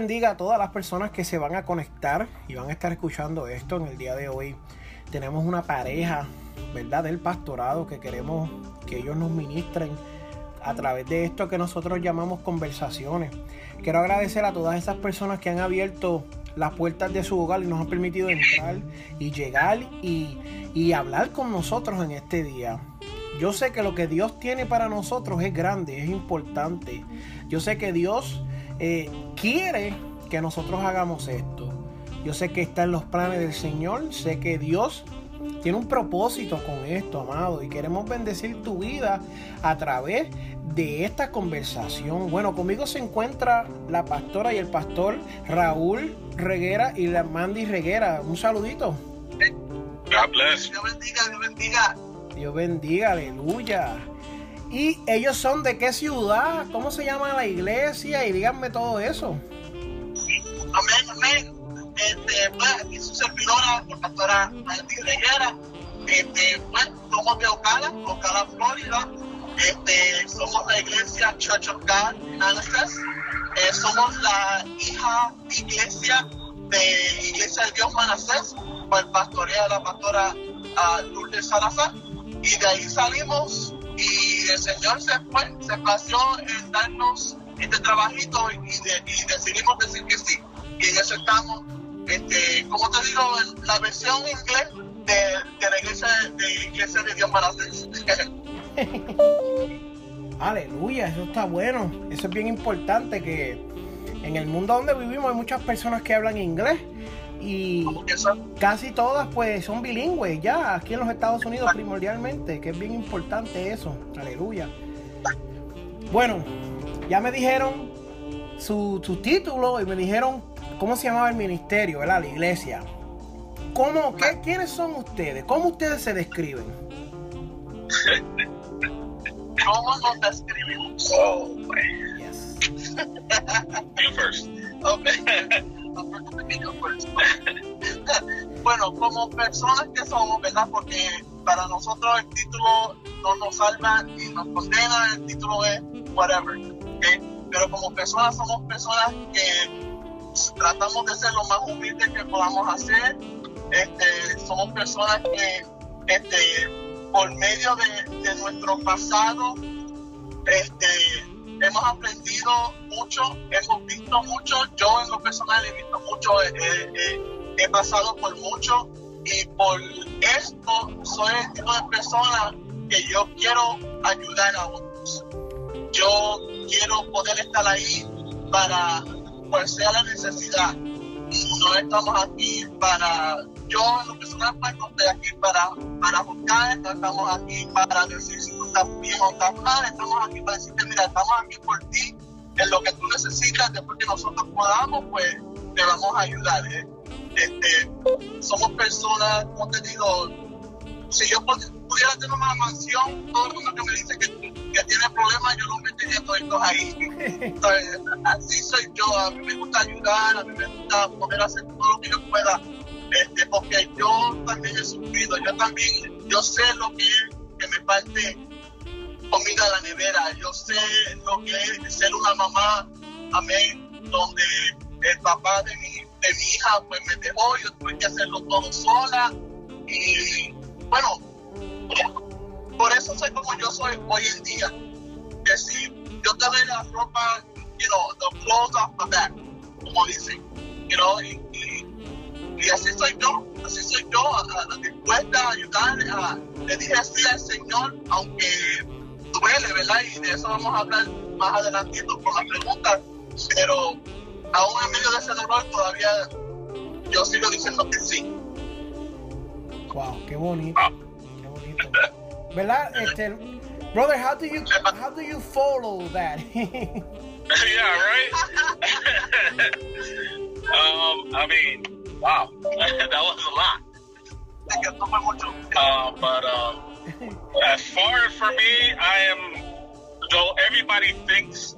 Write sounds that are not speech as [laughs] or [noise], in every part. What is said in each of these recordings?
Bendiga a todas las personas que se van a conectar y van a estar escuchando esto en el día de hoy. Tenemos una pareja, ¿verdad? Del pastorado que queremos que ellos nos ministren a través de esto que nosotros llamamos conversaciones. Quiero agradecer a todas esas personas que han abierto las puertas de su hogar y nos han permitido entrar y llegar y, y hablar con nosotros en este día. Yo sé que lo que Dios tiene para nosotros es grande, es importante. Yo sé que Dios eh, quiere que nosotros hagamos esto. Yo sé que está en los planes del Señor, sé que Dios tiene un propósito con esto, amado, y queremos bendecir tu vida a través de esta conversación. Bueno, conmigo se encuentra la pastora y el pastor Raúl Reguera y la Mandy Reguera. Un saludito. God bless. Dios bendiga, Dios bendiga. Dios bendiga, aleluya. ¿Y ellos son de qué ciudad? ¿Cómo se llama la iglesia? Y díganme todo eso. Amén, amén. Este, pues, aquí su servidora, la pastora Reguera. Este, pues, somos de Ocala, Ocala, Florida. Este, somos la iglesia Church of God Manifest. Eh, somos la hija iglesia de Iglesia del Dios Manasés, por el pastorea de la pastora uh, Lourdes Salazar. Y de ahí salimos y el Señor se fue, se pasó en darnos este trabajito y, decidimos decir que sí. Y en eso estamos, este, como te digo, la versión inglés de, de la iglesia de, iglesia de Dios para [laughs] Aleluya, eso está bueno. Eso es bien importante que en el mundo donde vivimos hay muchas personas que hablan inglés y casi todas pues son bilingües ya aquí en los Estados Unidos primordialmente, que es bien importante eso, aleluya. Bueno, ya me dijeron su, título y me dijeron cómo se llamaba el ministerio, ¿verdad? La iglesia. ¿Cómo, qué, ¿Quiénes son ustedes? ¿Cómo ustedes se describen? [laughs] ¿Cómo nos describimos? Oh, yes. [laughs] you first. Okay. [laughs] [laughs] bueno, como personas que somos, ¿verdad? Porque para nosotros el título no nos salva y nos condena, el título es whatever, Pero como personas somos personas que tratamos de ser lo más humildes que podamos hacer, este, somos personas que este, por medio de, de nuestro pasado, este, hemos aprendido mucho, hemos visto mucho, yo en lo personal he visto mucho, he pasado por mucho y por esto soy el tipo de persona que yo quiero ayudar a otros. Yo quiero poder estar ahí para cual sea la necesidad. No estamos aquí para yo en lo personal pues no estoy aquí para, para buscar, estamos aquí para decir si tú estás bien o estás mal, estamos aquí para decirte, mira, estamos aquí por ti, en lo que tú necesitas, después que nosotros podamos, pues te vamos a ayudar. ¿eh? Este, somos personas, como te digo, si yo pudiera tener una mansión, todo el mundo que me dice que, que tiene problemas, yo lo metería todos ahí. [laughs] Entonces, así soy yo, a mí me gusta ayudar, a mí me gusta poder hacer todo lo que yo pueda este, porque yo también he sufrido, yo también, yo sé lo que es que me parte comida a la nevera, yo sé lo que es ser una mamá, amén, donde el papá de mi, de mi hija pues me dejó, yo tuve que hacerlo todo sola. Y bueno, por eso soy como yo soy hoy en día, que si yo te doy la ropa, you know, the clothes off the back, como dicen, you know, y, y así soy yo, así soy yo, dispuesta a ayudar. A, le dije así al Señor, aunque duele, ¿verdad? Y de eso vamos a hablar más adelantito con las preguntas, pero aún en medio de ese dolor todavía yo sigo diciendo que sí. Wow, qué bonito, qué bonito. ¿Verdad? Este, brother, how do you how do you follow that? [laughs] yeah, right. [laughs] um, I mean, wow, [laughs] that was a lot. Uh, but uh, as far as for me, I am. Though everybody thinks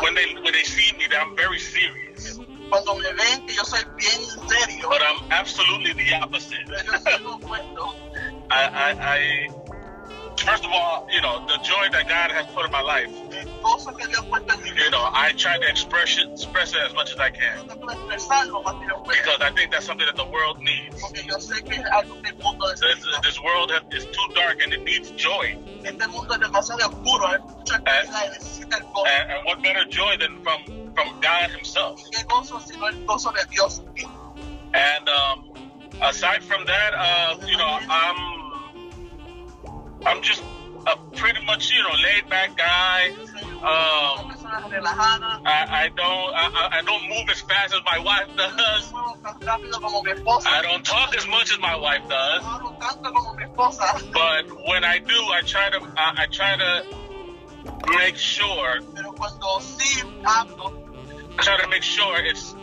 when they when they see me that I'm very serious, but I'm absolutely the opposite. [laughs] I, I, I, first of all, you know, the joy that God has put in my life, you know, I try to express it, express it as much as I can. Because I think that's something that the world needs. This, this world is too dark and it needs joy. And, and, what better joy than from, from God Himself? And um, aside from that, uh, you know, I'm I'm just a pretty much you know laid back guy. Um. I, I don't I, I- don't move as fast as my wife does. I don't talk as much as my wife does. But when I do, I try to I, I try to make sure I try to make sure it's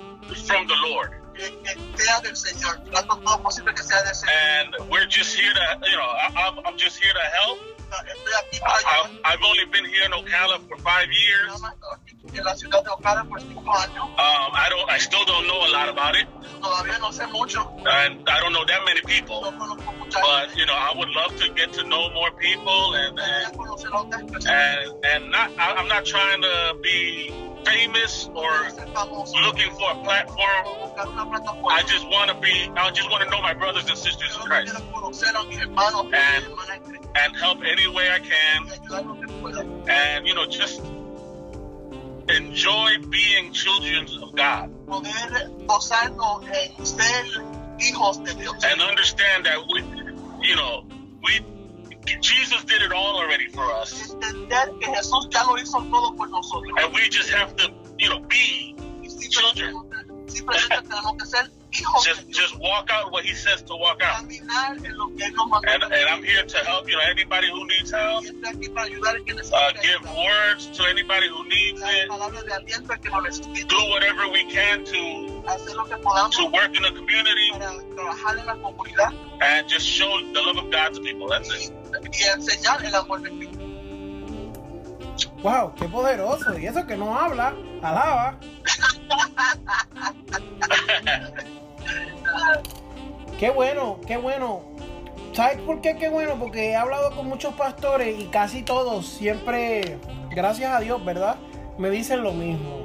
from the Lord. Que, que sea del Señor. Trato todo posible que sea del Señor. And we're just here to you know I, I'm, I'm just here to help. Estoy aquí para I. I've, only been here in Ocala for five years. Nada más estoy en la ciudad de Ocala por cinco años. Um, I don't. I still don't know a lot about it, Todavía no sé mucho. and I don't know that many people. No conozco mucha But you know, I would love to get to know more people, and and conocer a otras personas. and, and not. I, I'm not trying to be famous or looking for a platform. I just want to be. I just want to know my brothers and sisters in Christ, And- and help any way I can, and you know, just enjoy being children of God, and understand that we, you know, we. Jesus did it all already for us. Entender que Jesús ya lo hizo todo por nosotros. and we just have to, you know, be children. simplemente, simplemente tenemos que ser hijos Just just walk out what He says to walk out. Caminar en lo que Él nos mandó. And and I'm here to help. You know, anybody who needs help, Y estoy aquí para ayudar al que uh, give words to anybody who needs it. palabras de aliento al que lo necesite. Do whatever we can to Hacer lo que podamos to work in the community para trabajar en la comunidad and just show the love of God to people. That's it. Y enseñar el amor de Cristo. Wow, qué poderoso. Y eso que no habla, alaba. [laughs] Qué bueno, qué bueno. ¿Sabes por qué qué bueno? Porque he hablado con muchos pastores y casi todos siempre, gracias a Dios, ¿verdad? Me dicen lo mismo.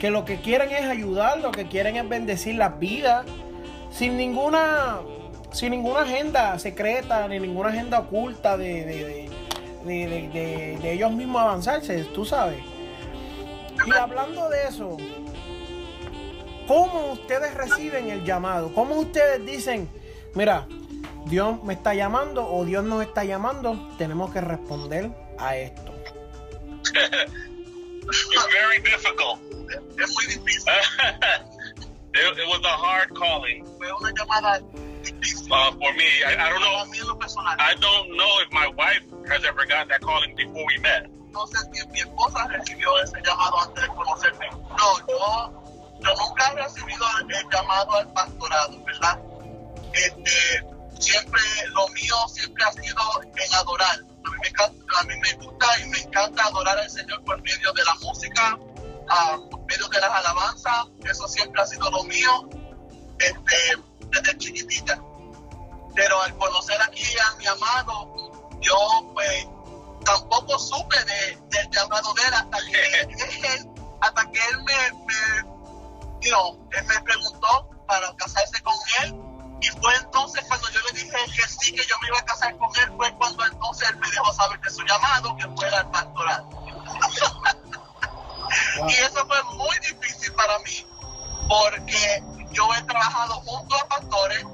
Que lo que quieren es ayudar, lo que quieren es bendecir las vidas, sin ninguna, sin ninguna agenda secreta, ni ninguna agenda oculta de, de, de, de- de- de- de ellos mismos avanzarse, tú sabes. Y hablando de eso, ¿cómo ustedes reciben el llamado? ¿Cómo ustedes dicen, mira, Dios me está llamando o Dios nos está llamando? Tenemos que responder a esto. It's very difficult. Es muy difícil. [laughs] it, it was a hard calling Fue una llamada. Uh, for me. I, I don't know. I don't know if my wife has ever gotten that calling before we met. No mi esposa recibió ese llamado antes de. No, yo, yo nunca he recibido el llamado al pastorado, ¿verdad? Este, siempre, lo mío siempre ha sido en adorar. A mí, me, a mí me gusta y me encanta adorar al Señor por medio de la música, ah, por medio de las alabanzas. Eso siempre ha sido lo mío este, desde chiquitita. Pero al conocer aquí a mi amado, yo pues tampoco supe de, del llamado de él hasta que [laughs] él, hasta que él me, me, you know, él me preguntó para casarse con él. Y fue entonces cuando yo le dije que sí, que yo me iba a casar con él, fue cuando entonces él me dejó saber de su llamado, que fuera al pastoral. Wow. [laughs] Y eso fue muy difícil para mí, porque yo he trabajado junto a pastores,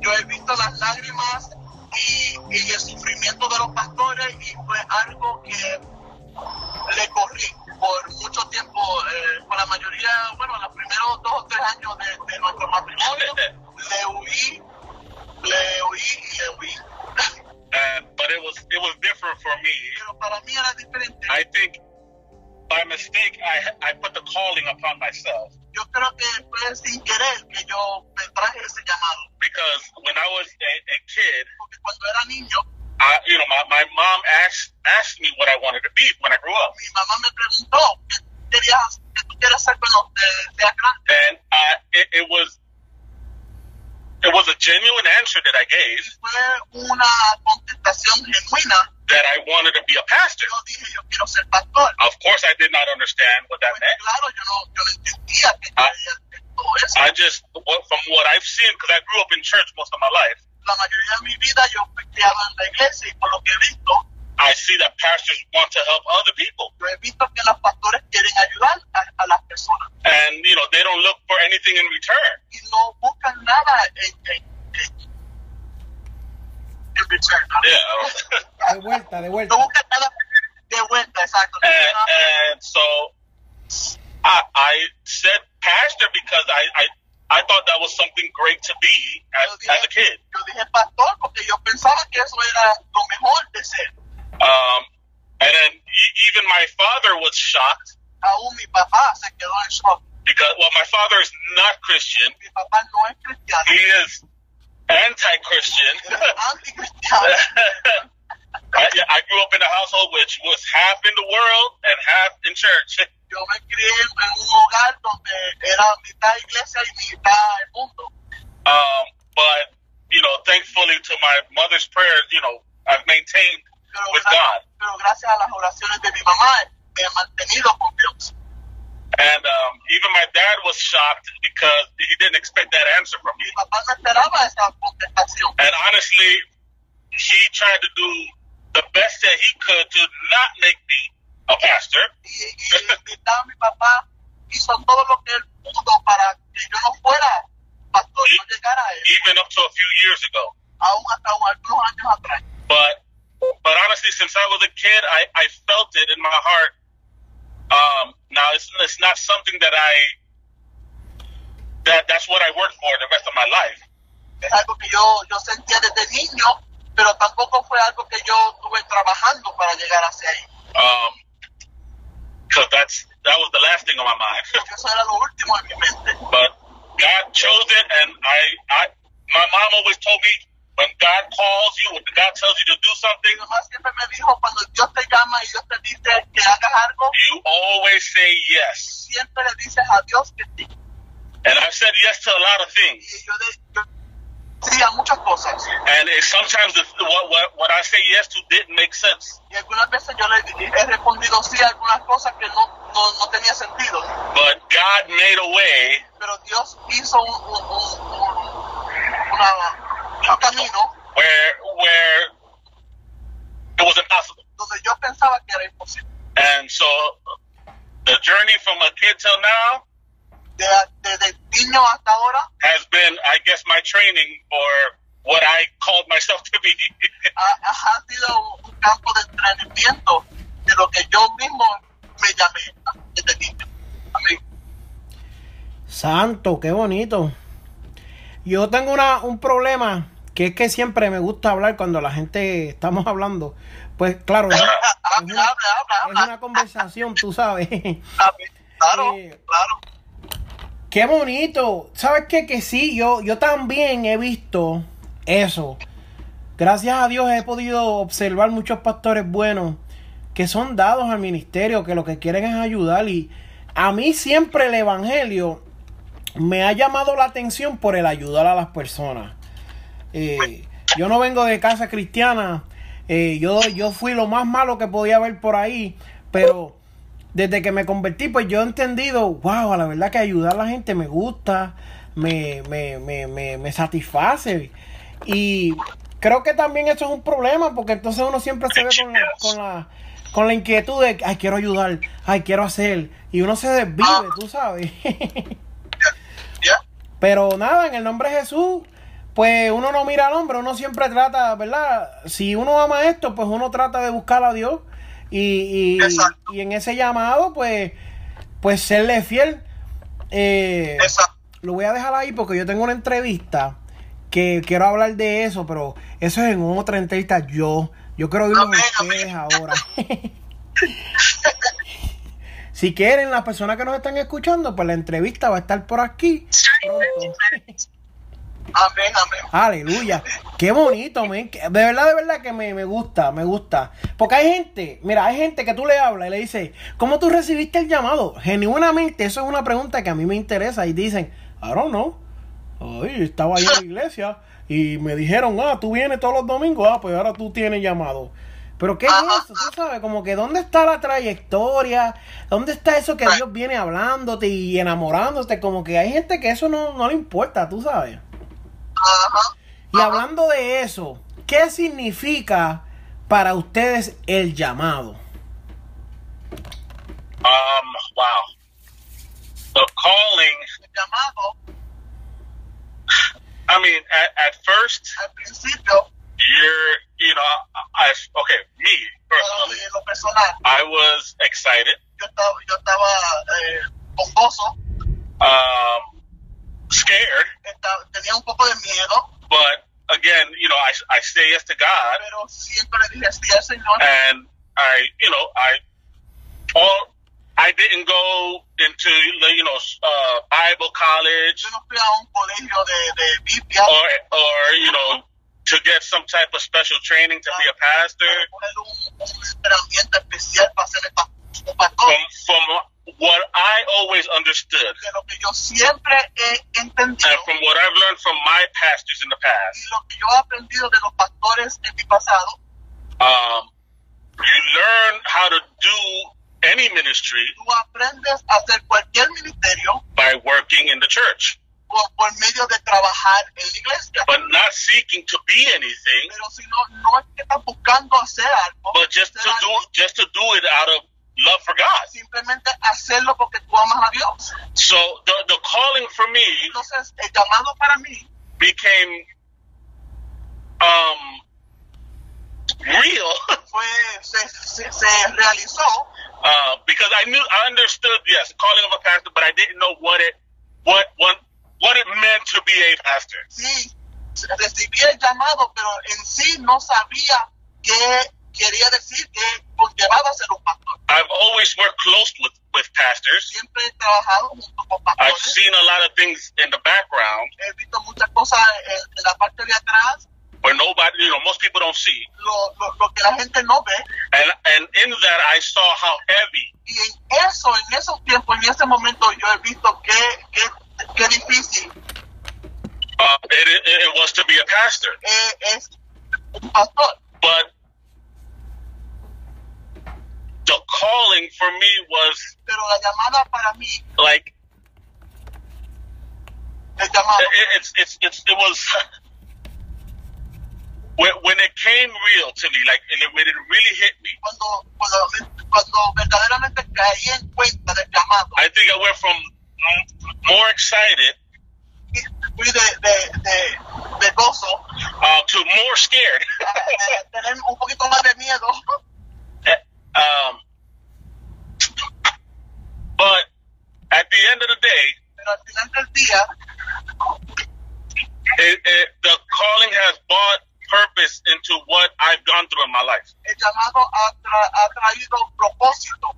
yo he visto las lágrimas y, y el sufrimiento de los pastores y fue algo que le corrí por mucho tiempo, eh, por la mayoría, bueno, los primeros dos o tres años de, de nuestro matrimonio, le huí, le huí y le huí. Uh, but it was it was different for me. Pero para mí era diferente. I think by mistake, I, I put the calling upon myself. Yo creo que fue sin querer que yo me traje ese llamado. Because when I was a, a kid, Porque cuando era niño, I, you know, my, my mom asked asked me what I wanted to be when I grew up. Mi mamá me preguntó qué querías, qué tú quieres ser cuando. And I, it, it was was a genuine answer that I gave Fue una contestación genuina. that I wanted to be a pastor. Yo dije, yo quiero ser pastor. Of course, I did not understand what that Pues, meant. claro, yo no, yo no entendía que todo eso. I just, from what I've seen, because I grew up in church most of my life, La mayoría de mi vida yo fui criado en la iglesia y por lo que he visto, I see that pastors want to help other people. yo he visto que los pastores quieren ayudar a, a las personas And, you know, they don't look for anything in return. y no buscan nada en, en, en, en return. Yeah. [laughs] De vuelta, de vuelta. No buscan nada de vuelta, exacto. And, and so I, I said pastor because I, I, I thought that was something great to be as, as a kid. Yo dije pastor porque yo pensaba que eso era lo mejor de ser. Um, and then even my father was shocked because, well, my father is not Christian. He is anti-Christian. [laughs] I, I grew up in a household which was half in the world and half in church. [laughs] Um, but, you know, thankfully to my mother's prayers, you know, I've maintained Pero, with God. pero gracias a las oraciones de mi mamá me he mantenido con Dios. And um, even my dad was shocked because he didn't expect that answer from me. Mi papá no esperaba esa contestación. And honestly, he tried to do the best that he could to not make me a pastor. Y, y en mitad mi papá hizo todo lo que él pudo para que yo no fuera pastor, no llegara a él, even up to a few years ago. aún hasta algunos años atrás. But but honestly, since I was a kid, I, I felt it in my heart. Um, now it's it's not something that I that that's what I worked for the rest of my life. Es algo que yo, yo sentía desde niño, pero tampoco fue algo que yo estuve trabajando para llegar hacia ahí. Um, because that's that was the last thing on my mind. [laughs] Eso era lo último en mi mente. but God chose it, and I I my mom always told me when God calls you, when God tells you to do something, Mi mamá siempre me dijo, cuando Dios te llama y Dios te dice que hagas algo, you always say yes. siempre le dices a Dios que sí. And I've said yes to a lot of things. yo, de, yo sí a muchas cosas. And it, sometimes the, what, what, what I say yes to didn't make sense. Y algunas veces yo le he respondido sí a algunas cosas que no, no, no tenía sentido. But God made a way Pero Dios hizo un, un, un, un- una- un camino where where it was impossible. donde yo pensaba que era imposible. And so the journey from a kid till now De- Desde niño hasta ahora has been, I guess, my training for what I called myself to be. ha, ha sido un campo de entrenamiento de lo que yo mismo me llamé desde niño. Amén. Santo, qué bonito. Yo tengo una, un problema que es que siempre me gusta hablar cuando la gente estamos hablando. Pues claro, es, una, [laughs] es conversación, tú sabes. [laughs] Claro, Eh, claro. Qué bonito. ¿Sabes qué? Que sí, yo, yo también he visto eso. Gracias a Dios he podido observar muchos pastores buenos que son dados al ministerio, que lo que quieren es ayudar. Y a mí siempre el Evangelio me ha llamado la atención por el ayudar a las personas. Eh, yo no vengo de casa cristiana. eh, yo, yo fui lo más malo que podía haber por ahí. Pero desde que me convertí, pues yo he entendido, wow, la verdad que ayudar a la gente me gusta, me, me, me, me, me satisface. Y creo que también eso es un problema, porque entonces uno siempre se ve con la, con la, con la inquietud de, ay, quiero ayudar, ay, quiero hacer. Y uno se desvive, tú sabes. [laughs] Pero nada, en el nombre de Jesús, pues uno no mira al hombre, uno siempre trata, ¿verdad? Si uno ama esto, pues uno trata de buscar a Dios y, y, y en ese llamado, pues, pues serle fiel. Eh, lo voy a dejar ahí porque yo tengo una entrevista que quiero hablar de eso, pero eso es en otra entrevista. Yo, yo quiero oírlo Amén, ustedes ahora. [laughs] si quieren, las personas que nos están escuchando, pues la entrevista va a estar por aquí pronto. Amén, amén. Aleluya. Qué bonito. Que- De verdad, de verdad que me, me gusta, me gusta. Porque hay gente, mira, hay gente que tú le hablas y le dices, ¿cómo tú recibiste el llamado? Genuinamente, eso es una pregunta que a mí me interesa. Y dicen, I don't know. Ay, estaba ahí en la iglesia y me dijeron, ah, tú vienes todos los domingos, ah, pues ahora tú tienes llamado. Pero ¿qué es eso? Tú sabes, como que ¿dónde está la trayectoria? ¿Dónde está eso que Dios viene hablándote y enamorándote? Como que hay gente que eso no, no le importa, tú sabes. Ajá. Y hablando de eso, ¿qué significa para ustedes el llamado? Um, wow. The calling, El llamado, I mean, at, at first, al principio, you're, you know, I, okay, me personally, personal, I was excited, yo estaba, yo estaba eh, um, scared, tenía un poco de miedo, but again, you know, I, I say yes to God, pero siempre le dije sí al Señor. and I, you know, I, all, I didn't go into, you know, uh, Bible college. Yo no fui a un colegio de, de Biblia. Or, or, you know, to get some type of special training to be a pastor. From, from what I always understood, and from what I've learned from my pastors in the past, um, you learn how to do any ministry by working in the church por, por medio de trabajar en la iglesia. but not seeking to be anything, Pero si no, no es que estás buscando hacer algo, but just to hacer do just to do it out of love for God. simplemente hacerlo porque tú amas a Dios. So the the calling for me Entonces, el llamado para mí became um real [laughs] fue, se, se, se realizó uh, because I knew I understood yes calling of a pastor, but I didn't know what it what what what it meant to be a pastor. sí, el llamado, pero en sí no sabía qué quería decir, qué conllevaba ser un pastor. I've always worked close with with pastors. Siempre he trabajado junto con I've seen a lot of things in the background He visto muchas cosas eh, en, en la parte de atrás, where nobody, you know, most people don't see. lo, lo, lo que la gente no ve. And and in that, I saw how heavy Y en eso, en esos tiempos, en ese momento, yo he visto qué, qué, qué difícil uh, it, it, it was to be a pastor. un. But the calling for me was Pero la llamada para mí, like it, it's it's it's it was [laughs] when when it came real to me, like and it, when it really hit me. cuando, cuando, cuando verdaderamente caí en cuenta del llamado, I think I went from more excited fui de, de, de, de gozo uh, to more scared. a, a tener un poquito más de miedo. [laughs] um, but at the end of the day, Pero al final del día, it, it, the calling has brought purpose into what I've gone through in my life, el llamado ha, tra- ha traído propósito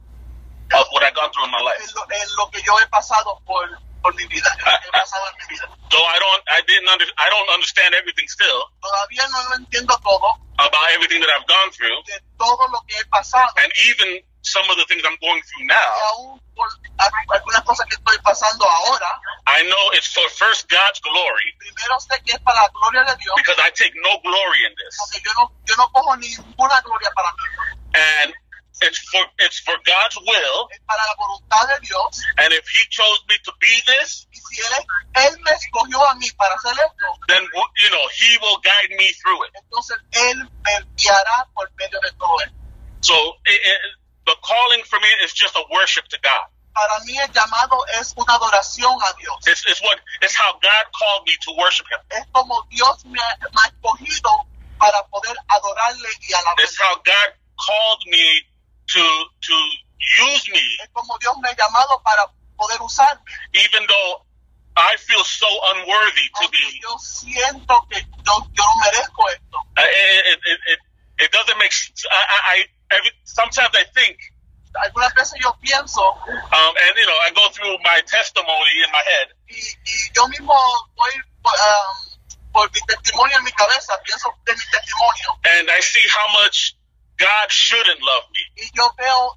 of what I've gone through in my life. en lo, en lo que yo he pasado por, por mi vida, en [laughs] he pasado en mi vida. Though I don't, I didn't under, I don't understand everything still Todavía no lo entiendo todo, about everything that I've gone through, de todo lo que he pasado, and even some of the things I'm going through now. aún por al- algunas cosas que estoy pasando ahora, I know it's for first God's glory. Primero sé que es para la gloria de Dios, because I take no glory in this, porque yo no, yo no cojo ninguna gloria para mí, and it's for it's for God's will. para la voluntad de Dios, And if He chose me to be this, y si Él, él me escogió a mí para hacer esto, then you know He will guide me through it. entonces Él me guiará por medio de todo esto. So it, it, the calling for me is just a worship to God. Para mí el llamado es una adoración a Dios. It's, it's what it's how God called me to worship Him. Es como Dios me ha, me ha escogido para poder adorarle y alabarle. It's how God called me to to use me, Es como Dios me ha llamado para poder usarme. even though I feel so unworthy to Aunque be. yo siento que yo, yo no merezco esto. Uh, It, it, it, it, doesn't make. s- I, I, I every, sometimes I think, Algunas veces yo pienso um, and you know, I go through my testimony in my head, y, y yo mismo voy um, por mi testimonio en mi cabeza, pienso de mi testimonio and I see how much God shouldn't love me. y yo veo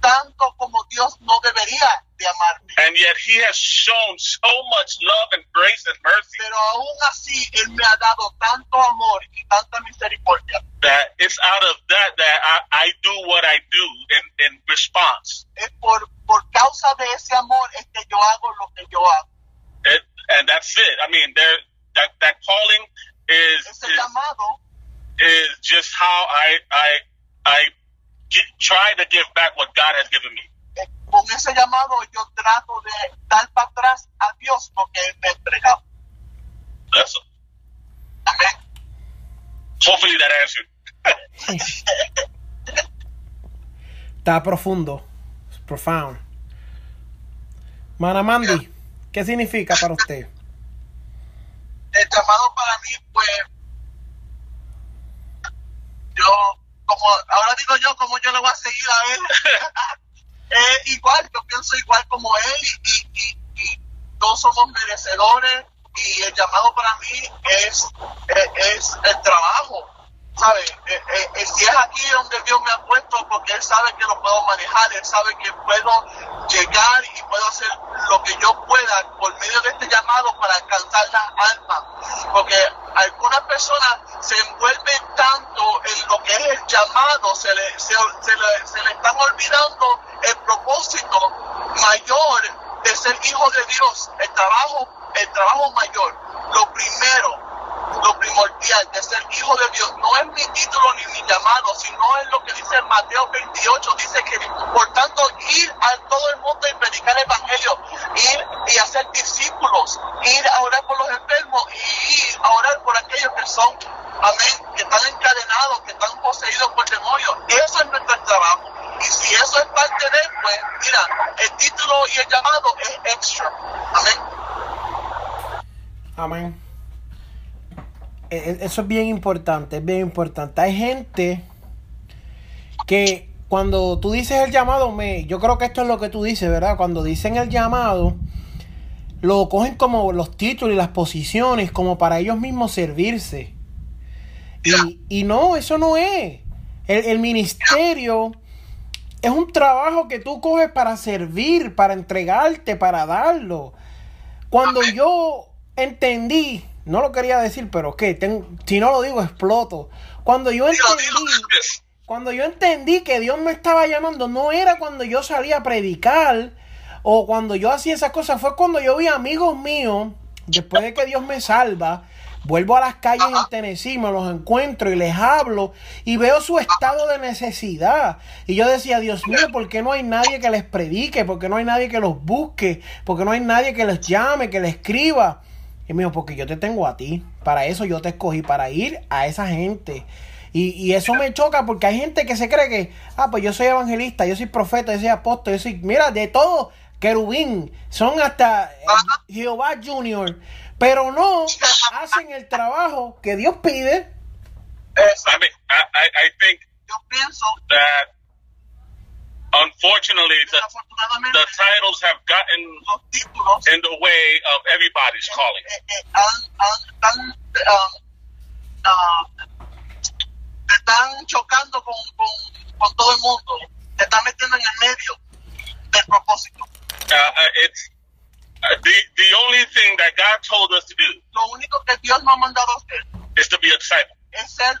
tanto como Dios no debería de amarme. And yet he has shown so much love and grace and mercy Pero aún así, Él me ha dado tanto amor y tanta misericordia. that it's out of that that I, I do what I do in, in response. Es por, por causa de ese amor es que yo hago lo que yo hago. It, and that's it. I mean, there that that calling is is, llamado is just how I I I try to give back what God has given me. con ese llamado yo trato de dar para atrás a Dios lo que Él me entregado. That's Amén. hopefully that answered. [laughs] Está profundo. Es profound. Mana Mandy, ¿qué significa para usted? El llamado para mí fue, yo, como, ahora digo yo, como yo le voy a seguir a Él. [laughs] Eh, igual, yo pienso igual como Él y, y, y, y todos somos merecedores y el llamado para mí es, es el trabajo. ¿Sabes? Eh, eh, eh, si es aquí donde Dios me ha puesto, porque Él sabe que lo puedo manejar, Él sabe que puedo llegar y puedo hacer lo que yo pueda por medio de este llamado para alcanzar las almas. Porque algunas personas se envuelven tanto en lo que es el llamado, se le, se, se le, se le están olvidando el propósito mayor de ser hijo de Dios, el trabajo, el trabajo mayor, lo primero lo primordial de ser hijo de Dios no es mi título ni mi llamado, sino es lo que dice Mateo 28, dice que por tanto ir a todo el mundo y predicar el evangelio, ir y hacer discípulos, ir a orar por los enfermos y ir a orar por aquellos que son, amén, que están encadenados, que están poseídos por demonios. Eso es nuestro trabajo. Y si eso es parte de, pues, mira, el título y el llamado es extra. Amén. Amén. E- e- Eso es bien importante, es bien importante. Hay gente que cuando tú dices el llamado, me, yo creo que esto es lo que tú dices, ¿verdad? Cuando dicen el llamado, lo cogen como los títulos y las posiciones, como para ellos mismos servirse. Y, y no, eso no es. El, el ministerio es un trabajo que tú coges para servir, para entregarte, para darlo. Cuando yo entendí, no lo quería decir, pero que si no lo digo exploto. Cuando yo entendí, cuando yo entendí que Dios me estaba llamando, no era cuando yo salía a predicar o cuando yo hacía esas cosas, fue cuando yo vi amigos míos, después de que Dios me salva, vuelvo a las calles en Tennessee, me los encuentro y les hablo y veo su estado de necesidad. Y yo decía, Dios mío, ¿por qué no hay nadie que les predique? ¿Por qué no hay nadie que los busque? ¿Por qué no hay nadie que les llame, que les escriba? Y me dijo, porque yo te tengo a ti. Para eso yo te escogí, para ir a esa gente. Y, y eso me choca porque hay gente que se cree que, ah, pues yo soy evangelista, yo soy profeta, yo soy apóstol, yo soy, mira, de todo, querubín, son hasta eh, Jehová Junior, pero no [laughs] hacen el trabajo que Dios pide. Eso. I mean, I, I, I think Yo pienso that unfortunately the, the titles have gotten in the way of everybody's calling. han, han, están, están chocando con, con, con todo el mundo, se están metiendo en el medio del propósito. Uh, uh, it's uh, the the only thing that God told us to do Lo único que Dios nos ha mandado a hacer is to be a disciple es ser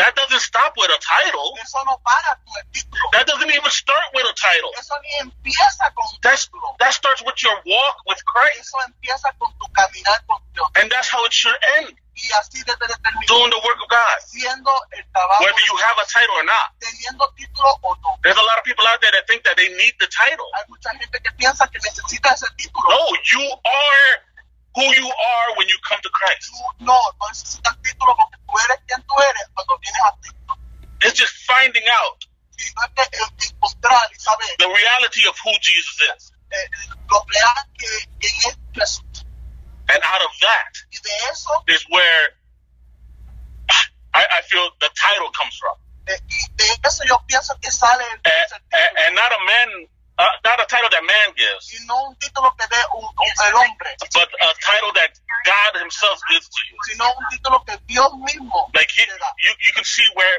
That doesn't stop with a title. No that doesn't even start with a title. That starts with your walk with Christ. And that's how it should end. Doing the work of God. Whether you have a title or not. There's a lot of people out there that think that they need the title. No, you are who you are when you come to Christ. No, no necesitas título porque tú eres quien tú eres cuando vienes a Cristo. It's just finding out Y no es que el encontrar y saber the reality of who Jesus is. eh, lo real que, que es Jesús. And out of that Y de eso, is where I, I feel the title comes from. eh, y de eso yo pienso que sale el, And, and, and not a man, uh, not a title that man gives, y no un título que dé un, un- el hombre, but a title that God Himself gives to you. sino un título que Dios mismo Like he, you, you can see where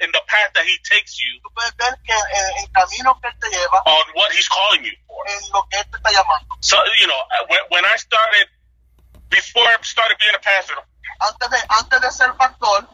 in the path that He takes you Tú puedes ver que en el camino que Él te lleva, on what He's calling you for. en lo que Él te está llamando. So you know, when, when I started, before I started being a pastor, Antes de, antes de ser pastor,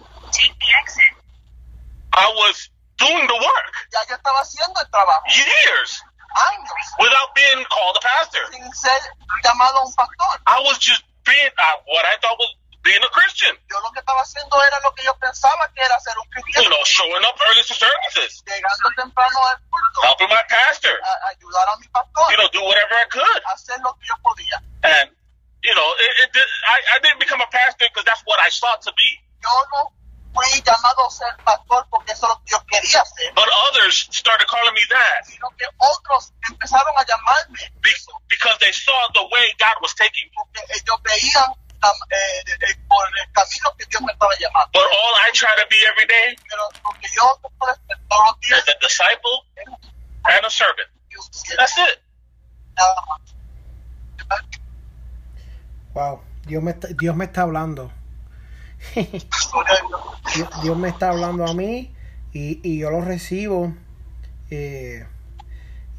I was doing the work ya yo estaba haciendo el trabajo, years años, without being called a pastor. sin ser llamado un pastor. I was just being uh, what I thought was being a Christian. Yo lo que estaba haciendo era lo que yo pensaba que era ser un You know, showing up early to services, llegando temprano al culto, helping my pastor. a, ayudar a mi pastor, You know, do whatever I could. hacer lo que yo podía. And you know, it, it, I, I didn't become a pastor because that's what I sought to be. Yo no fui llamado a ser pastor porque eso es lo que yo quería hacer, But others started calling me that sino que otros empezaron a llamarme be- because they saw the way God was taking me. porque ellos veían la- eh, eh, por el camino que Dios me estaba llamando. But all I try to be every day Pero lo que yo trato de hacer todos los días is a disciple and a servant. es un siervo, That's it. Wow, Dios me está, Dios me está hablando. [laughs] Dios me está hablando a mí y, y yo lo recibo. eh,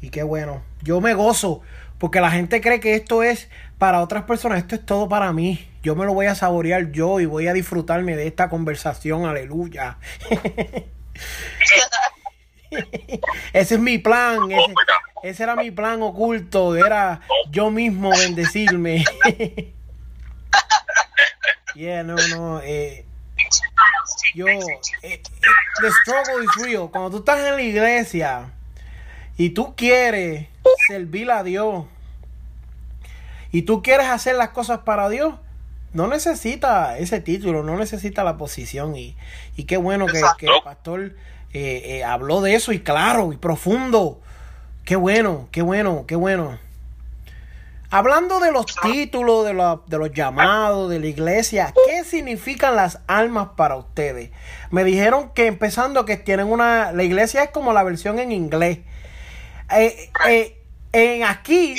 y qué bueno. Yo me gozo porque la gente cree que esto es para otras personas. Esto es todo para mí. Yo me lo voy a saborear yo y voy a disfrutarme de esta conversación. Aleluya. [laughs] Ese es mi plan. Ese, ese era mi plan oculto. Era yo mismo bendecirme. [laughs] yeah, no, no. Eh, yo, eh, eh, the struggle is real. Cuando tú estás en la iglesia y tú quieres servir a Dios y tú quieres hacer las cosas para Dios, no necesita ese título, no necesita la posición. Y, y qué bueno que, que el pastor eh, eh, habló de eso y claro y profundo. Qué bueno, qué bueno, qué bueno. Hablando de los títulos, de, la- de los llamados, de la iglesia, ¿qué significan las almas para ustedes? Me dijeron que empezando que tienen una... La iglesia es como la versión en inglés. Eh, eh, en aquí...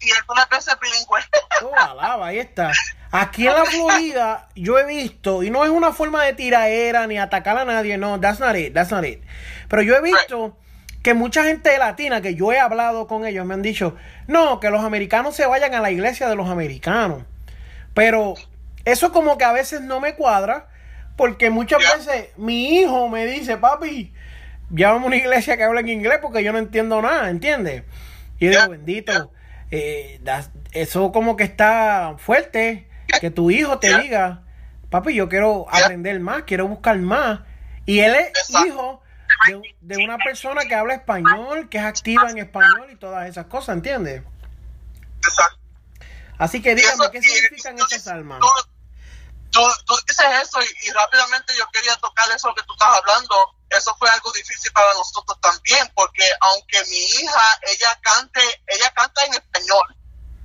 Y, algunas veces bilingüe. Oh, alaba, ahí está. Aquí en la Florida yo he visto, y no es una forma de tiraera ni atacar a nadie, no, that's not it, that's not it. Pero yo he visto que mucha gente latina que yo he hablado con ellos me han dicho, no, que los americanos se vayan a la iglesia de los americanos. Pero eso como que a veces no me cuadra, porque muchas veces mi hijo me dice, papi, llámame a una iglesia que habla en inglés porque yo no entiendo nada, ¿entiendes? Y yo digo, bendito, eh, das- eso como que está fuerte, que tu hijo te diga, papi, yo quiero aprender más, quiero buscar más. Y él es Exacto. hijo de, de una persona que habla español, que es activa en español y todas esas cosas, ¿entiendes? Exacto. Así que Y dígame, eso- ¿qué y- significan tú- estas almas? Tú, tú- tú dices eso y, y rápidamente yo quería tocar eso que tú estás hablando. Eso fue algo difícil para nosotros también, porque aunque mi hija, ella cante, ella canta en español.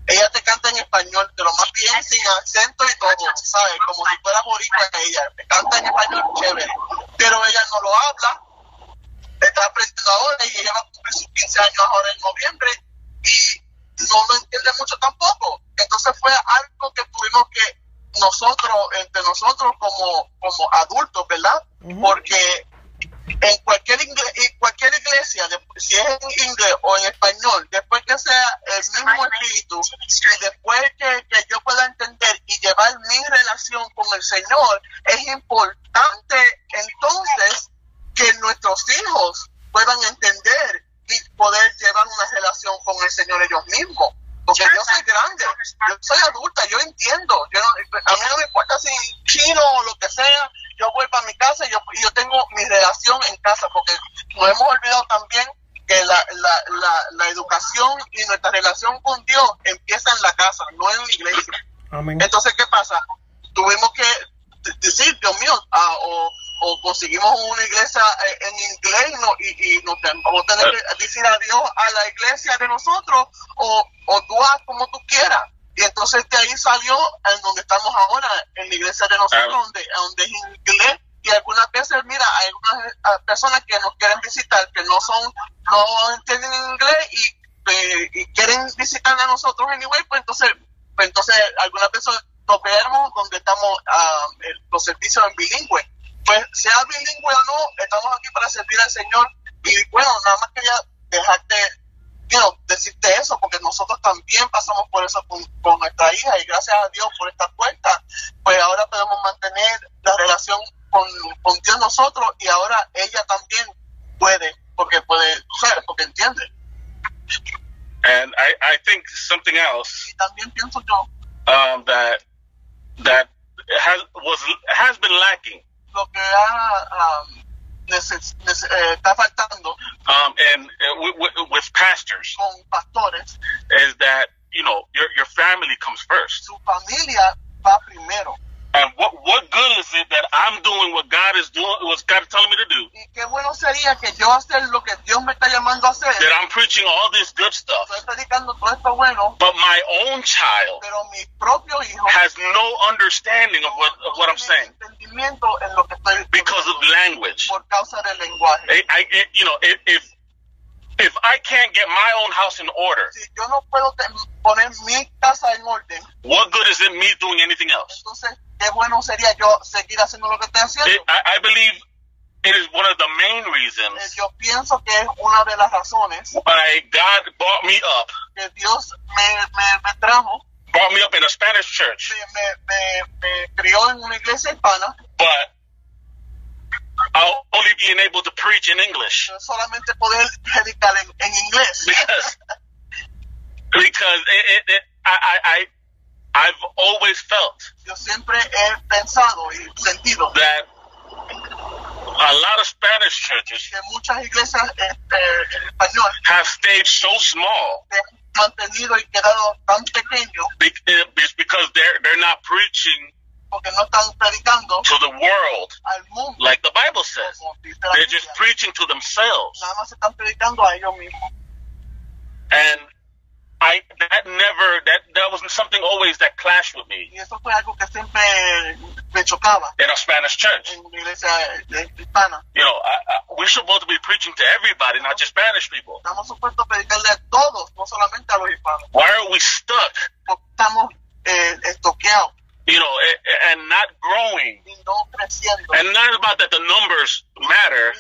Ella te canta en español, de lo más bien, sin acento y todo, ¿sabes? Como si fuera boricua ella. Te canta en español chévere. Pero ella no lo habla. Está aprendiendo ahora y ella va a cumplir sus 15 años ahora en noviembre. Y no lo entiende mucho tampoco. Entonces fue algo que tuvimos que nosotros, entre nosotros como, como adultos, ¿verdad? Porque en cualquier, ingle- en cualquier iglesia, si es en inglés o en español, después que sea el mismo espíritu y después que, que yo pueda entender y llevar mi relación con el Señor, es importante entonces que nuestros hijos puedan entender y poder llevar una relación con el Señor ellos mismos. Porque yo soy grande, yo soy adulta, yo entiendo. Yo, a mí no me importa si chino o lo que sea, yo voy para mi casa y yo, yo tengo mi relación en casa, porque nos hemos olvidado también que la, la, la, la educación y nuestra relación con Dios empieza en la casa, no en la iglesia. Amén. Entonces, ¿qué pasa? Tuvimos que decir, Dios mío, ah, o o conseguimos una iglesia eh, en inglés no, y, y nos vamos a tener que decir adiós a la iglesia de nosotros, o, o tú haz como tú quieras. Y entonces de ahí salió en donde estamos ahora, en la iglesia de nosotros, Ah. donde, donde es inglés. Y algunas veces, mira, hay algunas ah, personas que nos quieren visitar, que no son, no entienden inglés y, eh, y quieren visitar a nosotros anyway, pues entonces, pues entonces algunas veces nos vemos donde estamos el- los servicios en bilingüe. Pues sea bilingüe o no, estamos aquí para servir al Señor. Y bueno, nada más quería dejarte, you know, decirte eso, porque nosotros también pasamos por eso con, con nuestra hija y gracias a Dios por esta puerta, pues ahora podemos mantener la relación con, con Dios nosotros y ahora ella también puede, porque puede, ¿sabes? porque entiende. And I, I think something else Y también pienso yo, um, that that has was has been lacking lo que ha, um, neces- eh, está faltando um, and uh, with pastors con pastores, is that you know your your family comes first. su familia va primero. And what what good is it that I'm doing what God is doing, what God is telling me to do? Y qué bueno sería que yo hacer lo que Dios me está llamando a hacer. That I'm preaching all this good stuff, Estoy predicando todo esto bueno, but my own child pero mi propio hijo has no understanding of what of what I'm saying entendimiento en lo que estoy because of language. por causa del lenguaje. I, I you know if, if if I can't get my own house in order, Si yo no puedo poner mi casa en orden, what good is it me doing anything else? entonces qué bueno sería yo seguir haciendo lo que estoy haciendo. It, I, I believe it is one of the main Eh, reasons Yo pienso que es una de las razones why God brought me up, que Dios me, me, me trajo, brought me up in a Spanish church, me, me, me, me crió en una iglesia hispana, but I'll only being able to preach in English solamente poder predicar en, en inglés. because [laughs] because it, it, it, I, I I've always felt Yo siempre he pensado y sentido that a lot of Spanish churches que muchas iglesias este, español have stayed so small mantenido y quedado tan pequeños be- eh, it's because they're they're not preaching porque no están predicando to the world al mundo. like the Bible says. como dice la They're just preaching to themselves. Nada más están predicando a ellos mismos. And I that never that that wasn't something always that clashed with me Y eso fue algo que siempre me chocaba in a Spanish church. en iglesia hispana. You know, I, I, we're supposed to be preaching to everybody, not just Spanish people. Estamos supuestos a predicarle a todos, no solamente a los hispanos. Why are we stuck? Estamos eh, estoqueados you know, and, not growing. And not about that the numbers matter.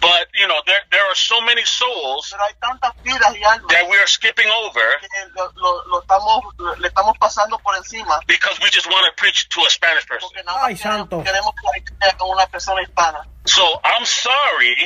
But, you know, there, there are so many souls that we are skipping over because we just want to preach to a Spanish person. So I'm sorry,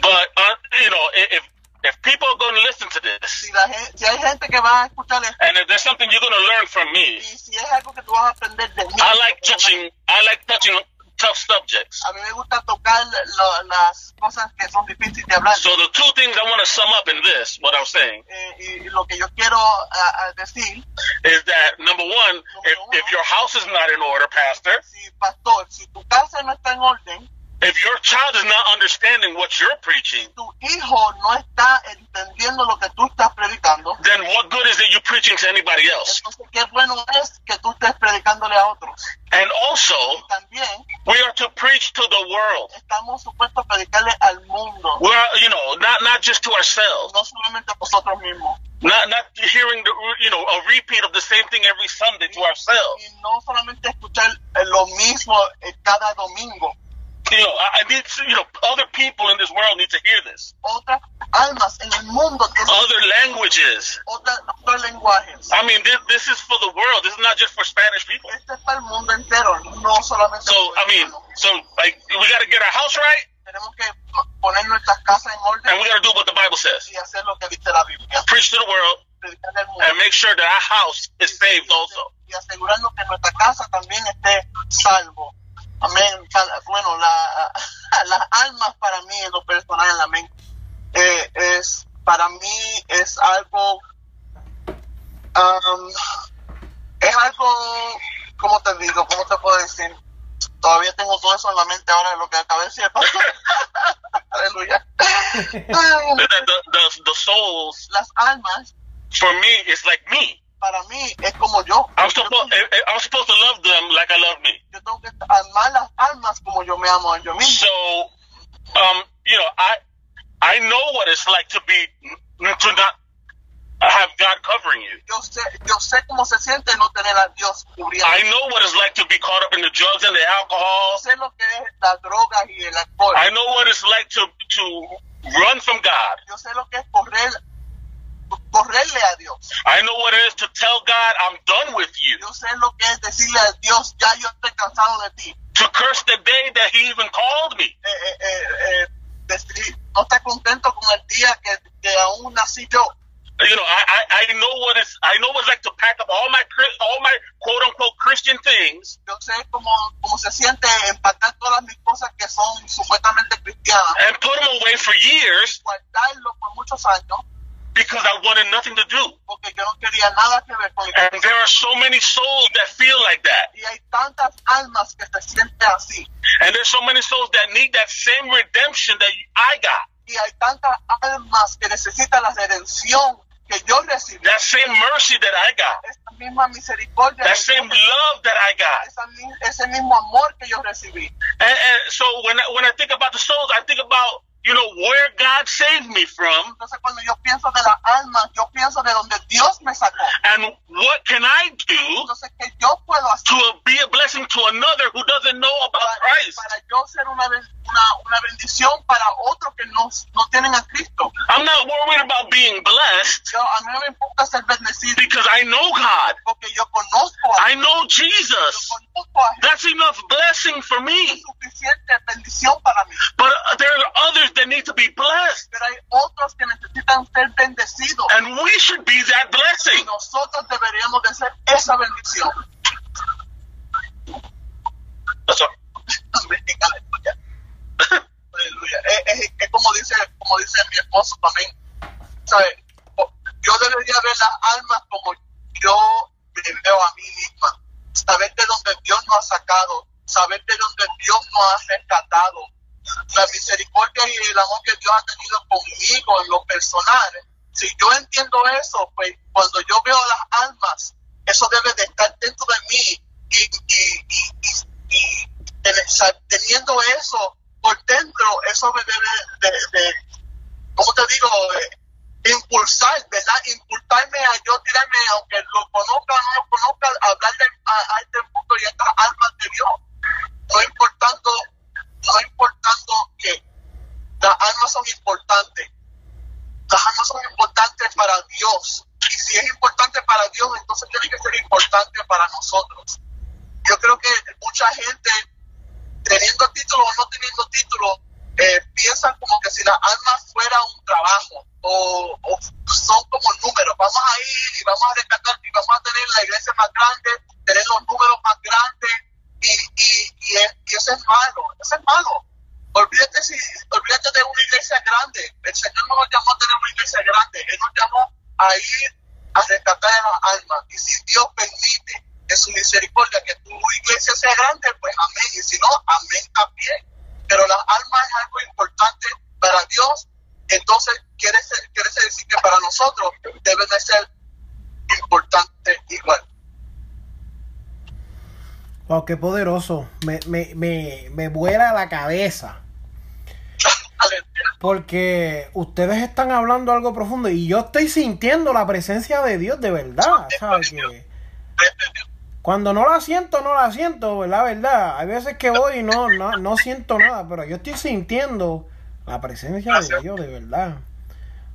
but, uh, you know, if, if people are going to listen to this, si, la gen- si hay gente que va a escuchar esto and if there's something you're going to learn from me, y si es algo que tú vas a aprender de mí. I like touching. I like touching tough subjects. A mí me gusta tocar lo- las cosas que son difíciles de hablar. So the two things I want to sum up in this, what I'm saying, Eh, y lo que yo quiero ah, decir, is that number one, if, if your house is not in order, Pastor, si pastor, si tu casa no está en orden, if your child is not understanding what you're preaching, tu hijo no está entendiendo lo que tú estás predicando, then what good is it you preaching to anybody else? entonces qué bueno es que tú estés predicándole a otros. And also, también we are to preach to the world. estamos supuestos a predicarle al mundo, We're, you know, not not just to ourselves, no solamente a nosotros mismos. not not hearing the, you know, a repeat of the same thing every Sunday to ourselves. Y no solamente escuchar lo mismo eh, cada domingo. You know, I, I need, to, you know, other people in this world need to hear this. Otras almas en el mundo tienen Other languages. otros lenguajes. I mean, this, this is for the world. This is not just for Spanish people. Este es para el mundo entero, no solamente So, I mean, so like, we got to get our house right, Tenemos que poner nuestras casas en orden and we got to do what the Bible says. y hacer lo que dice la Biblia. Preach to the world, Predicarle al mundo. and make sure that our house is saved also. Y asegurarnos que nuestra casa también esté salvo. Amén. Bueno, la, [laughs] las almas para mí en lo personal mente eh, es para mí es algo um, es algo ¿cómo te digo? ¿cómo te puedo decir? todavía tengo todo eso en la mente ahora de lo que acabé de decir [laughs] aleluya [laughs] the, the, the, the souls las almas for me is like me para mí es como yo. I'm supposed, I'm supposed to love them like I love me. Yo tengo que amar las almas como yo me amo a yo mismo. So, um, you know, I I know what it's like to be to not have God covering you. Yo sé, yo sé cómo se siente no tener a Dios cubriendo. I know what it's like to be caught up in the drugs and the alcohol. Yo sé lo que es y el alcohol. I know what it's like to to run from God. Yo sé lo que es correr correrle a Dios. I know what it is to tell God I'm done with you. Yo sé lo que es decirle a Dios ya yo estoy cansado de ti. To curse the day that He even called me. Eh, eh, eh, eh no está contento con el día que, que aún nací yo. You know, I, I, I know what it's I know what it's like to pack up all my all my quote unquote Christian things. Yo sé cómo, cómo se siente empacar todas mis cosas que son supuestamente cristianas. And put them away for years. Guardarlo por muchos años because I wanted nothing to do. Porque yo no quería nada que ver con and there are so many souls that feel like that. Y hay tantas almas que se sienten así. And there's so many souls that need that same redemption that I got. Y hay tantas almas que necesitan la redención que yo recibí. That same mercy that I got. Esa misma misericordia. That same love that I got. Esa, ese mismo amor que yo recibí. And, and so when I, when I think about the souls, I think about you know where God saved me from. Entonces cuando yo pienso de las almas, yo pienso de donde Dios me sacó. And what can I do Entonces ¿qué yo puedo hacer to be a blessing to another who doesn't know about para, Christ? Para yo ser una, una, una bendición para otros que no, no tienen a Cristo. I'm not worried about being blessed. Yo, a mí no me importa ser bendecido. Because I know God. Porque yo conozco a I know Jesus. Yo conozco a That's enough blessing for me. Es suficiente bendición para mí. But uh, there are others that need to be blessed. Pero hay otros que necesitan ser bendecidos. And we should be that blessing. Y nosotros deberíamos de ser esa bendición. Aleluya. Es, es, es, como dice como dice mi esposo también. Yo debería ver las almas como yo me veo a mí misma. Saber de dónde Dios nos ha sacado. Saber de dónde Dios nos ha rescatado. La misericordia y el amor que Dios ha tenido conmigo en lo personal. Si yo entiendo eso, pues cuando yo veo las almas, eso debe de estar dentro de mí. Y, y, y, y teniendo eso por dentro, eso me debe de, de ¿cómo te digo? De impulsar, ¿verdad? Impulsarme a yo tirarme, aunque lo conozca o no lo conozca, hablarle a, a, este mundo y a estas almas de Dios. No importando, no importando que las almas son importantes. Las almas son importantes para Dios. Y si es importante para Dios, entonces tiene que ser importante para nosotros. Yo creo que mucha gente teniendo título o no teniendo título, eh, piensan como que si la alma fuera un trabajo o, son como números. Vamos a ir y vamos a rescatar y vamos a tener la iglesia más grande, tener los números más grandes y, y, y, y eso es malo, eso es malo. Olvídate, si, olvídate de una iglesia grande. El Señor no nos llamó a tener una iglesia grande, Él nos llamó a ir a rescatar a las almas. Y si Dios permite en su misericordia que tu iglesia sea grande, pues amén. Y si no, amén también. Pero las almas es algo importante para Dios. Entonces, quiere, ser, quiere decir que para nosotros debe de ser importante igual. Wow, qué poderoso. Me, me, me, me vuela la cabeza. [laughs] Porque ustedes están hablando algo profundo y yo estoy sintiendo la presencia de Dios de verdad. ¿sabes? Que cuando no la siento, no la siento, la verdad. Hay veces que voy y no, no, no siento nada, pero yo estoy sintiendo la presencia de Dios de verdad.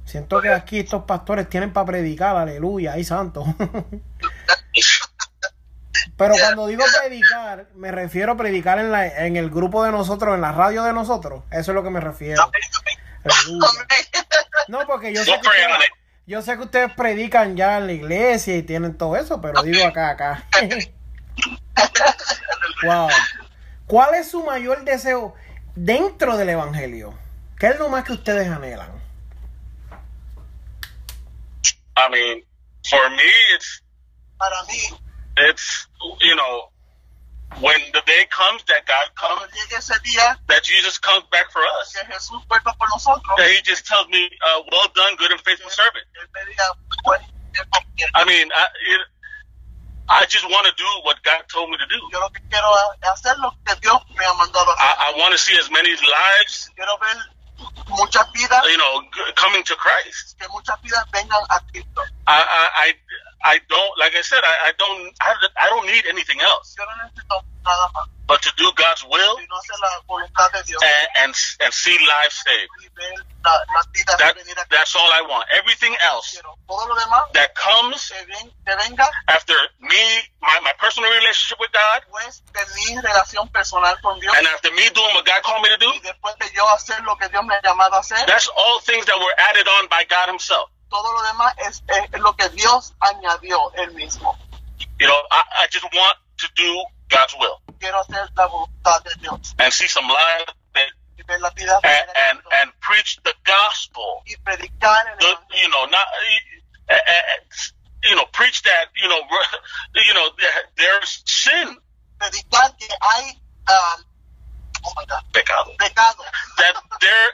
Siento que aquí estos pastores tienen para predicar, aleluya, ay santo. [laughs] Pero cuando digo predicar, me refiero a predicar en, la, en el grupo de nosotros, en la radio de nosotros. Eso es lo que me refiero. [laughs] No, porque yo sé, que ustedes, yo sé que ustedes predican ya en la iglesia y tienen todo eso, pero digo acá, acá. [laughs] wow. ¿Cuál es su mayor deseo? dentro del Evangelio, ¿qué es lo más que ustedes anhelan? I mean, for me, it's Para mí, it's you know when the day comes that God comes, that Jesus comes back for us, that He just tells me, uh, "Well done, good and faithful servant." I mean, I, it, I just want to do what God told me to do. I, I want to see as many lives, you know, coming to Christ. I, I I don't, like I said, I, I don't, I, I, don't need anything else. But to do God's will and, and, and see life saved. That, that's all I want. Everything else that comes after me, my, my personal relationship with God, and after me doing what God called me to do, that's all things that were added on by God Himself. Todo lo demás es, es lo que Dios añadió él mismo. You know, I, I just want to do God's will Quiero hacer la voluntad de Dios and see some lives that, y ver la vida and, and, and preach the gospel. y predicar The, you know, not, uh, uh, you know, preach that, you know, [laughs] you know, there's sin, predicar que hay um, oh my God, pecado. pecado, that there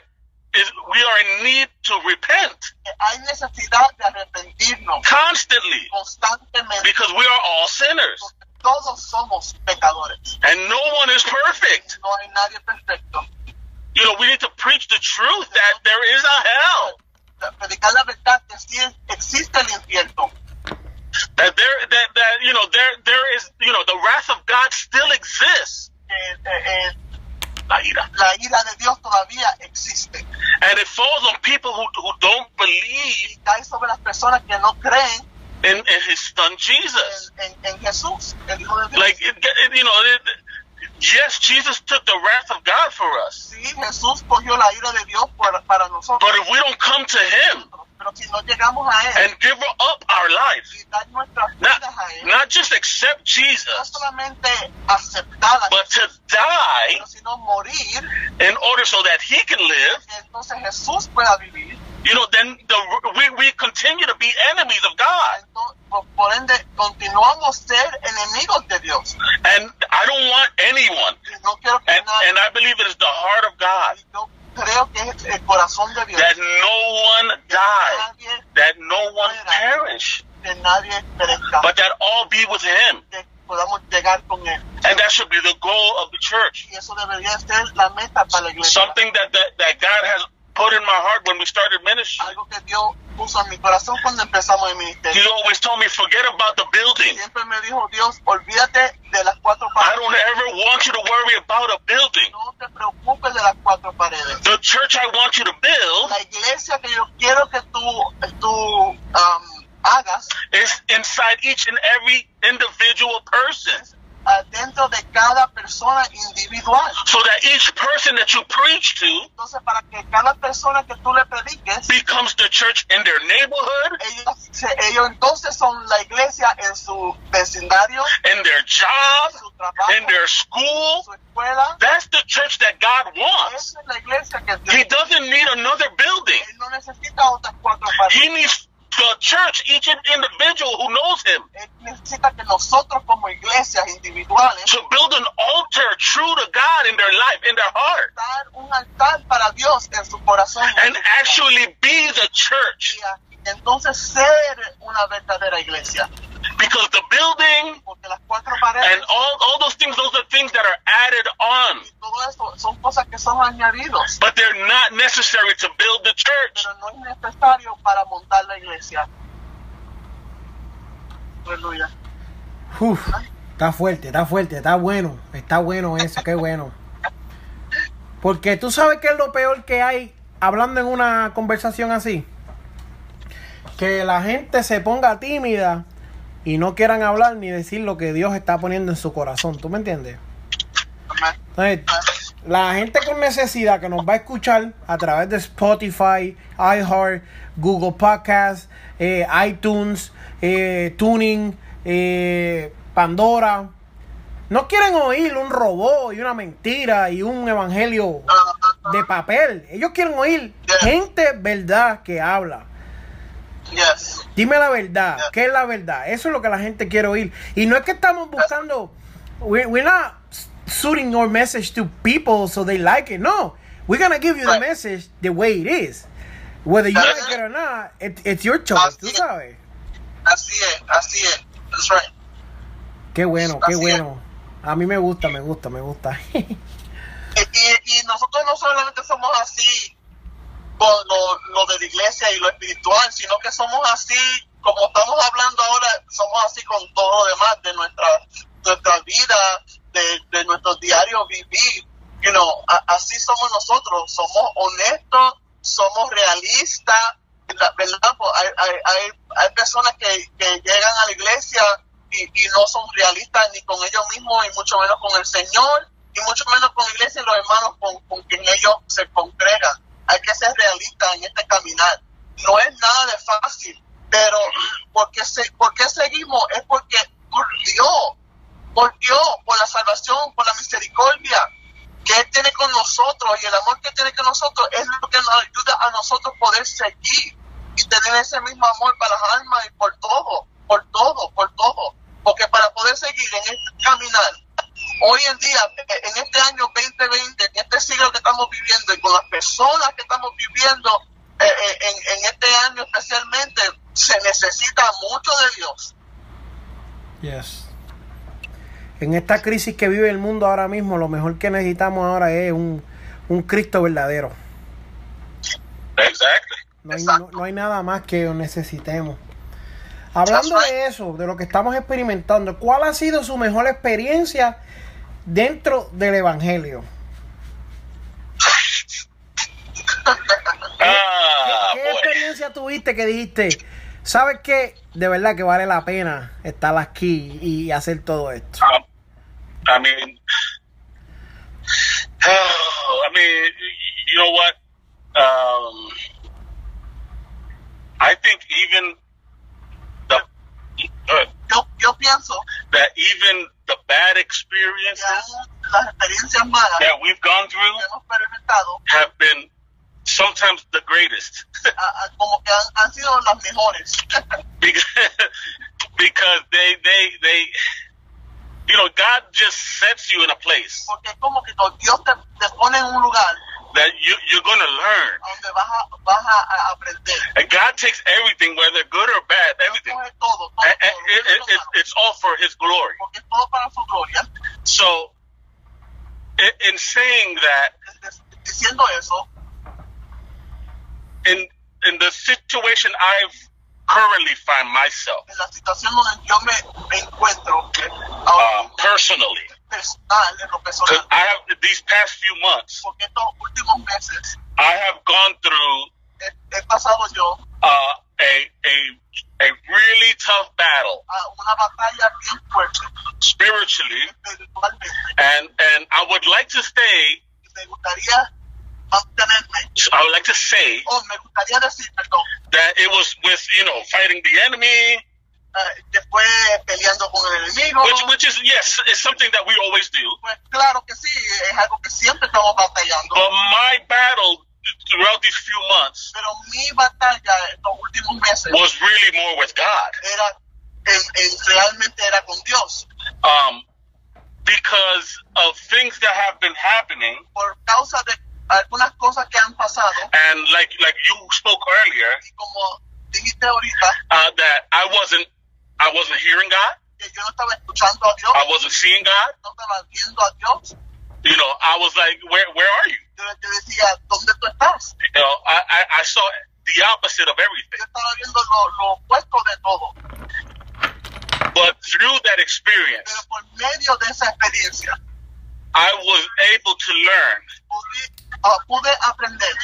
is we are in need to repent hay necesidad de arrepentirnos constantly constantemente because we are all sinners todos somos pecadores. and no one is perfect. No hay nadie perfecto. You know, we need to preach the truth that there is a hell. Predicar la verdad que sí existe el infierno, That there that, that you know there there is you know the wrath of God still exists. que eh, eh, La ira. la ira de Dios todavía existe And it falls on people who, who don't believe y cae sobre las personas que no creen in, in his son Jesus. en, en, en Jesús, el Hijo de Dios. Like it, it- you know, it, yes, Jesus took the wrath of God for us. Sí, Jesús cogió la ira de Dios por- para nosotros. But if we don't come to him Pero si no llegamos a Él and give up our life, y dar nuestras not, vidas a Él, not just accept no Jesus, solamente aceptar a but Jesús, to die pero sino morir, in order so that he can live, que entonces Jesús pueda vivir. you know, then the, we, we continue to be enemies of God. Entonces, por, por ende, continuamos ser enemigos de Dios. And I don't want anyone, Y no quiero que and, nadie, and I believe it is the heart of God, creo que es el corazón de Dios. that no one die, that no one perish, que nadie perezca, but that all be with him. que podamos llegar con Él. And that should be the goal of the church. Y eso debería ser la meta para la iglesia. Something that, that, that God has put in my heart when we started ministry. Algo que Dios puso en mi corazón cuando empezamos el He always told me, forget about the building. Siempre me dijo Dios, olvídate de las cuatro I don't ever want you to worry about a building. No te preocupes de las cuatro paredes. The church I want you to build La iglesia que yo quiero que tú, tú um, hagas is inside each and every individual person. Ah, dentro de cada persona individual. So that each person that you preach to Entonces, para que cada persona que tú le prediques, becomes the church in their neighborhood, ellos, ellos entonces son la iglesia en su vecindario, in their job, en su trabajo, in their school. su escuela. That's the church that God wants. Esa es la iglesia que He doesn't need another building. Él no necesita otras cuatro paredes. He needs the church, each individual who knows him, necesita que nosotros como iglesias individuales to build an altar true to God in their life, in their heart, un altar para Dios en su corazón and actually be the church. Entonces ser una verdadera iglesia Because the building porque las cuatro paredes and all, all those things, those are things that are added on, y todo eso son cosas que son añadidos but they're not necessary to build the church. pero no es necesario para montar la iglesia aleluya Uf, está fuerte, está fuerte, está bueno, está bueno eso, qué bueno. Porque tú sabes que es lo peor que hay hablando en una conversación así. Que la gente se ponga tímida y no quieran hablar ni decir lo que Dios está poniendo en su corazón. ¿Tú me entiendes? La gente con necesidad que nos va a escuchar a través de Spotify, iHeart, Google Podcasts, eh, iTunes, eh, Tuning, eh, Pandora, No quieren oír un robot y una mentira y un evangelio de papel. Ellos quieren oír gente verdad que habla. Yes. Dime la verdad. Yeah. ¿Qué es la verdad? Eso es lo que la gente quiere oír. Y no es que estamos buscando. We're, we're not suiting our message to people so they like it. No. We're going to give you the message the way it is. Whether you like it. or not, it, it's your choice. Tú Así es. sabes. Así es, así es. That's right. Qué bueno, qué es. bueno. A mí me gusta, me gusta, me gusta. [laughs] Y nosotros no solamente somos así con lo, lo de la iglesia y lo espiritual, sino que somos así, como estamos hablando ahora, somos así con todo lo demás de nuestra, nuestra vida, de, de nuestro diario vivir. You así somos nosotros, somos honestos, somos realistas, ¿verdad? Pues hay, hay, hay personas que, que llegan a la iglesia y, y no son realistas ni con ellos mismos y mucho menos con el Señor y mucho menos con la iglesia y los hermanos con, con quien ellos se congregan. Hay que ser realistas en este caminar. No es nada de fácil, pero porque se, ¿por qué seguimos? Es porque por Dios, por Dios, por la salvación, por la misericordia que Él tiene con nosotros y el amor que tiene con nosotros es lo que nos ayuda a nosotros poder seguir y tener ese mismo amor para las almas y por todo, por todo, por todo. Porque para poder seguir en este caminar, hoy en día, en este año 2020, en este siglo que estamos viviendo y con las personas que estamos viviendo eh, eh, en, en este año especialmente, se necesita mucho de Dios. Yes. En esta crisis que vive el mundo ahora mismo, lo mejor que necesitamos ahora es un, un Cristo verdadero. Exactly. No hay, Exacto. no- no hay nada más que necesitemos. Hablando de eso, de lo que estamos experimentando, ¿cuál ha sido su mejor experiencia dentro del Evangelio? Ah, ¿Qué boy. experiencia tuviste que dijiste, sabes qué? De verdad que vale la pena estar aquí y hacer todo esto. Um, I mean, I mean, you know what? Um, I think even the uh, Yo, yo pienso that even the bad experiences that we've gone through have been sometimes the greatest. [laughs] Because [laughs] because they they they you know God just sets you in a place Porque es como que cuando Dios te, te pone en un lugar that you you're going to learn. donde vas a, vas a, a aprender. And God takes everything, whether good or bad, everything. Todo, todo, And, and it, it, it, it's all for His glory. porque todo para su gloria. So, in, in saying that, Diciendo eso, in in the situation I've currently find myself, en la situación donde yo me, me encuentro, uh, personally, I have these past few months. I have gone through uh, a a a really tough battle spiritually, and and I would like to stay. I would like to say that it was with you know fighting the enemy eh, que peleando con el enemigo. which which is yes, it's something that we always do. Pues claro que sí, es algo que siempre estamos batallando. But my battle throughout these few months Pero mi batalla estos últimos meses was really more with God, era, en, en- realmente era con Dios. um, because of things that have been happening, Por causa de algunas cosas que han pasado, and like like you spoke earlier, y como dijiste ahorita, uh, that I wasn't I wasn't hearing God. I wasn't seeing God. You know, I was like, where where are you? You know, I, I, I saw the opposite of everything. But through that experience, I was able to learn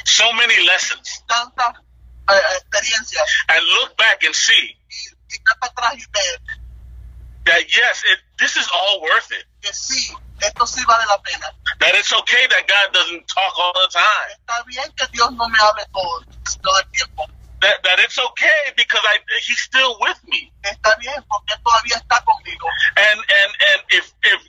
so many lessons and look back and see that yes, it, this is all worth it. que sí, esto sí vale la pena. That it's okay that God doesn't talk all the time. Está bien que Dios no me hable todo, todo el tiempo. That that it's okay because I He's still with me. Está bien porque todavía está conmigo. And and and if if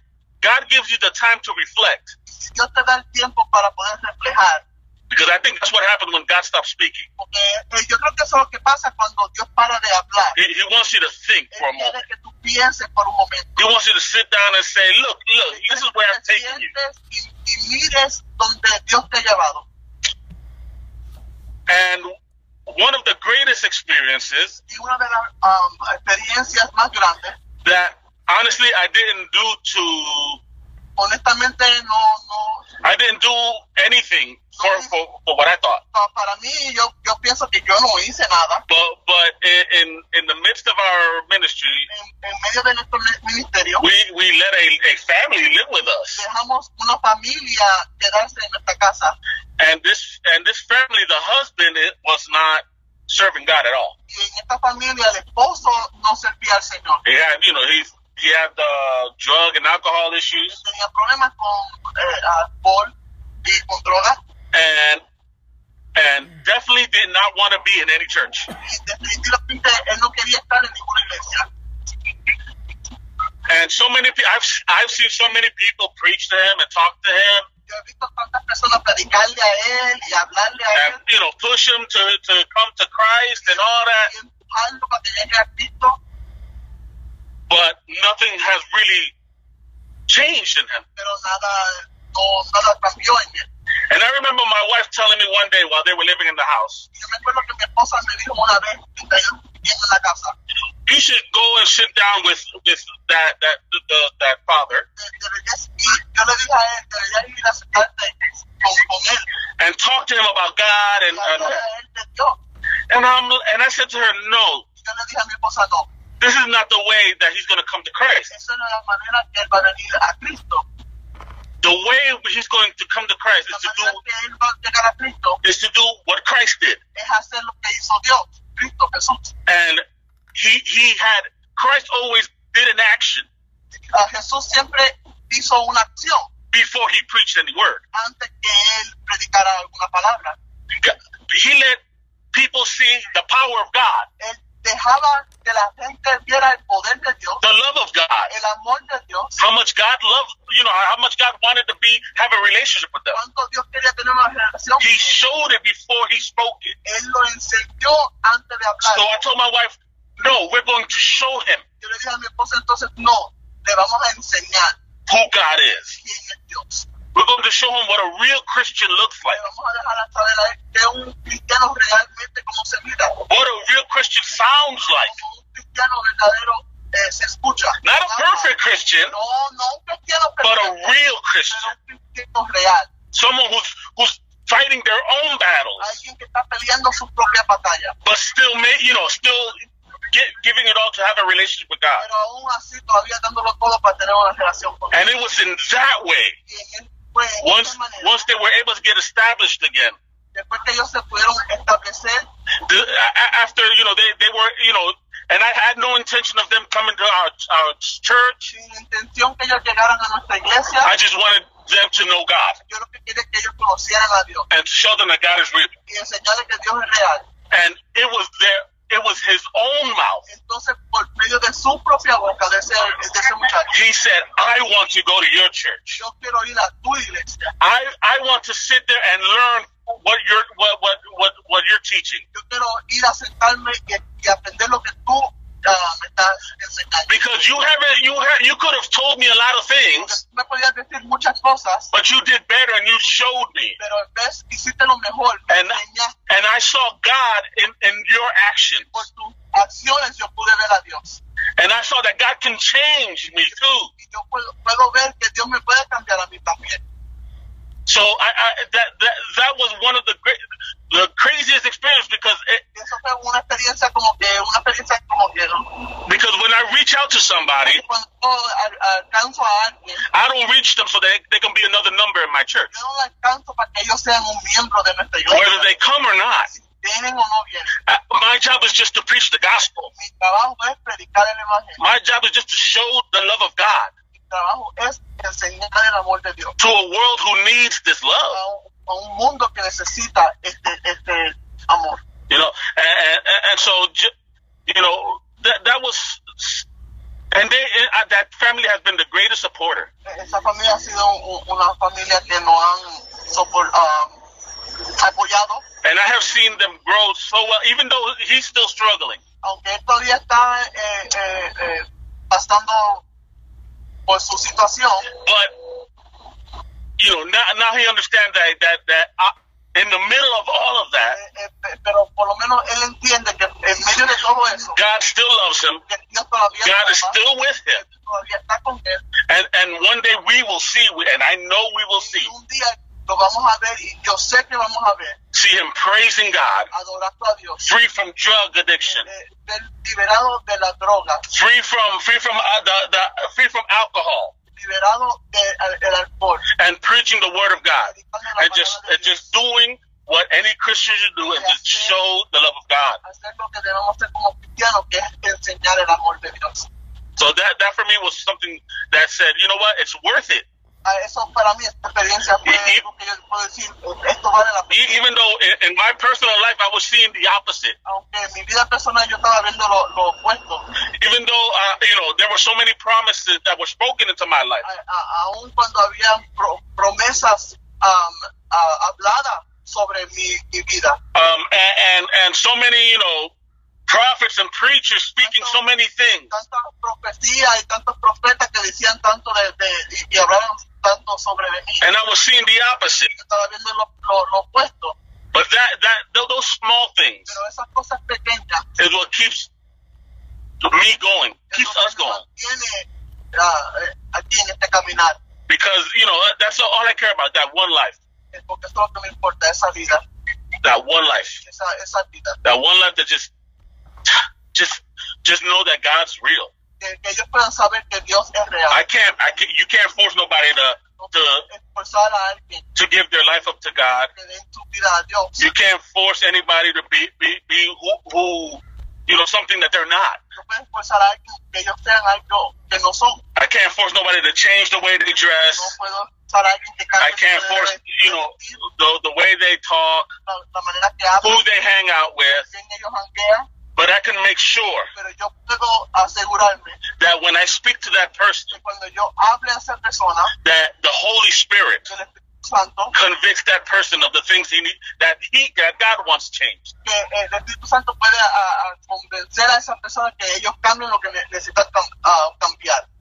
God gives you the time to reflect, Si Dios te da el tiempo para poder reflejar, because I think that's what happened when God stopped speaking. porque eh, yo creo que eso es lo que pasa cuando Dios para de hablar. He, he wants you to think for a moment. que tú pienses por un momento. He wants you to sit down and say, look, look, this is where I'm te taking you. y, y mires donde Dios te ha llevado. And one of the greatest experiences Y una de las um, experiencias más grandes, that honestly I didn't do to honestamente no, no, I didn't do anything for, for, for what I thought. para mí yo, yo pienso que yo no hice nada. But but in in the midst of our ministry, En, en medio de nuestro ministerio, we we let a, a family live with us, dejamos una familia quedarse en nuestra casa. and this and this family, the husband it was not serving God at all. Y en esta familia el esposo no servía al Señor. He had you know he he had uh, drug and alcohol issues, Tenía problemas con eh, alcohol y con drogas. And and definitely did not want to be in any church. And so many people, I've I've seen so many people preach to him and talk to him, and you know push him to to come to Christ and all that. but nothing has really changed in him. And I remember my wife telling me one day while they were living in the house, you should go and sit down with with that that the, the, that father. And talk to him about God and, and and I'm and I said to her, no. This is not the way that he's going to come to Christ. The way he's going to come to Christ is to do que él va a llegar a Cristo is to do what Christ did." es hacer lo que hizo Dios, Cristo Jesús. And he he had Christ always did an action Jesús siempre hizo una acción before he preached any word. antes que él predicara alguna palabra. he let people see the power of God, Él dejaba que la gente viera el poder de Dios, the love of God, el amor de Dios, how much God loved, you know, how much God wanted to be have a relationship with them. cuánto Dios quería tener una relación. He showed it before he spoke it. Él lo enseñó antes de hablar. So I told my wife, no, we're going to show him Yo le dije a mi esposa entonces, no, le vamos a enseñar who God is. quién es Dios. We're going to show him what a real Christian looks like. What a real Christian sounds like. Not a perfect Christian, but a real Christian. Someone who's, who's fighting their own battles. But still, you know, still Get, giving it all to have a relationship with God. And it was in that way Y en él fue en once once they were able to get established again, después que ellos se pudieron establecer, the, after you know they, they were you know, and I had no intention of them coming to our our church. sin intención que ellos llegaran a nuestra iglesia, I just wanted them to know God yo lo que quería es que ellos conocieran a Dios and to show them that God is real. y enseñarles que Dios es real. And it was their it was His own mouth. Entonces, por medio de su propia boca, de ese, de ese muchacho, He said, "I want to go to your church. yo quiero ir a tu iglesia. I I want to sit there and learn what you're what what what what you're teaching." Yo quiero ir a sentarme y, y aprender lo que tú me estás enseñando. Because you haven't you ha- you could have told me a lot of things, me podías decir muchas cosas, but you did better and you showed me. pero en hiciste lo mejor, And- And I saw God in, in your actions. por tus acciones, yo pude ver a Dios. And I saw that God can change me too. Y yo puedo, puedo ver que Dios me puede cambiar a mí también. So I, I, that, that that was one of the great, the craziest experience because it, because when I reach out to somebody, I don't reach them so they they can be another number in my church. Whether they come or not. Uh, my job is just to preach the gospel. My job is just to show the love of God trabajo es enseñar el amor de Dios to a world who needs this love. un, a un mundo que necesita este, este amor. You know, and, and, and so you know that that was And they, uh, that family has been the greatest supporter. Esa familia ha sido una familia que nos han sopor- ah, apoyado, And I have seen them grow so well, even though he's still struggling. aunque todavía está eh, eh, eh, pasando su situación, But, you know, now, now he understands that, that, that uh, in the middle of all of that, eh, eh, pero por lo menos él entiende que en medio de todo eso, God still loves him. que Dios todavía, God is still with him. todavía está con él, And, and one day we will see, and I know we will see, y un día lo vamos a ver, y yo sé que vamos a ver, see him praising God, adorando a Dios, free from drug addiction, eh, ser liberado de la droga, free from free from uh, the, the free from alcohol, liberado del el alcohol, and preaching the word of God, and just and just doing what any Christian should do, and just show the love of God. hacer lo que debemos hacer como cristianos, que es enseñar el amor de Dios. So that that for me was something that said, you know what, it's worth it. Ah, Eso para mí, esta experiencia fue algo que yo puedo decir, esto vale la pena. Even though in, in my personal life I was seeing the opposite. Aunque en mi vida personal yo estaba viendo lo, lo opuesto, Even though uh, you know there were so many promises that were spoken into my life. a- a- aun cuando había pro- promesas am, a- habladas sobre mi, mi vida. um, and, and and so many you know prophets and preachers speaking so many things. Tantas profecías y tantos profetas que decían tanto de, de- y, y tanto sobre de mí. and i was seeing the opposite. Estaba viendo lo, lo, lo opuesto, but that that those small things pero esas cosas pequeñas is what keeps me going keeps us going. ah, eh, aquí en este caminar. because you know that's all i care about that one life. Porque es lo que me importa, esa vida, that one life. Esa, esa vida. that one life that just just just know that God's real. I can't. I can't. You can't force nobody to to to give their life up to God. You can't force anybody to be be, be who, who you know something that they're not. I can't force nobody to change the way they dress. I can't force, you know, the, the way they talk, who they hang out with. But I can make sure that when I speak to that person, that the Holy Spirit convicts that person of the things he need, that he that God wants changed.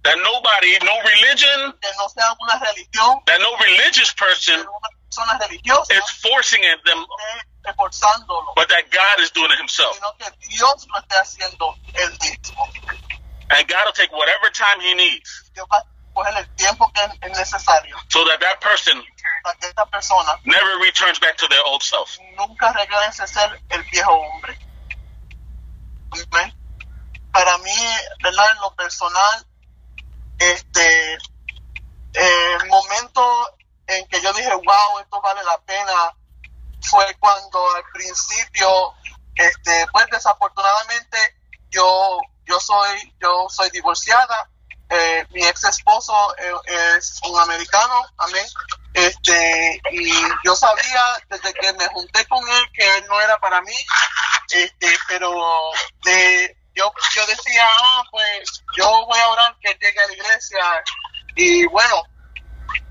That nobody, no religion, that no religious person is forcing them esté esforzándolo. but that God is doing it himself. sino que Dios lo esté haciendo él mismo. And God will take whatever time he needs Dios va a coger el tiempo que es necesario so that that person para que esta persona never returns back to their old self. nunca regrese a ser el viejo hombre. Amén. Para mí, ¿verdad? En lo personal, este, eh, el momento en que yo dije, wow, esto vale la pena, fue cuando al principio, este, pues desafortunadamente, yo, yo soy, yo soy divorciada, eh, mi ex esposo eh, es un americano, amén, este, y yo sabía desde que me junté con él que él no era para mí, este, pero de, yo, yo decía, ah, pues yo voy a orar que llegue a la iglesia, y bueno,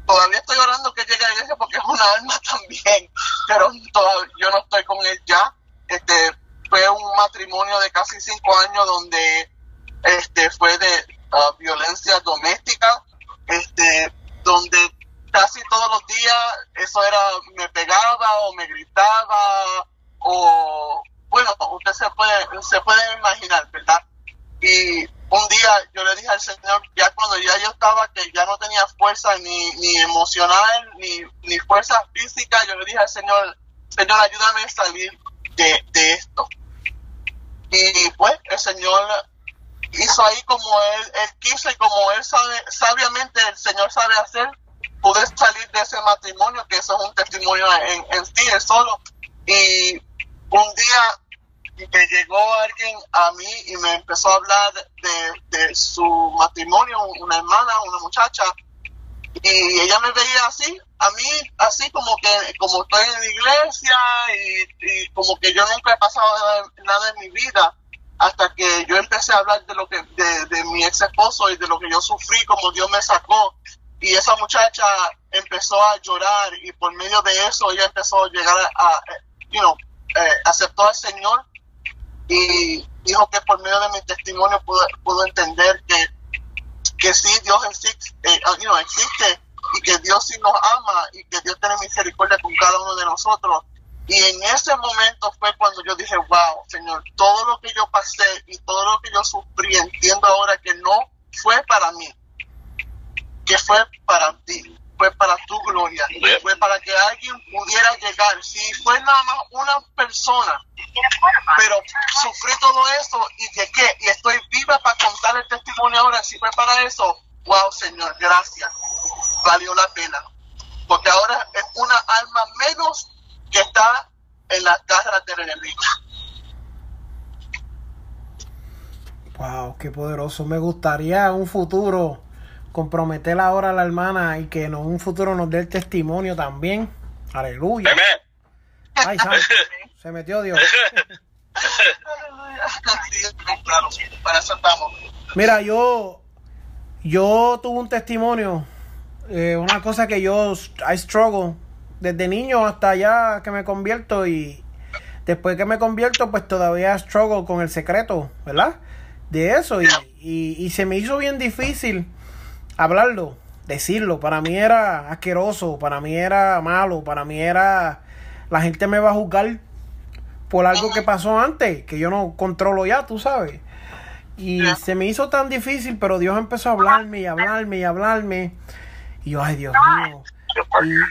todavía estoy orando que llegue a la iglesia porque es una alma [laughs] también, pero todavía, yo no estoy con él ya. Este fue un matrimonio de casi cinco años donde este fue de ah, violencia doméstica, este donde casi todos los días eso era me pegaba o me gritaba o bueno usted se puede se puede imaginar, verdad? Y un día yo le dije al Señor, ya cuando ya yo estaba, que ya no tenía fuerza ni, ni emocional, ni, ni fuerza física, yo le dije al Señor, Señor, ayúdame a salir de, de esto. Y pues el Señor hizo ahí como Él, él quiso y como Él sabe, sabiamente el Señor sabe hacer, pude salir de ese matrimonio, que eso es un testimonio en, en sí, él solo. Y un día me llegó alguien a mí y me empezó a hablar de, de su matrimonio, una hermana, una muchacha, y ella me veía así, a mí así como que como estoy en la iglesia y, y como que yo nunca he pasado nada en mi vida, hasta que yo empecé a hablar de lo que de, de mi ex esposo y de lo que yo sufrí, como Dios me sacó. Y esa muchacha empezó a llorar y por medio de eso ella empezó a llegar a, a you know, eh, aceptó al Señor y dijo que por medio de mi testimonio pudo, pudo entender que, que sí, Dios existe, eh, you know, existe y que Dios sí nos ama y que Dios tiene misericordia con cada uno de nosotros. Y en ese momento fue cuando yo dije, wow, Señor, todo lo que yo pasé y todo lo que yo sufrí, entiendo ahora que no fue para mí, que fue para ti, fue para tu gloria, fue para que alguien pudiera llegar. Si fue nada más una persona, pero sufrí todo eso y llegué y estoy viva para contar el testimonio ahora, si fue para eso, wow, Señor, gracias, valió la pena. Porque ahora es una alma menos que está en las garras del enemigo. Wow, qué poderoso. Me gustaría un futuro comprometer ahora a la hermana y que en un futuro nos dé el testimonio también. Aleluya. Ay, santo, se metió Dios. Mira, yo yo tuve un testimonio, eh, una cosa que yo I struggle desde niño hasta ya que me convierto y después que me convierto pues todavía struggle con el secreto, ¿verdad? De eso y, y, y se me hizo bien difícil hablarlo, decirlo. Para mí era asqueroso, para mí era malo, para mí era... La gente me va a juzgar por algo que pasó antes, que yo no controlo ya, tú sabes. Y se me hizo tan difícil, pero Dios empezó a hablarme y hablarme y hablarme. Y yo, ay Dios mío.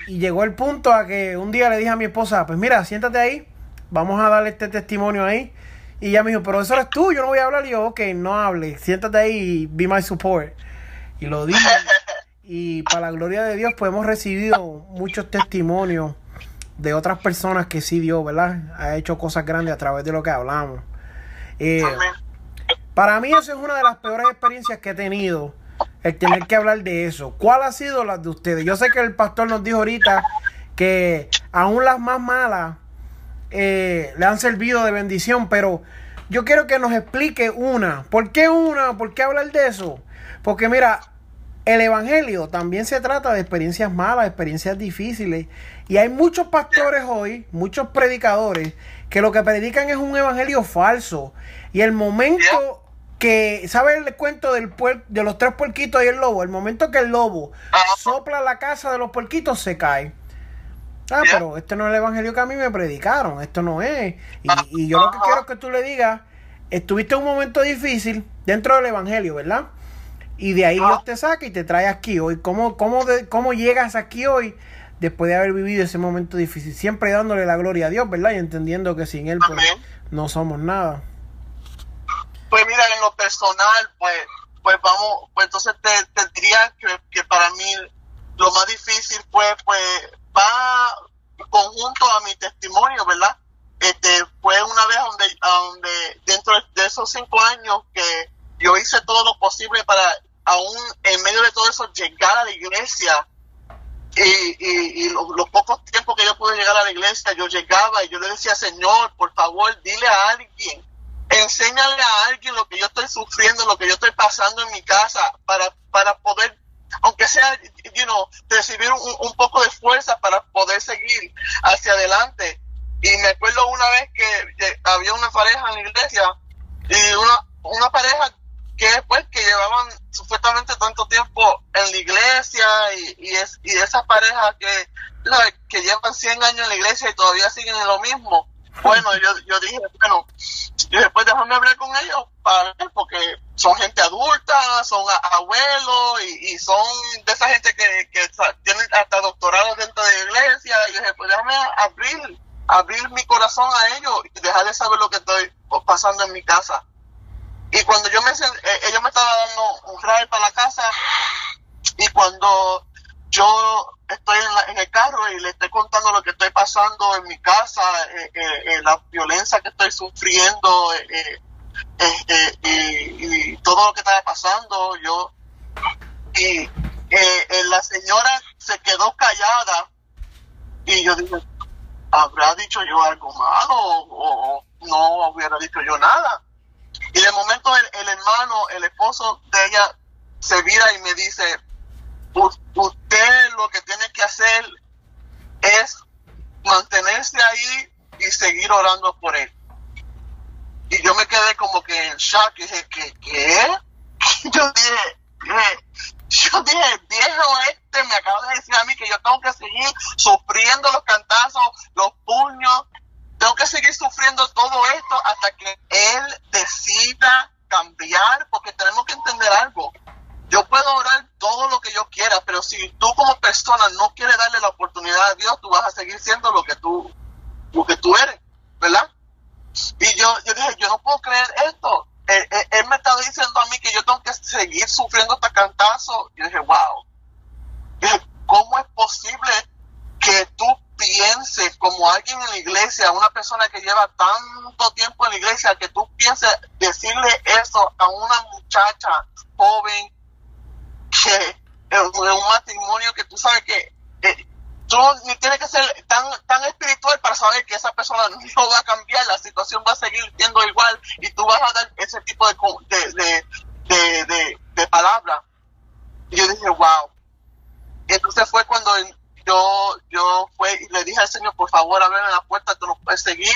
Y, y llegó el punto a que un día le dije a mi esposa, pues mira, siéntate ahí, vamos a darle este testimonio ahí. Y ella me dijo, pero eso eres tú, yo no voy a hablar. Y yo, ok, no hable, siéntate ahí y be my support. Y lo dije. Y para la gloria de Dios, pues hemos recibido muchos testimonios de otras personas que sí Dios, ¿verdad? Ha hecho cosas grandes a través de lo que hablamos. Eh, para mí esa es una de las peores experiencias que he tenido, el tener que hablar de eso. ¿Cuál ha sido la de ustedes? Yo sé que el pastor nos dijo ahorita que aún las más malas eh, le han servido de bendición, pero yo quiero que nos explique una. ¿Por qué una? ¿Por qué hablar de eso? Porque mira, el Evangelio también se trata de experiencias malas, experiencias difíciles. Y hay muchos pastores hoy, muchos predicadores, que lo que predican es un Evangelio falso. Y el momento que, ¿sabes el cuento del puer- de los tres puerquitos y el lobo? El momento que el lobo sopla la casa de los puerquitos, se cae. Ah, pero este no es el Evangelio que a mí me predicaron, esto no es. Y, y yo lo que quiero es que tú le digas, estuviste en un momento difícil dentro del Evangelio, ¿verdad? Y de ahí Dios te saca y te trae aquí hoy. ¿Cómo, cómo, de- cómo llegas aquí hoy después de haber vivido ese momento difícil? Siempre dándole la gloria a Dios, ¿verdad? Y entendiendo que sin Él pues, no somos nada. Pues mira, en lo personal, pues, pues vamos, pues entonces te, te diría que, que para mí lo más difícil fue, pues, va conjunto a mi testimonio, ¿verdad? Este, fue una vez donde, donde dentro de esos cinco años que yo hice todo lo posible para, aún en medio de todo eso, llegar a la iglesia. Y, y, y los, pocos tiempos que yo pude llegar a la iglesia, yo llegaba y yo le decía, Señor, por favor, dile a alguien enséñale a alguien lo que yo estoy sufriendo, lo que yo estoy pasando en mi casa, para, para poder, aunque sea, you know, recibir un, un poco de fuerza para poder seguir hacia adelante. Y me acuerdo una vez que había una pareja en la iglesia, y una, una pareja que pues que llevaban supuestamente tanto tiempo en la iglesia y, y, es, y esas parejas que, que llevan 100 años en la iglesia y todavía siguen en lo mismo. Bueno, yo, yo dije, bueno, y después déjame hablar con ellos para ver, porque son gente adulta, son abuelos y, y son de esa gente que, que tienen hasta doctorados dentro de la iglesia. Y yo dije, pues déjame abrir, abrir mi corazón a ellos y dejarles saber lo que estoy pasando en mi casa. Y cuando yo me sen- eh, ellos me estaban dando un ride para la casa y cuando yo estoy en, la- en el carro y le estoy contando lo que estoy pasando en mi casa, eh, eh, eh, la violencia que estoy sufriendo eh, eh, eh, eh, y, todo lo que estaba pasando, yo y eh, eh, la señora se quedó callada y yo dije, ¿habrá dicho yo algo malo o no hubiera dicho yo nada? Y de momento el, el hermano, el esposo de ella, se vira y me dice, usted lo que tiene que hacer es mantenerse ahí y seguir orando por él. Y yo me quedé como que en shock y dije, ¿qué? ¿Qué? [laughs] Yo dije, yo dije, viejo este me acaba de decir a mí que yo tengo que seguir sufriendo los cantazos, los puños, tengo que seguir sufriendo todo esto hasta que él decida cambiar, porque tenemos que entender algo. Yo puedo orar todo lo que yo quiera, pero si tú como persona no quieres darle la oportunidad a Dios, tú vas a seguir siendo lo que tú, lo que tú eres, ¿verdad? Y yo, yo dije, yo no puedo creer esto. Él, él, me estaba diciendo a mí que yo tengo que seguir sufriendo este cantazo. Y dije, wow. ¿Cómo es posible que tú pienses como alguien en la iglesia, una persona que lleva tanto tiempo en la iglesia, que tú pienses decirle eso a una muchacha joven que en un matrimonio que tú sabes que eh, tú ni tienes que ser tan, tan espiritual para saber que esa persona [laughs] no va a cambiar, la situación va a seguir siendo igual y tú vas a dar ese tipo de, de, de, de palabras. Y yo dije, wow. Y entonces fue cuando yo, yo fue y le dije al Señor, por favor, ábreme la puerta, tú no puedes seguir.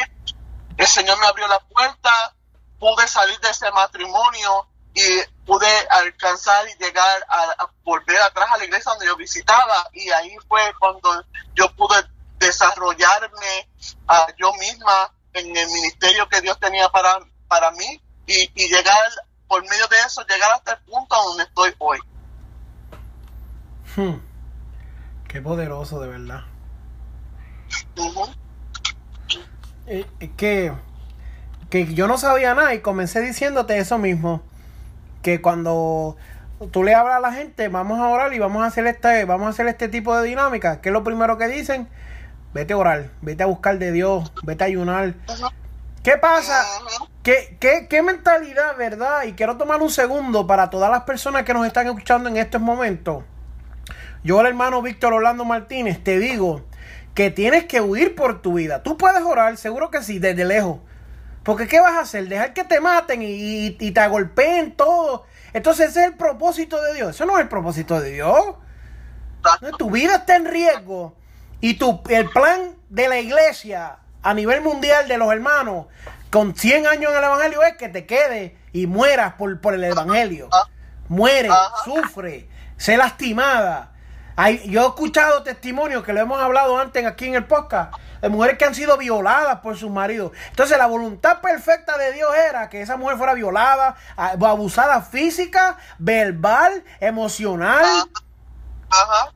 El Señor me abrió la puerta, pude salir de ese matrimonio y pude alcanzar y llegar a, volver atrás a la iglesia donde yo visitaba y ahí fue cuando yo pude desarrollarme uh, yo misma en el ministerio que Dios tenía para, para mí y, y, llegar por medio de eso, llegar hasta el punto donde estoy hoy. Hmm. Qué poderoso, de verdad. Eh, que, que yo no sabía nada y comencé diciéndote eso mismo que cuando tú le hablas a la gente, vamos a orar y vamos a hacer este, vamos a hacer este tipo de dinámica, ¿qué es lo primero que dicen? Vete a orar, vete a buscar de Dios, vete a ayunar. ¿Qué pasa? ¿Qué, qué, qué mentalidad, verdad? Y quiero tomar un segundo para todas las personas que nos están escuchando en estos momentos. Yo, el hermano Víctor Orlando Martínez, te digo que tienes que huir por tu vida. Tú puedes orar, seguro que sí, desde lejos. Porque ¿qué vas a hacer? Dejar que te maten y, y, te golpeen todo. Entonces ese es el propósito de Dios. Eso no es el propósito de Dios. Tu vida está en riesgo. Y tu, el plan de la iglesia a nivel mundial de los hermanos con 100 años en el Evangelio es que te quedes y mueras por, por el Evangelio. Muere, sufre, sé lastimada. Hay, yo he escuchado testimonios que lo hemos hablado antes aquí en el podcast de mujeres que han sido violadas por sus maridos. Entonces la voluntad perfecta de Dios era que esa mujer fuera violada, abusada física, verbal, emocional.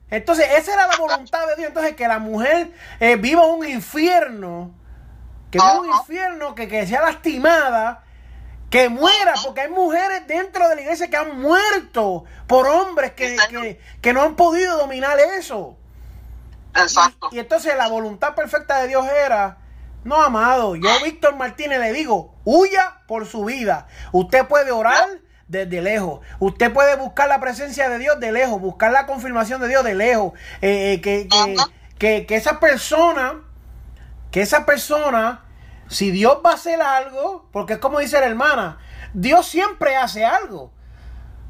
Entonces esa era la voluntad de Dios. Entonces que la mujer eh, viva un infierno, que viva un infierno, que, que sea lastimada que muera, porque hay mujeres dentro de la iglesia que han muerto por hombres que, que, que, no han podido dominar eso. Exacto. Y, entonces la voluntad perfecta de Dios era, no, amado, yo Víctor Martínez le digo, huya por su vida. Usted puede orar desde lejos. Usted puede buscar la presencia de Dios de lejos, buscar la confirmación de Dios de lejos. Eh, eh, que, que, que, esa persona, que esa persona, si Dios va a hacer algo, porque es como dice la hermana, Dios siempre hace algo.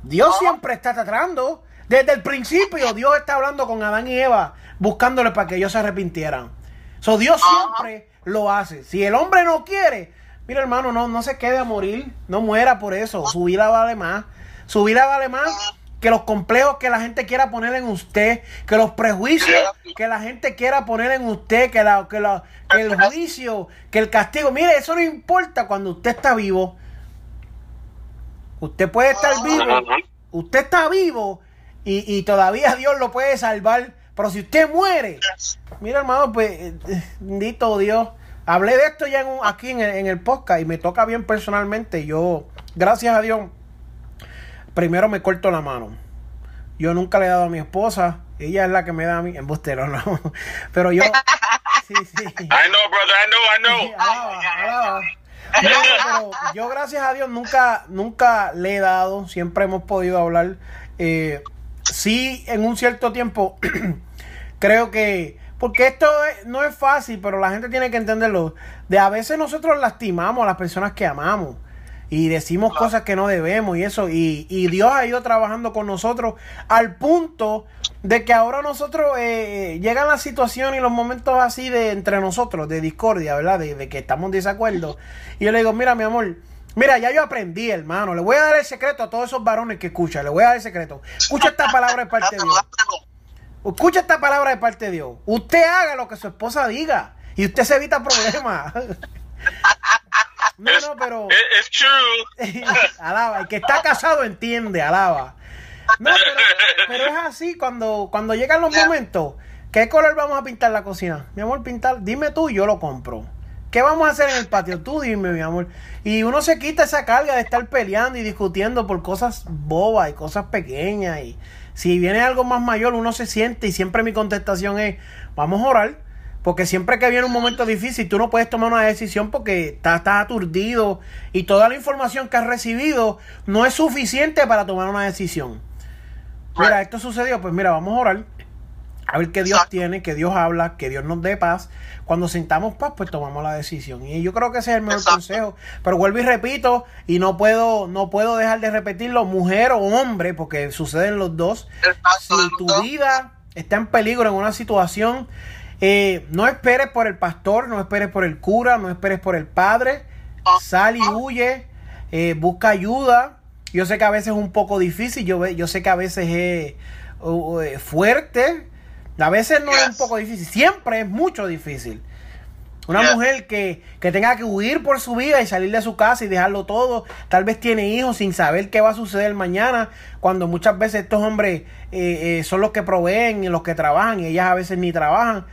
Dios siempre está tratando. Desde el principio Dios está hablando con Adán y Eva buscándole para que ellos se arrepintieran. So, Dios siempre lo hace. Si el hombre no quiere, mira hermano, no, no se quede a morir, no muera por eso. Su vida vale más. Su vida vale más que los complejos que la gente quiera poner en usted, que los prejuicios que la gente quiera poner en usted, que, la, que, la, que el juicio, que el castigo. Mire, eso no importa cuando usted está vivo. Usted puede estar vivo, usted está vivo y, y todavía Dios lo puede salvar pero si usted muere, mira hermano, pues, eh, bendito Dios. Hablé de esto ya aquí en el, podcast y me toca bien personalmente. Yo, gracias a Dios, primero me corto la mano. Yo nunca le he dado a mi esposa. Ella es la que me da a mí. Embustero, no. [laughs] Pero yo. Sí, sí. I know, brother. I know, I know. pero yo, gracias a Dios, nunca, nunca le he dado. Siempre hemos podido hablar. Eh, sí, en un cierto tiempo [clears throat] creo que, porque esto no es fácil, pero la gente tiene que entenderlo, de a veces nosotros lastimamos a las personas que amamos. Y decimos cosas que no debemos y eso. Y, y, Dios ha ido trabajando con nosotros al punto de que ahora nosotros eh, llegan las situaciones y los momentos así de entre nosotros, de discordia, ¿verdad? De, de, que estamos en desacuerdo. Y yo le digo, mira, mi amor, mira, ya yo aprendí, hermano. Le voy a dar el secreto a todos esos varones que escuchan. Le voy a dar el secreto. Escucha esta palabra de parte de Dios. Escucha esta palabra de parte de Dios. Usted haga lo que su esposa diga y usted se evita problemas. [laughs] No, no, pero. Es true. [laughs] alaba. El que está casado entiende, alaba. No, pero, es así cuando, cuando llegan los momentos. ¿Qué color vamos a pintar la cocina? Mi amor, pintar. Dime tú, yo lo compro. ¿Qué vamos a hacer en el patio? Tú dime, mi amor. Y uno se quita esa carga de estar peleando y discutiendo por cosas bobas y cosas pequeñas. Y si viene algo más mayor, uno se siente y siempre mi contestación es, vamos a orar porque siempre que viene un momento difícil, tú no puedes tomar una decisión porque estás, aturdido y toda la información que has recibido no es suficiente para tomar una decisión. Mira, esto sucedió, pues mira, vamos a orar. A ver qué Dios tiene, que Dios habla, que Dios nos dé paz. Cuando sintamos paz, pues tomamos la decisión. Y yo creo que ese es el mejor consejo. Pero vuelvo y repito, y no puedo, no puedo dejar de repetirlo, mujer o hombre, porque suceden los dos. Si tu vida está en peligro en una situación, eh, no esperes por el pastor, no esperes por el cura, no esperes por el padre. Sal y huye, eh, busca ayuda. Yo sé que a veces es un poco difícil, yo, yo sé que a veces es eh, fuerte, a veces no es un poco difícil, siempre es mucho difícil. Una mujer que, que, tenga que huir por su vida y salir de su casa y dejarlo todo, tal vez tiene hijos sin saber qué va a suceder mañana, cuando muchas veces estos hombres son los que proveen y los que trabajan y ellas a veces ni trabajan.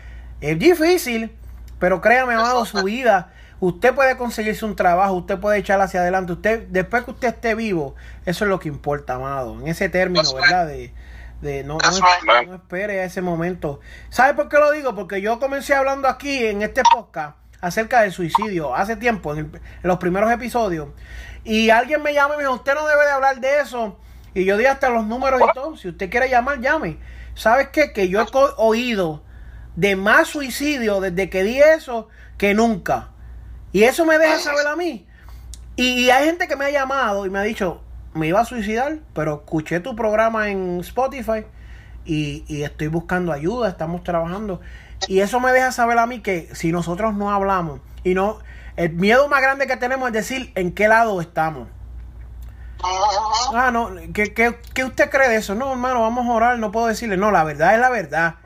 Es difícil, pero créame, amado, su vida. Usted puede conseguirse un trabajo, usted puede echar hacia adelante. Usted, después que usted esté vivo, eso es lo que importa, amado. En ese término, ¿verdad? De, de no, no, espere a ese momento. ¿Sabe por qué lo digo? Porque yo comencé hablando aquí en este podcast acerca del suicidio hace tiempo, en, en los primeros episodios. Y alguien me llama y me dijo, usted no debe de hablar de eso. Y yo di hasta los números y todo. Si usted quiere llamar, llame. ¿Sabes qué? Que yo he oído de más suicidio desde que di eso que nunca. Y eso me deja saber a mí. Y hay gente que me ha llamado y me ha dicho, me iba a suicidar, pero escuché tu programa en Spotify y, estoy buscando ayuda, estamos trabajando. Y eso me deja saber a mí que si nosotros no hablamos y no, el miedo más grande que tenemos es decir en qué lado estamos. Ah, no, ¿qué, qué, qué usted cree de eso? No, hermano, vamos a orar, no puedo decirle, no, la verdad es la verdad.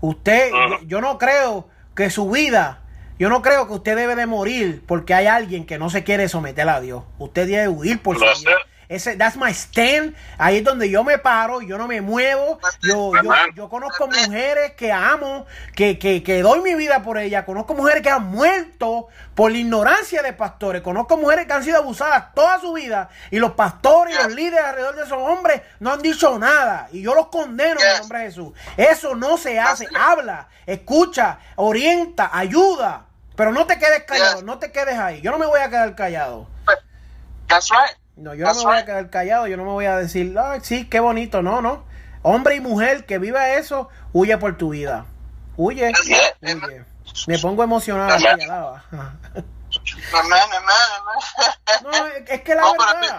Usted, yo no creo que su vida, yo no creo que usted debe de morir porque hay alguien que no se quiere someter a Dios. Usted debe huir por su vida. Ese, that's my stand. Ahí es donde yo me paro, yo no me muevo. Yo, yo, yo conozco mujeres que amo, que, que, que doy mi vida por ellas. Conozco mujeres que han muerto por la ignorancia de pastores. Conozco mujeres que han sido abusadas toda su vida. Y los pastores y los líderes alrededor de esos hombres no han dicho nada. Y yo los condeno en el nombre de Jesús. Eso no se hace. Habla, escucha, orienta, ayuda. Pero no te quedes callado, no te quedes ahí. Yo no me voy a quedar callado. That's right. No, yo no me voy a quedar callado, yo no me voy a decir, ay, sí, qué bonito, no, no. Hombre y mujer que viva eso, huye por tu vida. Huye, huye. Me pongo emocionado aquí, [laughs] No, es que la verdad,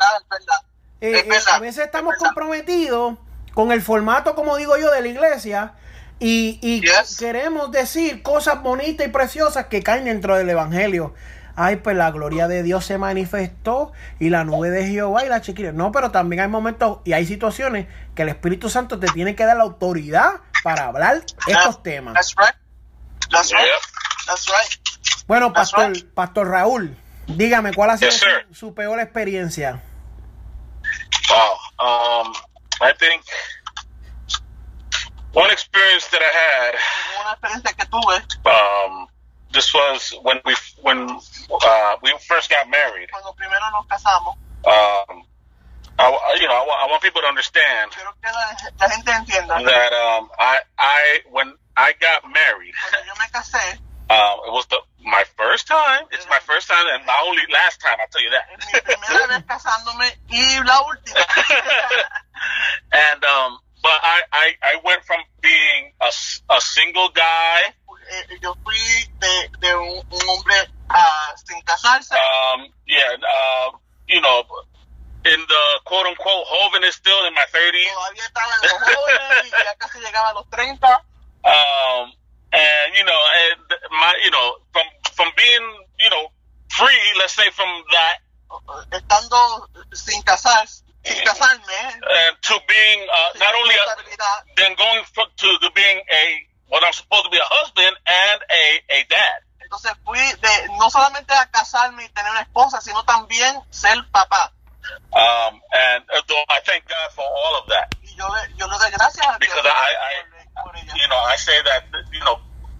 eh, eh, a veces estamos comprometidos con el formato, como digo yo, de la iglesia y, y queremos decir cosas bonitas y preciosas que caen dentro del evangelio ay, pues la gloria de Dios se manifestó y la nube de Jehová y la chiquilla. No, pero también hay momentos y hay situaciones que el Espíritu Santo te tiene que dar la autoridad para hablar estos temas. That's right. That's right. That's right. Bueno, Pastor, Pastor Raúl, dígame, ¿cuál ha sido su, peor experiencia? Wow, um, I think one experience that I had. Una experiencia que tuve. Um, this was when we when uh, we first got married. Cuando primero nos casamos. Um, I, you know, I want, I want people to understand Quiero que la, la gente entienda that um, I, I, when I got married, cuando yo me casé, um, it was the, my first time. It's my first time and my only last time. I'll tell you that. mi primera vez casándome y la última. [laughs] and um, but I, I, I went from being a, a single guy eh, yo fui de, de un, un hombre uh, sin casarse. Um, yeah, uh, you know, in the quote unquote jóvenes still in my 30s. Todavía estaba en los jóvenes y ya casi llegaba a los 30. Um, and you know, and my, you know, from from being, you know, free, let's say from that, estando sin casar, sin casarme, and to being uh, not only a, then going for, to the being a what I'm supposed to be a husband and a a dad. Entonces fui de no solamente a casarme y tener una esposa, sino también ser papá. Um, and uh, I thank God for all of that, Y yo le, yo le doy gracias a Dios Because I- por, you know, I say that you know,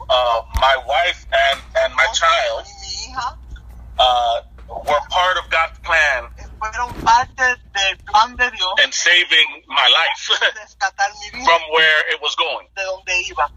uh, my wife and and my child Y mi hija uh, were part of God's plan fueron parte del plan de Dios in saving my life rescatar mi [laughs] vida from where it was going, de donde iba.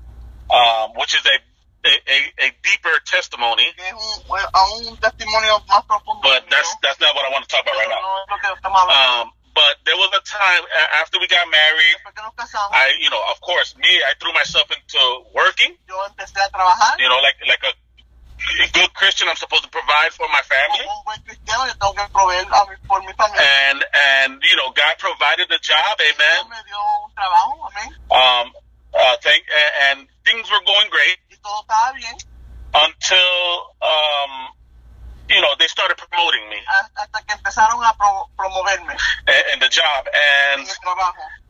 um, which is a, a a a deeper testimony. Que es un, aún un testimonio más profundo. But that's that's not what I want to talk about right now. no es lo que estamos hablando. Um, but there was a time after we got married. Después que nos casamos, I, you know, of course, me, I threw myself into working. yo empecé a trabajar. You know, like like a good Christian, I'm supposed to provide for my family, Como un buen cristiano, yo tengo que proveer a mi, por mi familia. and and you know, God provided the job. Amen. me dio un trabajo, amén. Um, uh, thank and, things were going great todo estaba bien. Until um, you know, they started promoting me. Hasta que empezaron a pro- promoverme. In, in the job, and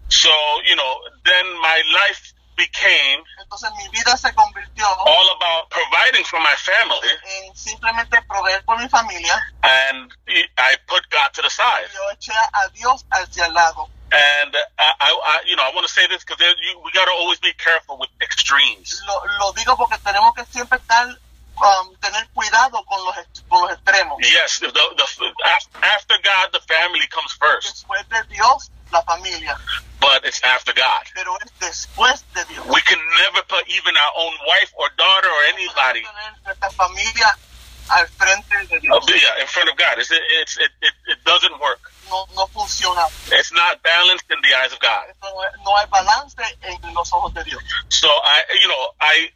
so you know, then my life became Entonces mi vida se convirtió all about providing for my family, en simplemente proveer por mi familia. And I put God to the side. yo eché a Dios hacia el lado. And I, I, I you know, I want to say this because we got to always be careful with extremes. Lo, lo digo porque tenemos que siempre estar, um, tener cuidado con los, con los extremos. Yes, the, the, after God, the family comes first, Después de Dios, la familia. but it's after God. Pero es después de Dios. We can never put even our own wife or daughter or anybody nuestra familia al frente de Dios. Oh, yeah, in front of God. It's, it's, it, it, it doesn't work. No, no funciona. It's not balanced in the eyes of God. No, no hay balance en los ojos de Dios. So I, you know, I,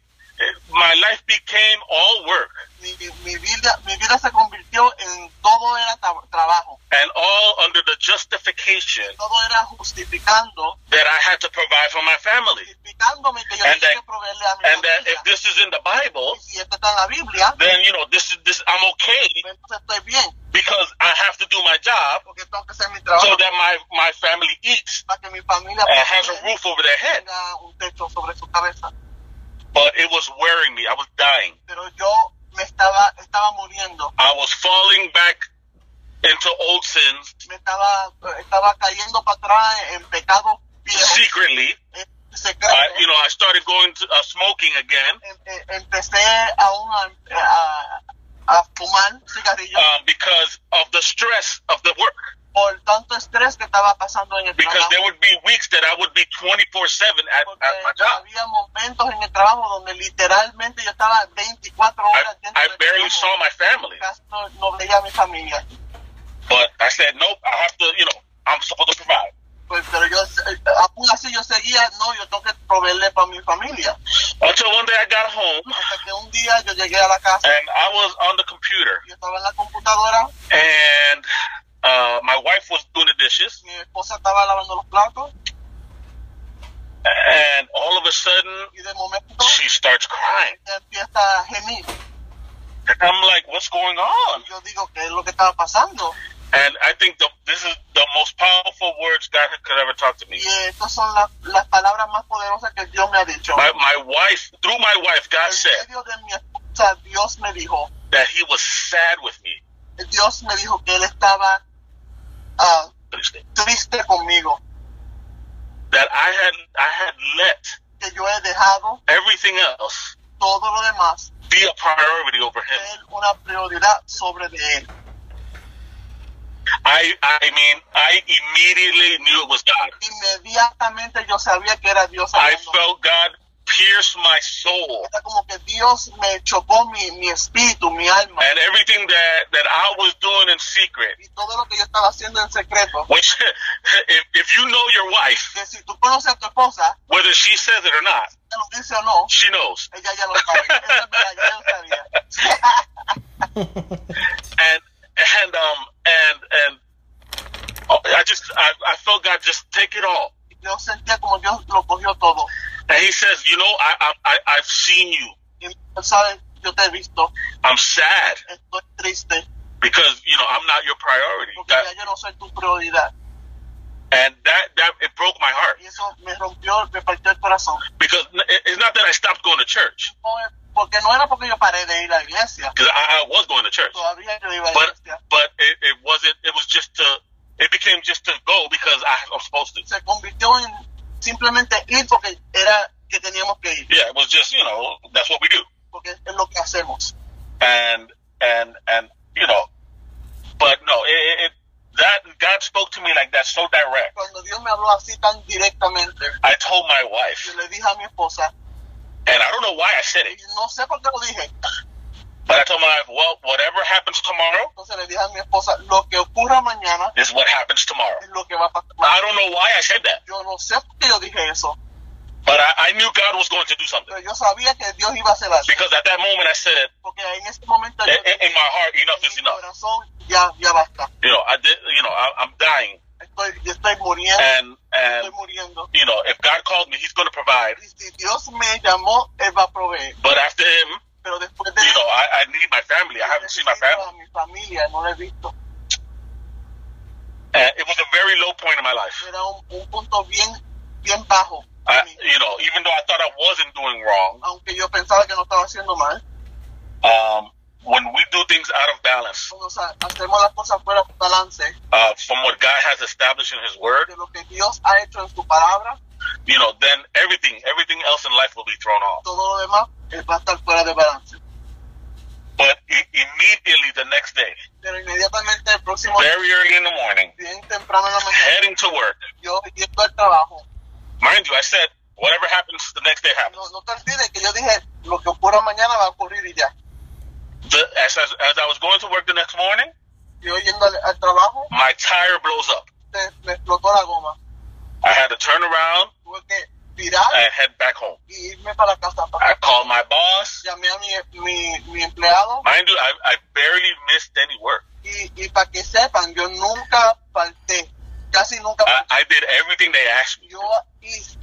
my life became all work Mi, mi vida, mi vida se convirtió en todo era tra- trabajo. and all under the justification Todo era justificando, that I had to provide for my family. justificándome que yo And that- que proveerle a mi And that if this is in the Bible, Y si esto está en la Biblia, then you know this is this I'm okay entonces estoy bien, because I have to do my job porque tengo que hacer mi so that my my family eats para que mi familia and has a roof over their head. tenga un techo sobre su cabeza. But it was wearing me. I was dying. Pero yo me estaba, estaba muriendo, I was falling back into old sins me estaba, estaba cayendo para atrás en pecados viejos, secretly. I, you know, I started going to uh, smoking again em- empecé aún a, a, a fumar cigarrillos um, because of the stress of the work. Por tanto estrés que estaba pasando en el Because trabajo. there would be weeks that I would be 24/7 at, at my job. había momentos en el trabajo donde literalmente yo estaba 24 I, horas dentro I del barely trabajo. saw my family. No, no veía a mi familia. But I said, nope, I have to, you know, I'm supposed to provide. Pues, pero yo, eh, aún así yo seguía, no, yo tengo que proveerle para mi familia. Until one day I got home Hasta que un día yo llegué a la casa, and I was on the computer yo estaba en la computadora, and uh, my wife was doing the dishes mi esposa estaba lavando los platos and all of a sudden momento she starts crying. empieza a gemir. And I'm like, what's going on? Digo, ¿qué es lo que estaba pasando? And I think the, this is the most powerful words God could ever talk to me. Y las, las palabras más poderosas que Dios me ha dicho. My, my wife, through my wife, God said medio de mi esposa, Dios me dijo, that He was sad with me. Dios me dijo que Él estaba ah, triste conmigo, That I had I had let que yo he dejado everything else todo lo demás be a priority over Him. ser una prioridad sobre de Él. I I mean, I immediately knew it was God. Inmediatamente yo sabía que era Dios I felt God pierce my soul. Como que Dios me chocó mi, mi espíritu, mi alma. And everything that, that I was doing in secret, Y todo lo que yo estaba haciendo en secreto. which [laughs] if, if you know your wife, Que si tú conoces a tu esposa, whether she says it or not, lo dice o no, she knows. ella ya lo sabe. Eso ya lo sabía. [laughs] And and um and and oh, I just I, I felt God just take it all. Yo sentía como Dios lo cogió todo. And he says, you know, I, I, I have seen you. I'm sad. Because you know I'm not your priority. That, and that that it broke my heart. Because it's not that I stopped going to church. Because I, I, was going to church. But, but it, it wasn't. It was just to. It became just to go because I was supposed to. Se convirtió en simplemente ir porque era que teníamos que ir. Yeah, it was just you know that's what we do. Porque es lo que hacemos. and and and you know, but no, it, it, it that God spoke to me like that so direct. Cuando Dios me habló así tan directamente, I told my wife, yo le dije a mi esposa, and I don't know why I said it, no sé por qué lo dije, but I told my wife, well, whatever happens tomorrow entonces le dije a mi esposa, lo que ocurra mañana is what happens tomorrow. es lo que va a pasar. I don't know why I said that, Yo no sé por qué yo dije eso, but I, I knew God was going to do something pero yo sabía que Dios iba a hacer algo. because at that moment I said, Porque en ese momento in, yo in- in my heart, enough en is mi enough. corazón ya, ya basta. You know, I did. You know, I, I'm dying, Estoy, yo estoy muriendo, and estoy and muriendo. you know, if God called me, He's going to provide. Y si Dios me llamó, Él va a proveer. But after Him, Pero después de you know, I, I need my family. I haven't seen my family. mi familia, no la he visto. And it was a very low point in my life. Era un, un punto bien, bien bajo. I, you know, even though I thought I wasn't doing wrong, Aunque yo pensaba que no estaba haciendo mal. um, when we do things out of balance Cuando hacemos las cosas fuera de balance uh, from what God has established in His Word, de lo que Dios ha hecho en su palabra, you know, then everything, everything else in life will be thrown off. todo lo demás eh, va a estar fuera de balance. But immediately the next day, Pero inmediatamente el próximo very early in the morning, bien temprano en la mañana, heading to work, yo yendo al trabajo. mind you, I said, whatever happens, the next day happens. no te olvides que yo dije, lo que ocurra mañana va a ocurrir y ya. The, as, as, as I was going to work the next morning, Yo yendo al, al trabajo, my tire blows up. me explotó la goma. I had to turn around and head back home. y irme para la casa. I called my boss. Mind you, I, I barely missed any work. y, y para que sepan, yo nunca falté, casi nunca I, I did everything they asked me. yo,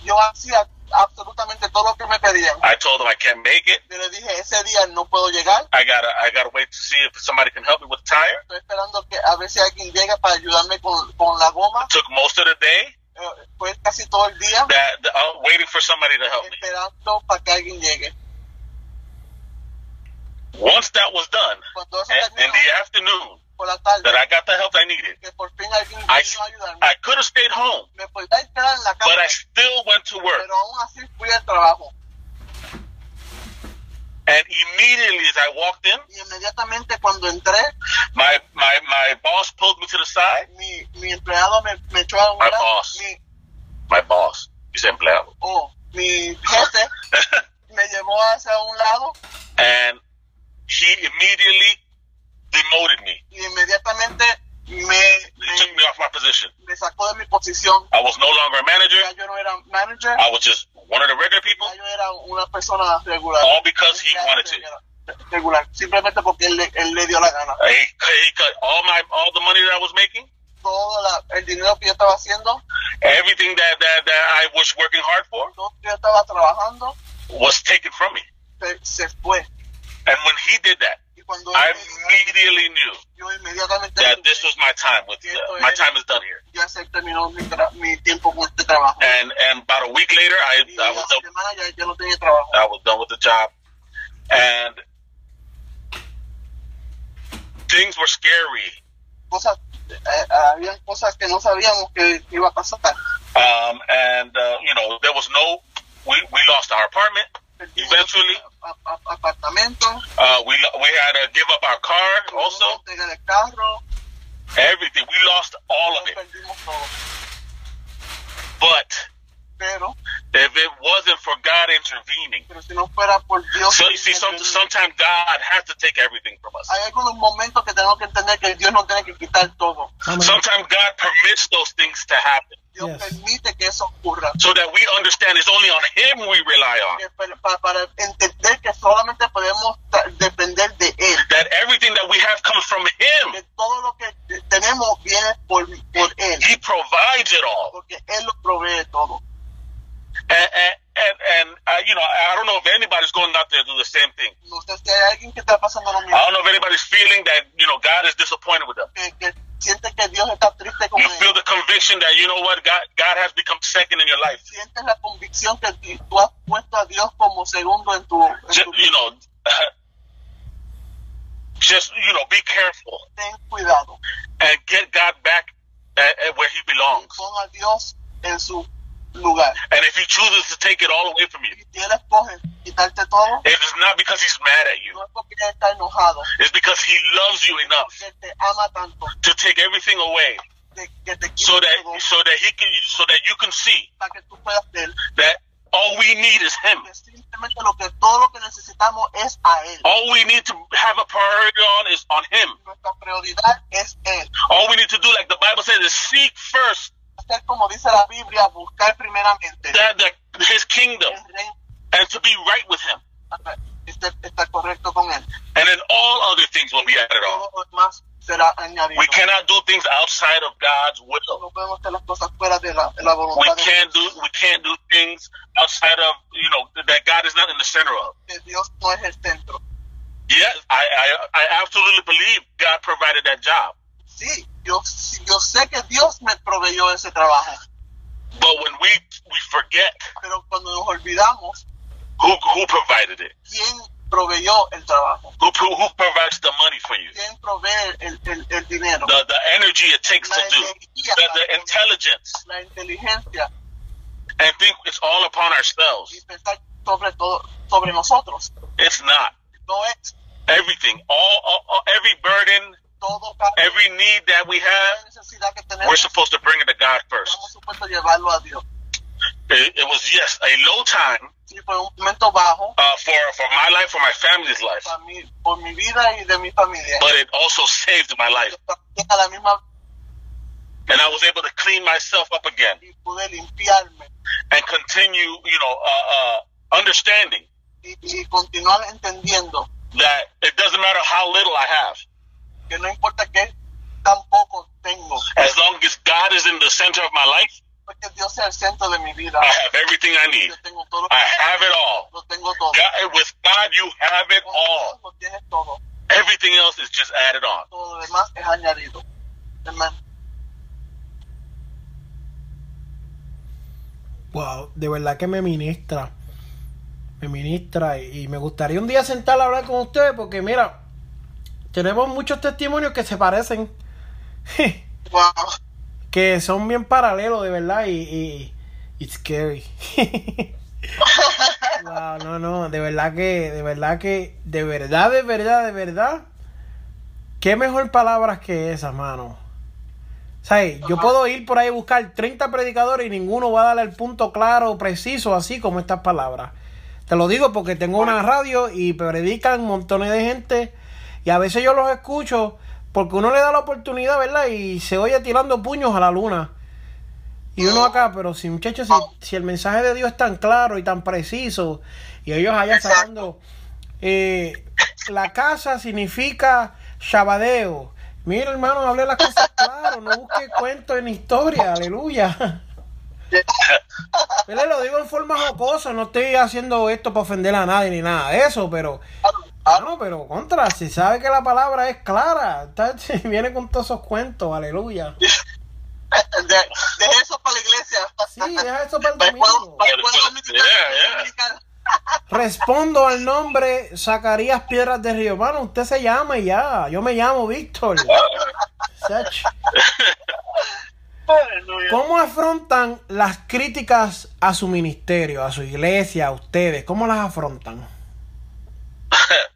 yo hacía absolutamente todo lo que me pedían. I told them I can't make it. Yo le dije, ese día no puedo llegar. I gotta I gotta wait to see if somebody can help me with the tire. Estoy esperando que a ver si alguien llega para ayudarme con, con la goma. Took most of the day Fue casi todo el día that, uh, waiting for somebody to help me. esperando para que alguien llegue. Once that was done, Cuando in, the afternoon, tarde, that I got the help I needed, por fin I ayudarme, I could have stayed home, me en la but I still went to work. And immediately as I walked in, Y inmediatamente cuando entré, my my my boss pulled me to the side. mi, mi empleado me, me echó a un My lado. boss. Mi, My boss, he's empleado, oh, mi jefe [laughs] me llevó hacia un lado and he immediately demoted me. y inmediatamente me, He took me, me off my position. me sacó de mi posición. I was no longer a manager. Ya yo no era manager, I was just one of the regular people, yo era una persona regular. all because he wanted to. Regular, simplemente porque él, él le dio la gana. He, he cut all my all the money that I was making, Todo la- el dinero que yo estaba haciendo, everything that, that that I was working hard for, todo que yo estaba trabajando, was taken from me. se, se fue. And when he did that, I immediately knew that this was my time with uh, my time is done here. And and about a week later, I, I was done, I was done with the job, and things were scary. Um, and uh, you know there was no we we lost our apartment eventually apartamento, uh, we we had to give up our car also. tuvimos que entregar el carro, Everything. We lost all of it. But Pero, if it wasn't for God intervening, pero si no fuera por Dios, so you see, some, sometimes God has to take everything from us. hay algunos momentos que tenemos que entender que Dios nos tiene que quitar todo. Amén. Sometimes God permits those things to happen Dios Yes. permite que eso ocurra. so that we understand it's only on Him we rely on. Que para, para- para entender que solamente podemos ta- depender de Él. That everything that we have comes from Him. Que todo lo que tenemos viene por, por Él. He provides Uh, I don't know if anybody's going out there to do the same thing. No sé alguien que está pasando lo I don't know if anybody's feeling that, you know, God is disappointed with them. que, que siente que Dios está triste con You feel the conviction that, you know what, God, God has become second in your life. Sientes la convicción que tú has puesto a Dios como segundo en tu, en Just, tu you know, [laughs] just, you know, be careful and get God back where he belongs. Pon a Dios en su lugar. And if he chooses to take it all away from you, Si Él escoge quitarte todo, it is not because he's mad at you. no es porque Él está enojado, It's because he loves you enough porque Él te ama tanto, to take everything away de, so that todo, so that he can so that you can see para que tú puedas ver that all we need is him. lo que lo que es. All we need to have a priority on is on him. Nuestra prioridad es Él. All we need to do, like the Bible says, is seek first Hacer como dice la Biblia, buscar primeramente that, that his kingdom and to be right with him. estar, correcto con Él. And then all other things will be added on. Todo lo demás será añadido. We cannot do things outside of God's will. No podemos hacer las cosas fuera de la, de la We can't do we can't do things outside of you know that God is not in the center of. Que Dios no es el centro. Yes, I I, I absolutely believe God provided that job. Sí, yo, yo sé que Dios me proveyó ese trabajo, But when we we forget pero cuando nos olvidamos, who who provided it, ¿quién proveyó el trabajo? who who provides the money for you, ¿Quién provee el, el, el dinero? the the energy it takes La to do, the, the intelligence, la inteligencia and think it's all upon y ourselves. pensar sobre todo sobre nosotros. It's not No es everything. All, all, all every burden, every need that we have, necesidad que tenemos. we're supposed to bring it to God first. Estamos supuestos a llevarlo a Dios. It, it was yes a low time Sí, fue un momento bajo uh, for for my life, for my family's life, para mí, por mi vida y de mi familia. but it also saved my life, También a la misma and I was able to clean myself up again y pude limpiarme and continue, you know, uh, uh, understanding y, y continuar entendiendo that it doesn't matter how little I have, que no importa que tan poco tengo, as long as God is in the center of my life, porque Dios sea el centro de mi vida. I have everything I need. Yo tengo todo, I have it all. lo tengo todo. God, with God, you have it Con all. Lo tienes todo. Everything else is just added on. Todo lo demás es añadido. Amén. Wow, de verdad que me ministra. Me ministra. Y, y me gustaría un día sentar a hablar con ustedes porque, mira, tenemos muchos testimonios que se parecen. [laughs] Wow. que son bien paralelos, de verdad. Y. y it's scary. [laughs] wow, no, no. De verdad que. De verdad que. De verdad, de verdad, de verdad. Qué mejor palabras que esas, mano. ¿Sabes? Yo puedo ir por ahí a buscar 30 predicadores y ninguno va a darle el punto claro, preciso, así como estas palabras. Te lo digo porque tengo una radio y predican montones de gente y a veces yo los escucho porque uno le da la oportunidad, ¿verdad? Y se oye tirando puños a la luna. Y uno acá, pero si muchachos, si, si el mensaje de Dios es tan claro y tan preciso y ellos allá sacando, eh, la casa significa shabadeo. Mira, hermano, hable las cosas claro, no busque cuentos en historia, aleluya. [laughs] Pero lo digo en forma jocosa, no estoy haciendo esto para ofender a nadie ni nada de eso, pero Ah, no, pero contra, si sabe que la palabra es clara, está- [laughs] viene con todos esos cuentos, aleluya. [laughs] De, deje eso para la iglesia. Sí, deja eso para el domingo. Respondo al nombre Zacarías Piedras de Río. Mano, usted se llama y ya. Yo me llamo Víctor. ¿Cómo afrontan las críticas a su ministerio, a su iglesia, a ustedes? ¿Cómo las afrontan? [laughs]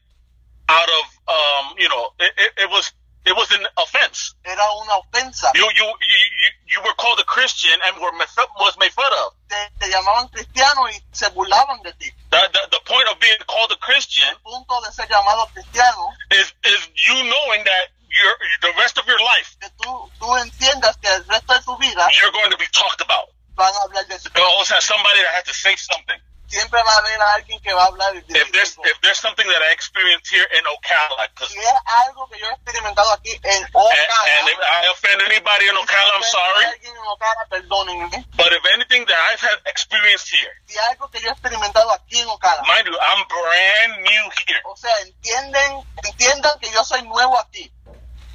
out of um, you know, it, it, it was it was an offense. era una ofensa. You you you you, you were called a Christian and were was made fun of. Te, te llamaban cristiano y se burlaban de ti. The, the the point of being called a Christian El punto de ser llamado cristiano, is is you knowing that your the rest of your life que tú, tú entiendas que el resto de tu vida you're going to be talked about. van a hablar de eso. There always has somebody that has to say something. Siempre va a haber alguien que va a hablar y If there's if there's something that I experienced here in Ocala, Si es algo que yo he experimentado aquí en Ocala, and if I offend anybody in Ocala, I'm sorry. Ocala. But if anything that I've had experienced here, Si algo que yo he experimentado aquí en Ocala, mind you, I'm brand new here, o sea, entienden, entiendan que yo soy nuevo aquí.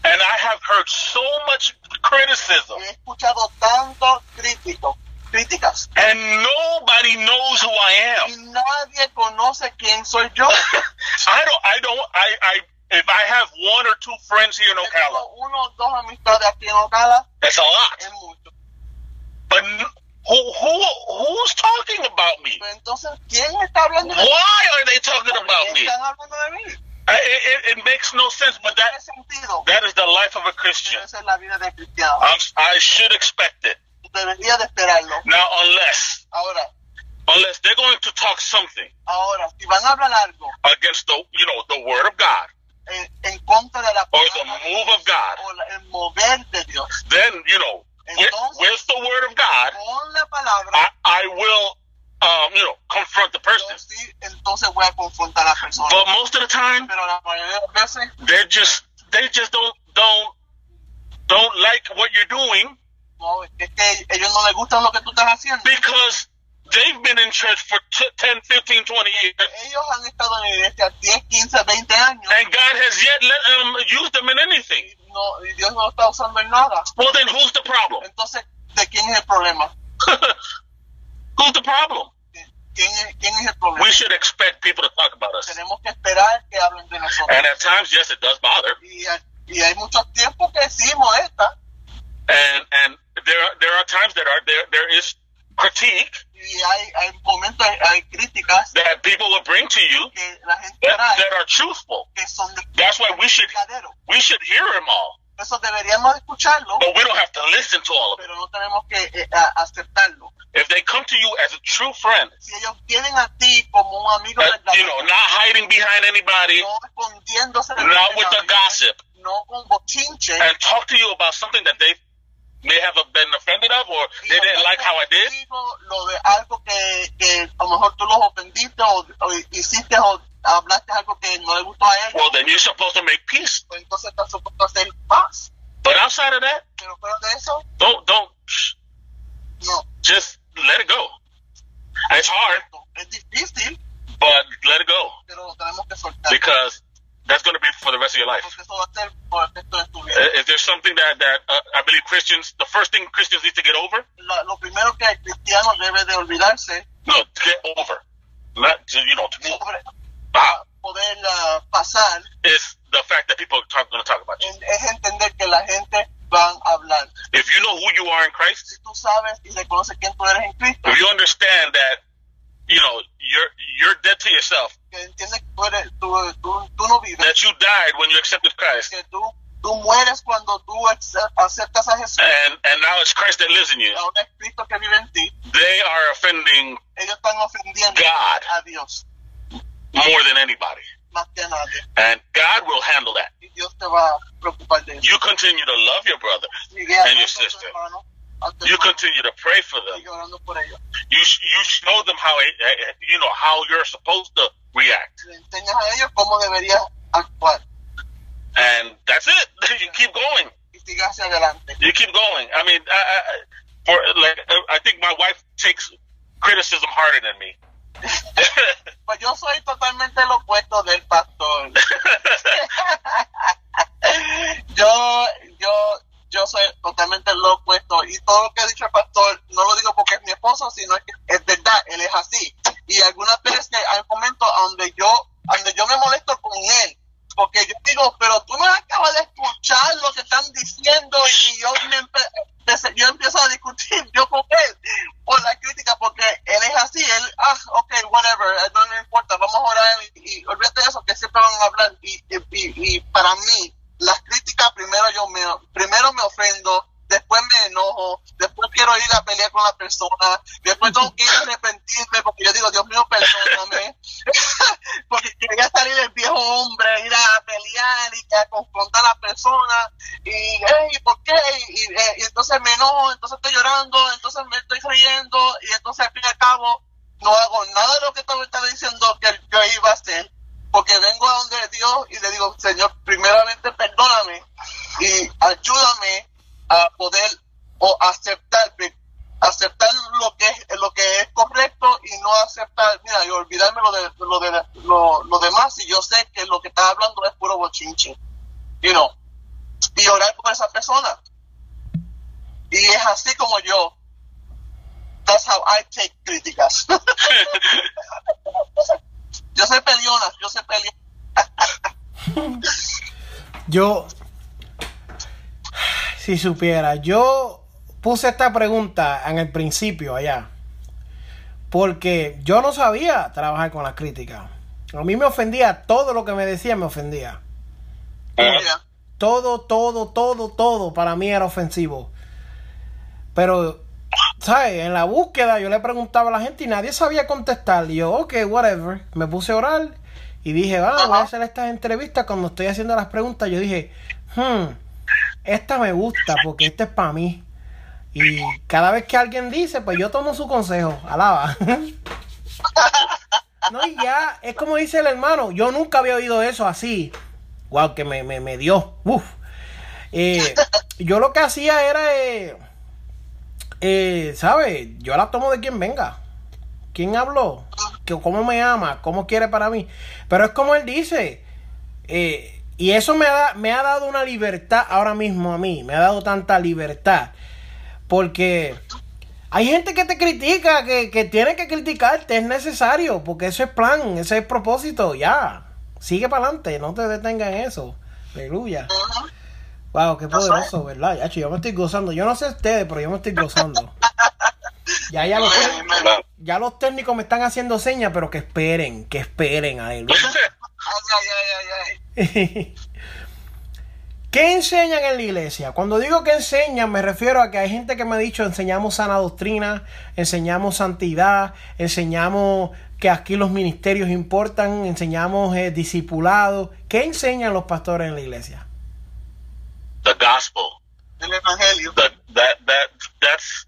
and I have heard so much criticism, He escuchado tantos críticos, críticas, and nobody knows who I am. nadie conoce quién soy yo. [laughs] I don't. I don't. I. I. If I have one or two friends here in Ocala, uno dos amistades aquí en Ocala, that's a lot. es mucho. But who who who's talking about me? Pero entonces, ¿quién está hablando de? Why are they talking about me? están hablando de mí? I, it, it, makes no sense. But that, that is the life of a Christian. Esa es la vida de cristiano. I'm, I should expect it. Debería de esperarlo. Now, unless Ahora, unless they're going to talk something ahora, si van a hablar algo against the you know the word of God en, en contra de la or the move of God, o el mover de Dios, then you know with, Entonces- with the word of God, con la palabra, I, I will um, you know confront the person. entonces voy a confrontar a la persona. But most of the time, Pero la mayoría de veces, they're just they just don't don't don't like what you're doing no, es que ellos no les gustan lo que tú estás haciendo. because they've been in church for t- 10, 15, 20 years. Ellos han estado en la iglesia 10, 15, 20 años And God has yet let them use them in anything. no, Dios no lo está usando en nada. Well, then who's the problem? Entonces, ¿de quién es el problema? [laughs] who's the problem? ¿Quién es, quién es el problema? We should expect people to talk about us. Tenemos que esperar que hablen de nosotros. And at times, yes, it does bother. Y, y hay muchos tiempos que sí molesta And and there are, there are times that are there there is critique y hay, hay momentos, hay, hay críticas that people will bring to you que la gente that, that are truthful. que son de That's why we should we should hear them all, Eso deberíamos escucharlo, but we don't have to listen to all of it. pero no tenemos que eh, aceptarlo. If they come to you as a true friend, Si ellos vienen a ti como un amigo uh, you know, not hiding behind anybody, no escondiéndose not with the gossip, no con bochinche, and talk to you about something that they may have been offended of or they didn't like how I did, Lo de algo que, que a lo mejor tú los ofendiste o, o hiciste o hablaste algo que no le gustó a ellos, well, then you're supposed to make peace. entonces estás supuesto a hacer paz. But outside of that, Pero fuera de eso, don't don't no. just let it go. It's hard, Es difícil, but let it go pero tenemos que soltar. because that's going to be for the rest of your life. Porque eso va a ser por el resto de tu vida. Uh, Is there something that that uh, I believe Christians? The first thing Christians need to get over, lo primero que el cristiano debe de olvidarse no, to get over, not to you know to move, uh, poder pasar is the fact that people are going to talk about you. en- es entender que la gente va a hablar. If you know who you are in Christ, Si tú sabes y reconoces quién tú eres en Cristo, if you understand that, you know you're you're dead to yourself, que entiendes que tú, eres, tú, tú, tú no vives, that you died when you accepted Christ, que tú, tú mueres cuando tú aceptas a Jesús, and and now it's Christ that lives in you. ahora es Cristo que vive en ti, They are offending ellos están ofendiendo God. a Dios more than anybody, más que a nadie. and God will handle that. Y Dios te va a preocupar de eso. You continue to love your brother. Sigue and your sister. hermano, You continue to pray for them. sigue orando por ellos. You you show them how eh, you know how you're supposed to react, Le enseñas a ellos cómo deberías actuar and that's it. [laughs] you keep going. y sigue hacia adelante. You keep going. I mean, I, I, I- for like, I think my wife takes criticism harder than me. [laughs] Pues yo soy totalmente lo opuesto del pastor. [laughs] yo, yo, yo soy totalmente lo opuesto. Y todo lo que ha dicho el pastor, no lo digo porque es mi esposo, sino que es verdad, él es así. Y algunas veces hay momentos donde yo, donde yo me molesto con él. Porque yo digo, pero tú no acabas de escuchar lo que están diciendo y yo, me yo empiezo a discutir yo con él por la crítica porque él es así, él, ah, ok, whatever, no me importa, vamos a orar y, y olvídate de eso, que siempre van a hablar y, y- y para mí las críticas primero yo me, primero me ofendo, después me enojo, después quiero ir a pelear con la persona, después tengo que ir a arrepentirme porque yo digo, Dios mío, perdóname, [laughs] porque quería salir el viejo hombre, ir a pelear y a confrontar a la persona, y, hey, ¿por qué? Eh, y, entonces me enojo, entonces estoy llorando, entonces me estoy riendo, y entonces al fin y al cabo no hago nada de lo que me estaba diciendo que yo iba a hacer porque vengo a donde Dios y le digo, Señor, primeramente perdóname y ayúdame a poder o aceptar aceptar lo que es lo que es correcto y no aceptar mira y olvidarme lo de lo de lo, lo demás y yo sé que lo que está hablando es puro bochinche you know y orar por esa persona. Y es así como yo that's how I take críticas [laughs] [laughs] yo soy peleona yo soy peleona [laughs] yo si supiera, yo puse esta pregunta en el principio allá. Porque yo no sabía trabajar con las críticas. A mí me ofendía todo lo que me decía, me ofendía. Todo, todo, todo, todo para mí era ofensivo. Pero, ¿sabes? En la búsqueda yo le preguntaba a la gente y nadie sabía contestar. Y yo, ok, whatever. Me puse a orar y dije, ah, voy a hacer estas entrevistas. Cuando estoy haciendo las preguntas, yo dije, hmm, esta me gusta porque esta es para mí. Y cada vez que alguien dice, pues yo tomo su consejo, alaba. [laughs] no, y ya, es como dice el hermano, yo nunca había oído eso así. Wow, que me, me, dio. Uf. Eh, yo lo que hacía era, eh, eh, ¿sabes? Yo la tomo de quien venga. ¿Quién habló? ¿Cómo me ama? ¿Cómo quiere para mí? Pero es como él dice, eh, y eso me ha, me ha dado una libertad ahora mismo a mí, me ha dado tanta libertad. Porque hay gente que te critica, que, que tiene que criticarte, es necesario, porque eso es plan, ese es propósito, ya. Sigue para adelante, no te detengan en eso. Aleluya. Wow, qué poderoso, ¿verdad? Ya, yo me estoy gozando. Yo no sé ustedes, pero yo me estoy gozando. [laughs] Ya, ya, los, ya los técnicos me están haciendo señas, pero que esperen, que esperen, aleluya. [laughs] [laughs] ¿Qué enseñan en la iglesia? Cuando digo que enseñan, me refiero a que hay gente que me ha dicho enseñamos sana doctrina, enseñamos santidad, enseñamos que aquí los ministerios importan, enseñamos eh, discipulado. ¿Qué enseñan los pastores en la iglesia? The gospel. El evangelio. that, that, that's,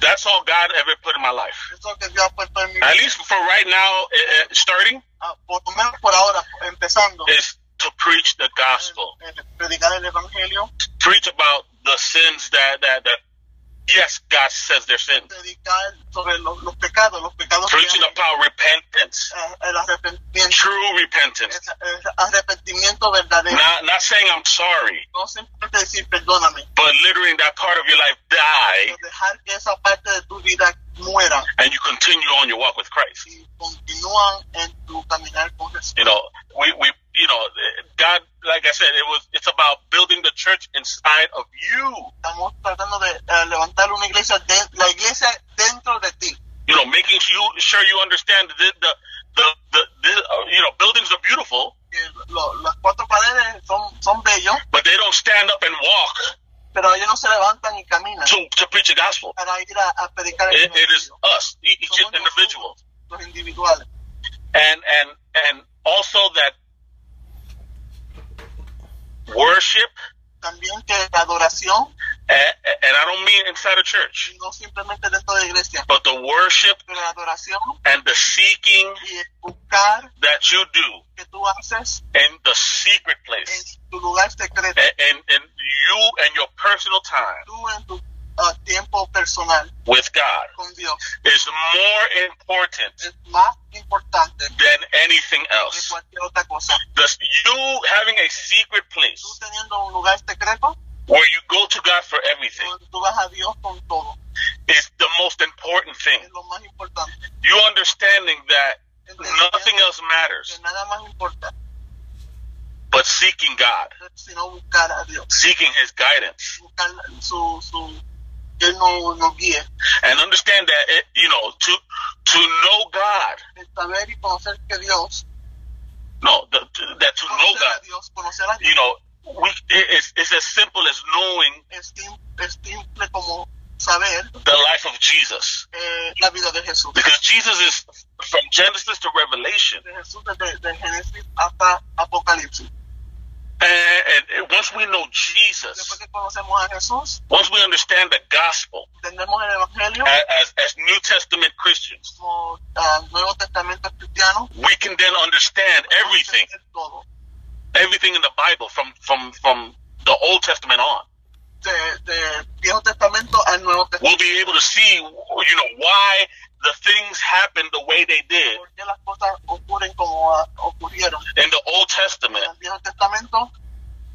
that's all God ever put in my life. Eso que Dios ha puesto en mi At least for right now, uh, starting, Ah, por por ahora, empezando. is to preach the gospel. el- el predicar el evangelio, Preach about the sins that, that, that yes, God says they're sins. predicar sobre los, los pecados, los pecados Preaching hay, about repentance, eh, el arrepentimiento, true repentance. el, el arrepentimiento verdadero. Not, not saying I'm sorry, No simplemente decir perdóname, but literally that part of your life die dejar que esa parte de tu vida muera and you continue on your walk with Christ. continúan en tu caminar con Jesús. You know, we, we, you know, God, like I said, it was, it's about building the church inside of you. Estamos tratando de eh, levantar una iglesia, de, la iglesia dentro de ti. You know, making sure you, sure you understand the, the, the, the, the uh, you know, buildings are beautiful, lo- las cuatro paredes son, son bellos, but they don't stand up and walk pero ellos no se levantan y caminan to, to preach the gospel. para ir a, a predicar el It, it is us, each Somos individual. los individuales. And, and, and also that worship, También que la adoración, and, and I don't mean inside a church, no simplemente dentro de iglesia, but the worship la adoración and the seeking y buscar that you do que tú haces in the secret place, en tu lugar secreto, and, and you and your personal time with God is more important than anything else. Does you having a secret place where you go to God for everything is the most important thing. You understanding that nothing else matters but seeking God, seeking His guidance. And understand that it, you know to to know God. No, the, to, that to know God. You know, we, it, it's, it's as simple as knowing es, sim- es simple como saber the life of Jesus. eh, la vida de Jesús. Because Jesus is from Genesis to Revelation. De Jesús desde de Génesis hasta Apocalipsis. And, and once we know Jesus, Después que conocemos a Jesús, once we understand the gospel el as, as New Testament Christians, como cristiano. we can then understand everything, everything in the Bible from, from, from the Old Testament on. De, de Viejo Testamento al Nuevo We'll Testamento. be able to see, you know, why the things happened the way they did ¿Por qué las cosas ocurren como ocurrieron? in the Old En Testament el Viejo Testamento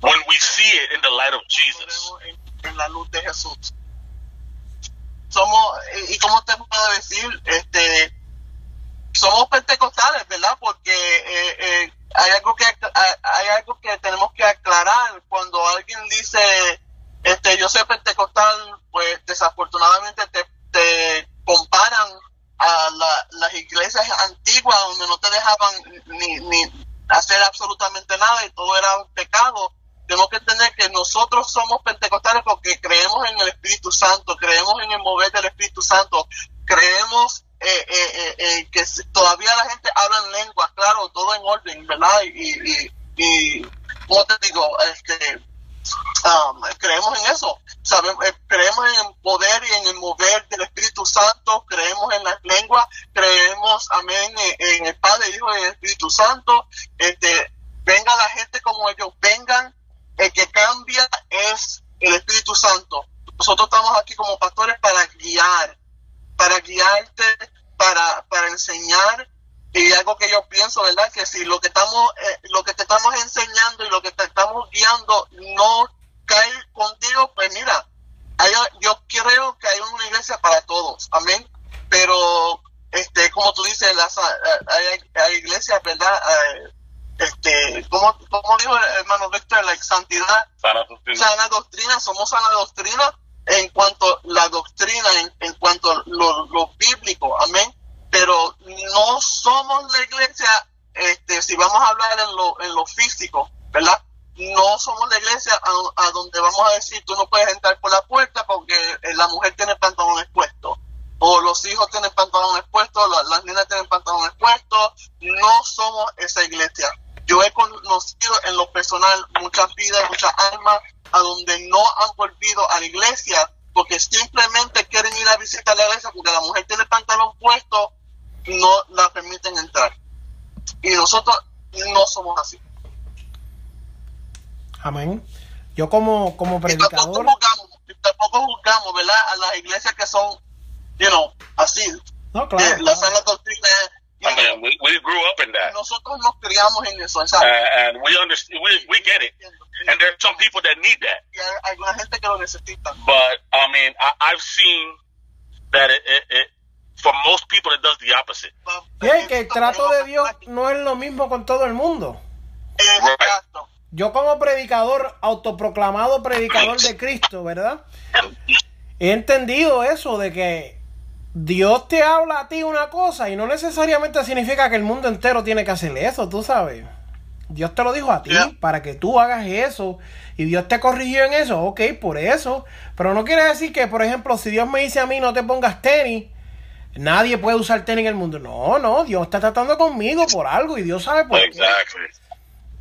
when we see it in the light of Jesus. en, en la luz de Jesús. Somos, y, como te puedo decir, este, somos pentecostales, ¿verdad? Porque eh, eh, hay algo que hay algo que tenemos que aclarar cuando alguien dice, este, yo soy pentecostal, pues desafortunadamente te, te comparan a la- las iglesias antiguas donde no te dejaban ni, ni hacer absolutamente nada y todo era un pecado. Tenemos que entender que nosotros somos pentecostales porque creemos en el Espíritu Santo, creemos en el mover del Espíritu Santo, creemos eh, eh, eh, eh, que todavía la gente habla en lenguas, claro, todo en orden, ¿verdad? Y, y, y ¿cómo te digo? Este, um, creemos en eso, sabemos, eh, creemos en el poder y en el mover del Espíritu Santo, creemos en las lenguas, creemos, amén, en, el Padre, Hijo y el Espíritu Santo, este, venga la gente como ellos vengan, el que cambia es el Espíritu Santo. Nosotros estamos aquí como pastores para guiar, para guiarte, para, para enseñar. Y algo que yo pienso, ¿verdad? Que si lo que estamos, eh, lo que te estamos enseñando y lo que te estamos guiando no cae contigo, pues mira, hay- yo creo que hay una iglesia para todos, amén. Pero, este, como tú dices, las, hay, hay iglesias, ¿verdad? Este, como, como dijo el hermano Víctor, la santidad, sana doctrina, somos sana doctrina en cuanto la doctrina, en, en cuanto lo, lo bíblico, amén. Pero no somos la iglesia, este, si vamos a hablar en lo, en lo físico, ¿verdad? No somos la iglesia a, donde vamos a decir tú no puedes entrar por la puerta porque eh, la mujer tiene pantalones puestos. O los hijos tienen pantalones puestos, la- las niñas tienen pantalones puestos. No somos esa iglesia. Yo he conocido en lo personal muchas vidas, muchas almas a donde no han volvido a la iglesia porque simplemente quieren ir a visitar la iglesia porque la mujer tiene pantalón puesto, no la permiten entrar. Y nosotros no somos así. Amén. Yo como, como Y tampoco predicador, juzgamos, y tampoco juzgamos, ¿verdad? A las iglesias que son, you know, así, no, claro, la claro. sana doctrina. I mean, we, we grew up in that. nosotros nos criamos en eso, Uh, ¿sabes? and we understand, we, we get it. And there's some people that need that. Y hay alguna gente que lo necesita. But, I mean, I, I've seen that it, it, it, people, it does the opposite. Y es que el trato de Dios no es lo mismo con todo el mundo. Exacto. Yo como predicador, autoproclamado predicador de Cristo, ¿verdad? He entendido eso de que Dios te habla a ti una cosa y no necesariamente significa que el mundo entero tiene que hacer eso, tú sabes. Dios te lo dijo a ti para que tú hagas eso y Dios te corrigió en eso, ok, por eso. Pero no quiere decir que, por ejemplo, si Dios me dice a mí no te pongas tenis, nadie puede usar tenis en el mundo. No, no, Dios está tratando conmigo por algo y Dios sabe por qué. Exactly.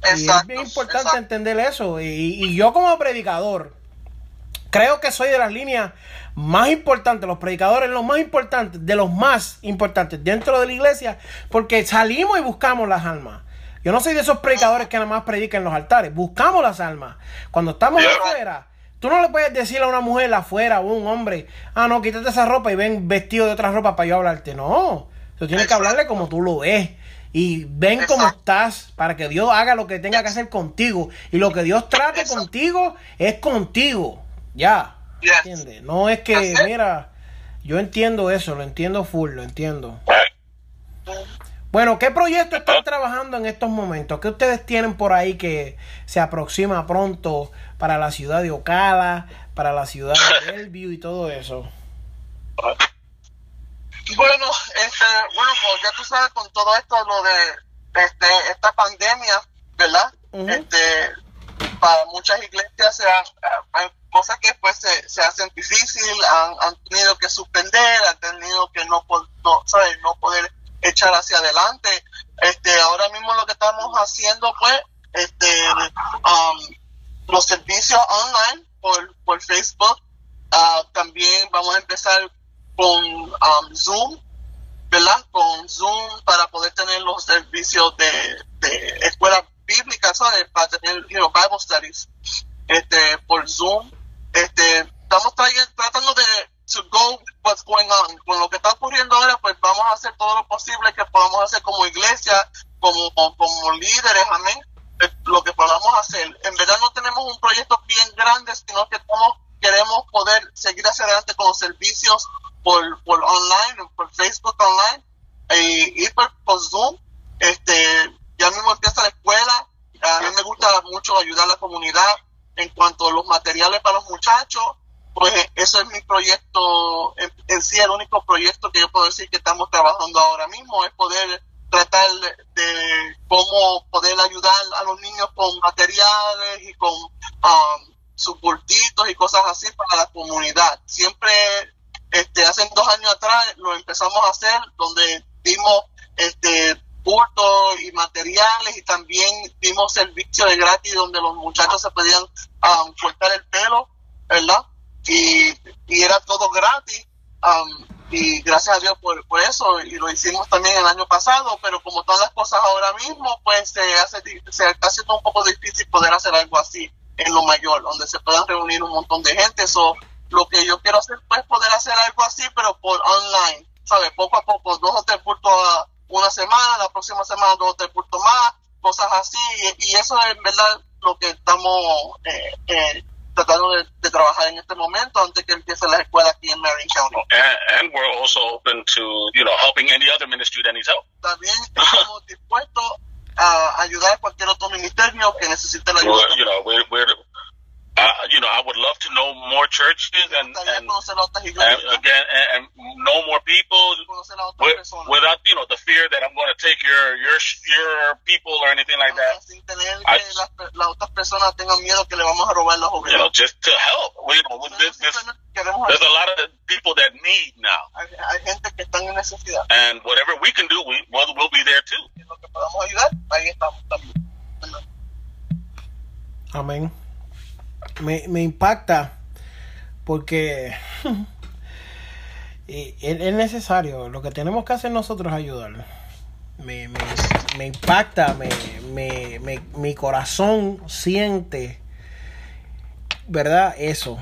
Y es Exacto. bien importante exacto. entender eso. Y, y yo como predicador, creo que soy de las líneas más importantes, los predicadores los más importantes, de los más importantes dentro de la iglesia, porque salimos y buscamos las almas. Yo no soy de esos predicadores que nada más predican en los altares, buscamos las almas. Cuando estamos Yeah. afuera, tú no le puedes decir a una mujer afuera o un hombre, ah, no, quítate esa ropa y ven vestido de otra ropa para yo hablarte. No, tú tienes que hablarle como tú lo ves. Y ven cómo Exacto. estás para que Dios haga lo que tenga que hacer contigo. Y lo que Dios trate Exacto. contigo es contigo. Ya. Yes. ¿Entiendes? No es que, mira, yo entiendo eso, lo entiendo full, lo entiendo. Bueno, ¿qué proyecto están trabajando en estos momentos? ¿Qué ustedes tienen por ahí que se aproxima pronto para la ciudad de Ocala, para la ciudad de [laughs] Bellevue y todo eso? Bueno, este, bueno, pues ya tú sabes con todo esto lo de este esta pandemia, ¿verdad? Este para muchas iglesias se han, hay cosas que pues se, se hacen difícil, han, han, tenido que suspender, han tenido que no, no, ¿sabes? no poder echar hacia adelante. Este, ahora mismo lo que estamos haciendo pues, este, um, los servicios online por, por Facebook, uh, también vamos a empezar con um, Zoom, ¿verdad? Con Zoom para poder tener los servicios de, de escuela bíblica, ¿sabes? Para tener, you know, Bible studies, este, por Zoom. Este, estamos tratando de to go what's going on. Con lo que está ocurriendo ahora, pues vamos a hacer todo lo posible que podamos hacer como iglesia, como, como líderes, amén. Eh, lo que podamos hacer. En verdad no tenemos un proyecto bien grande, sino que estamos, queremos poder seguir hacia adelante con los servicios por, por online, por Facebook online y, por, Zoom. Este, ya mismo empieza la escuela. A mí me gusta mucho ayudar a la comunidad en cuanto a los materiales para los muchachos. Pues eso es mi proyecto, en, sí el único proyecto que yo puedo decir que estamos trabajando ahora mismo, es poder tratar de, cómo poder ayudar a los niños con materiales y con um, sus y cosas así para la comunidad. Siempre este, hace dos años atrás lo empezamos a hacer, donde dimos este, bultos y materiales y también dimos servicio de gratis donde los muchachos se podían um, cortar el pelo, ¿verdad? Y, y era todo gratis. Um, y gracias a Dios por, por, eso y lo hicimos también el año pasado pero como todas las cosas ahora mismo pues se hace se está haciendo un poco difícil poder hacer algo así en lo mayor donde se puedan reunir un montón de gente eso lo que yo quiero hacer pues poder hacer algo así, pero por online, ¿sabes? Poco a poco, dos o tres puntos a una semana, la próxima semana dos o tres puntos más, cosas así, y, eso es verdad lo que estamos eh, eh, tratando de, de, trabajar en este momento antes que empiece la escuela aquí en Marion County. And, and, we're also open to, you know, helping any other ministry that needs help. También estamos dispuestos a ayudar a cualquier otro ministerio que necesite la [laughs] ayuda. We're, you know, we're, we're uh, you know, I would love to know more churches and, and, and again, and, and, know more people with, without, you know, the fear that I'm going to take your your your people or anything like that. I, you know, just to help. You know, with this, this, there's a lot of people that need now. And whatever we can do, we we'll, we'll be there too. Amén. Me, me impacta porque [laughs] es necesario. Lo que tenemos que hacer nosotros es ayudar. Me, me, me impacta, me, me, mi corazón siente, ¿verdad? Eso.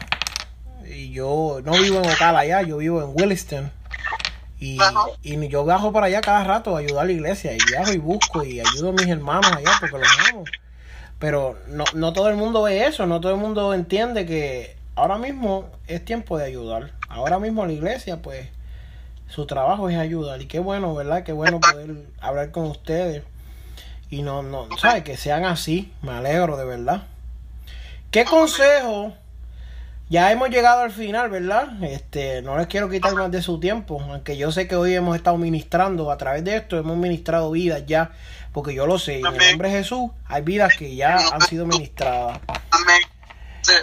Y yo no vivo en Ocala allá, yo vivo en Williston. Y, y yo viajo para allá cada rato a ayudar a la iglesia. Y viajo y busco y ayudo a mis hermanos allá porque los amo. Pero no, no todo el mundo ve eso, no todo el mundo entiende que ahora mismo es tiempo de ayudar. Ahora mismo la iglesia, pues, su trabajo es ayudar. Y qué bueno, ¿verdad? Qué bueno poder hablar con ustedes. Y no, no, ¿sabes? Que sean así. Me alegro, de verdad. ¿Qué consejo? Ya hemos llegado al final, ¿verdad? Este, no les quiero quitar más de su tiempo, aunque yo sé que hoy hemos estado ministrando a través de esto, hemos ministrado vidas ya porque yo lo sé, en el nombre de Jesús hay vidas que ya han sido ministradas.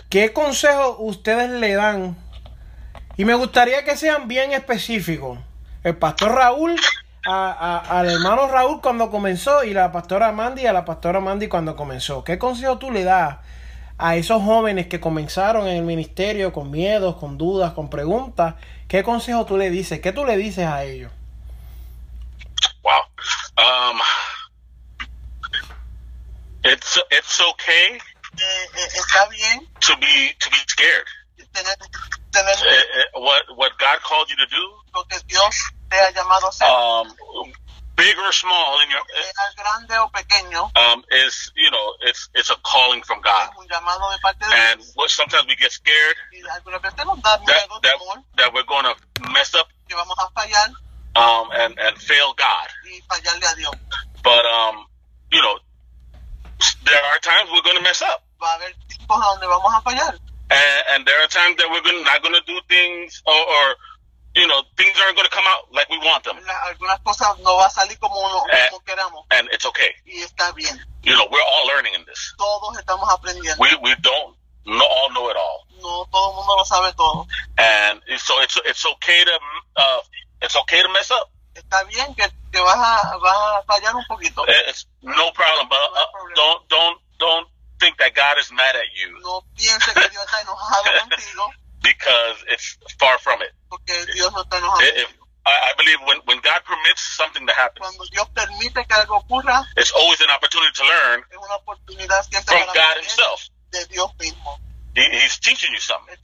¿Qué consejo ustedes le dan? Y me gustaría que sean bien específicos. El pastor Raúl, al hermano Raúl cuando comenzó y la pastora Mandy a la pastora Mandy cuando comenzó. ¿Qué consejo tú le das a esos jóvenes que comenzaron en el ministerio con miedos, con dudas, con preguntas? ¿Qué consejo tú le dices? ¿Qué tú le dices a ellos? Wow. Um, It's it's okay. Eh, está bien. To be to be scared. Tener, tener, uh, what what God called you to do. Lo que Dios te ha llamado a hacer. Um, big or small in your grande o pequeño um, is you know it's it's a calling from God. Un llamado de parte de and what, sometimes we get scared that, that, that we're going to mess up que vamos a fallar um, and and fail God. Y fallarle a Dios. But um, you know there are times we're going to mess up. Va a haber tiempos donde vamos a fallar. And, and there are times that we're gonna, not going to do things or, or you know, things aren't going to come out like we want them. algunas cosas no va a salir como, and, como queramos. And it's okay. Y está bien. You know, we're all learning in this. Todos estamos aprendiendo. We, we don't no, all know it all. No, todo el mundo lo sabe todo. And so it's, it's okay to, uh, it's okay to mess up. Está bien que, que vas, a, vas a fallar un poquito. It's no problem, but uh, don't, don't, don't think that God is mad at you. No piense que Dios está enojado [laughs] contigo. Because it's far from it. Porque Dios no está enojado. If, I, I believe when, when God permits something to happen, ocurra, it's always an opportunity to learn from God Himself. He, he's teaching you something.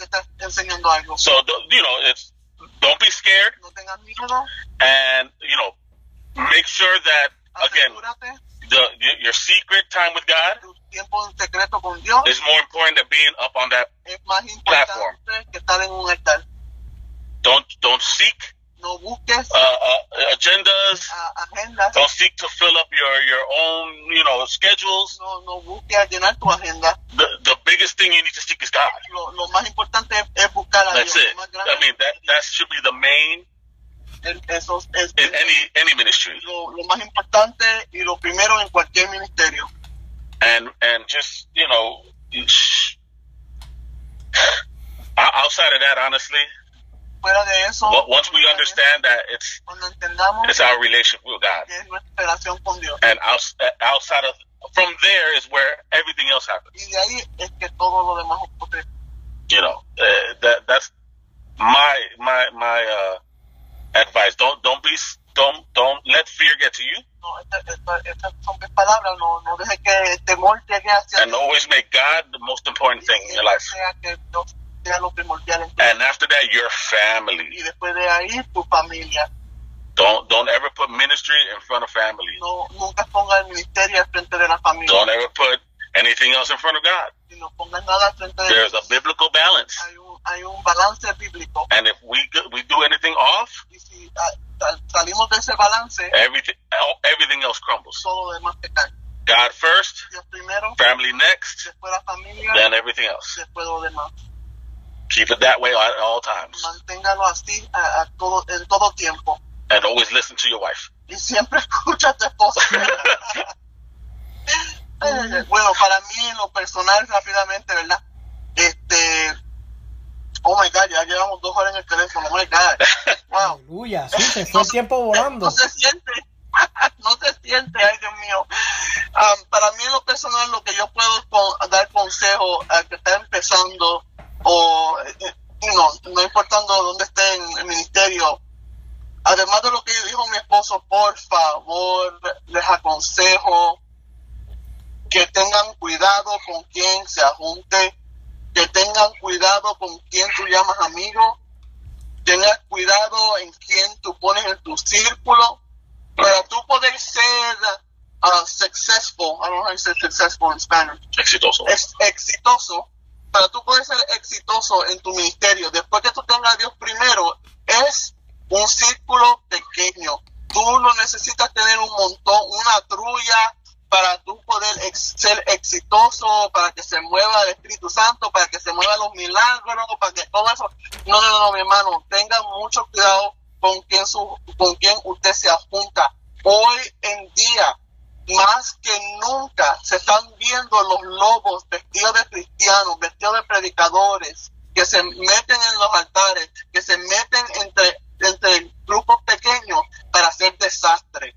So you know, it's don't be scared. No tengas miedo. And you know, make sure that again, the your secret time with God tiempo en secreto con Dios is more important than being up on that platform. Que estar en un altar. Don't don't seek no busques uh, uh, agendas. Uh, agendas. Don't seek to fill up your your own you know schedules. No no busques llenar tu agenda. The the biggest thing you need to seek is God. Lo, lo más importante es, buscar a That's Dios. It. I mean that that should be the main. Eso es, in any any ministry. Lo, lo más importante y lo primero en cualquier ministerio. And and just you know, [sighs] outside of that, honestly, fuera de eso, once we understand that it's it's our relationship with God, and outside of from there is where everything else happens. Y de ahí es que todo lo demás ocurre. You know, uh, that that's my my my uh, advice. Don't don't be don't don't let fear get to you. No, estas son mis palabras. No, no deje que el temor llegue hacia. And always make God the most important thing in your life. And after that, your family. Y después de ahí, tu familia. Don't don't ever put ministry in front of family. No, nunca ponga el ministerio al frente de la familia. Don't ever put anything else in front of God. Y no ponga nada al frente de There's a biblical balance. Hay un, hay un balance bíblico. And if we we do anything off, y si uh, salimos de ese balance, everything everything else crumbles. Todo demás se cae. God first, Dios primero, family next, después la familia, then everything else. Después lo demás. Keep it that way at all times. Manténgalo así a, a todo, en todo tiempo. And always listen to your wife. Y siempre [laughs] escucha a tu esposa. [laughs] bueno, para mí en lo personal, rápidamente, ¿verdad? Este, oh my God, ya llevamos dos horas en el teléfono, oh my God. [laughs] Wow. Aleluya, sí, se fue el tiempo volando. No se siente, no se siente, ay Dios mío. Um, para mí en lo personal, lo que yo puedo dar consejo al que está empezando, o eh, no, no importando dónde esté en el ministerio, además de lo que dijo mi esposo, por favor, les aconsejo que tengan cuidado con quien se ajunte, que tengan cuidado con quien tú llamas amigo, tengan cuidado en quien tú pones en tu círculo, para tú poder ser uh, successful, I don't know how you say successful in Spanish. Exitoso. Es exitoso para tú poder ser exitoso en tu ministerio, después que tú tengas a Dios primero, es un círculo pequeño. Tú no necesitas tener un montón, una trulla para tú poder ser exitoso, para que se mueva el Espíritu Santo, para que se muevan los milagros, para que todo eso. No, no, no, mi hermano, tenga mucho cuidado con quien, su, con quien usted se apunta. Hoy en día, más que nunca se están viendo los lobos vestidos de cristianos, vestidos de predicadores, que se meten en los altares, que se meten entre, entre grupos pequeños para hacer desastre.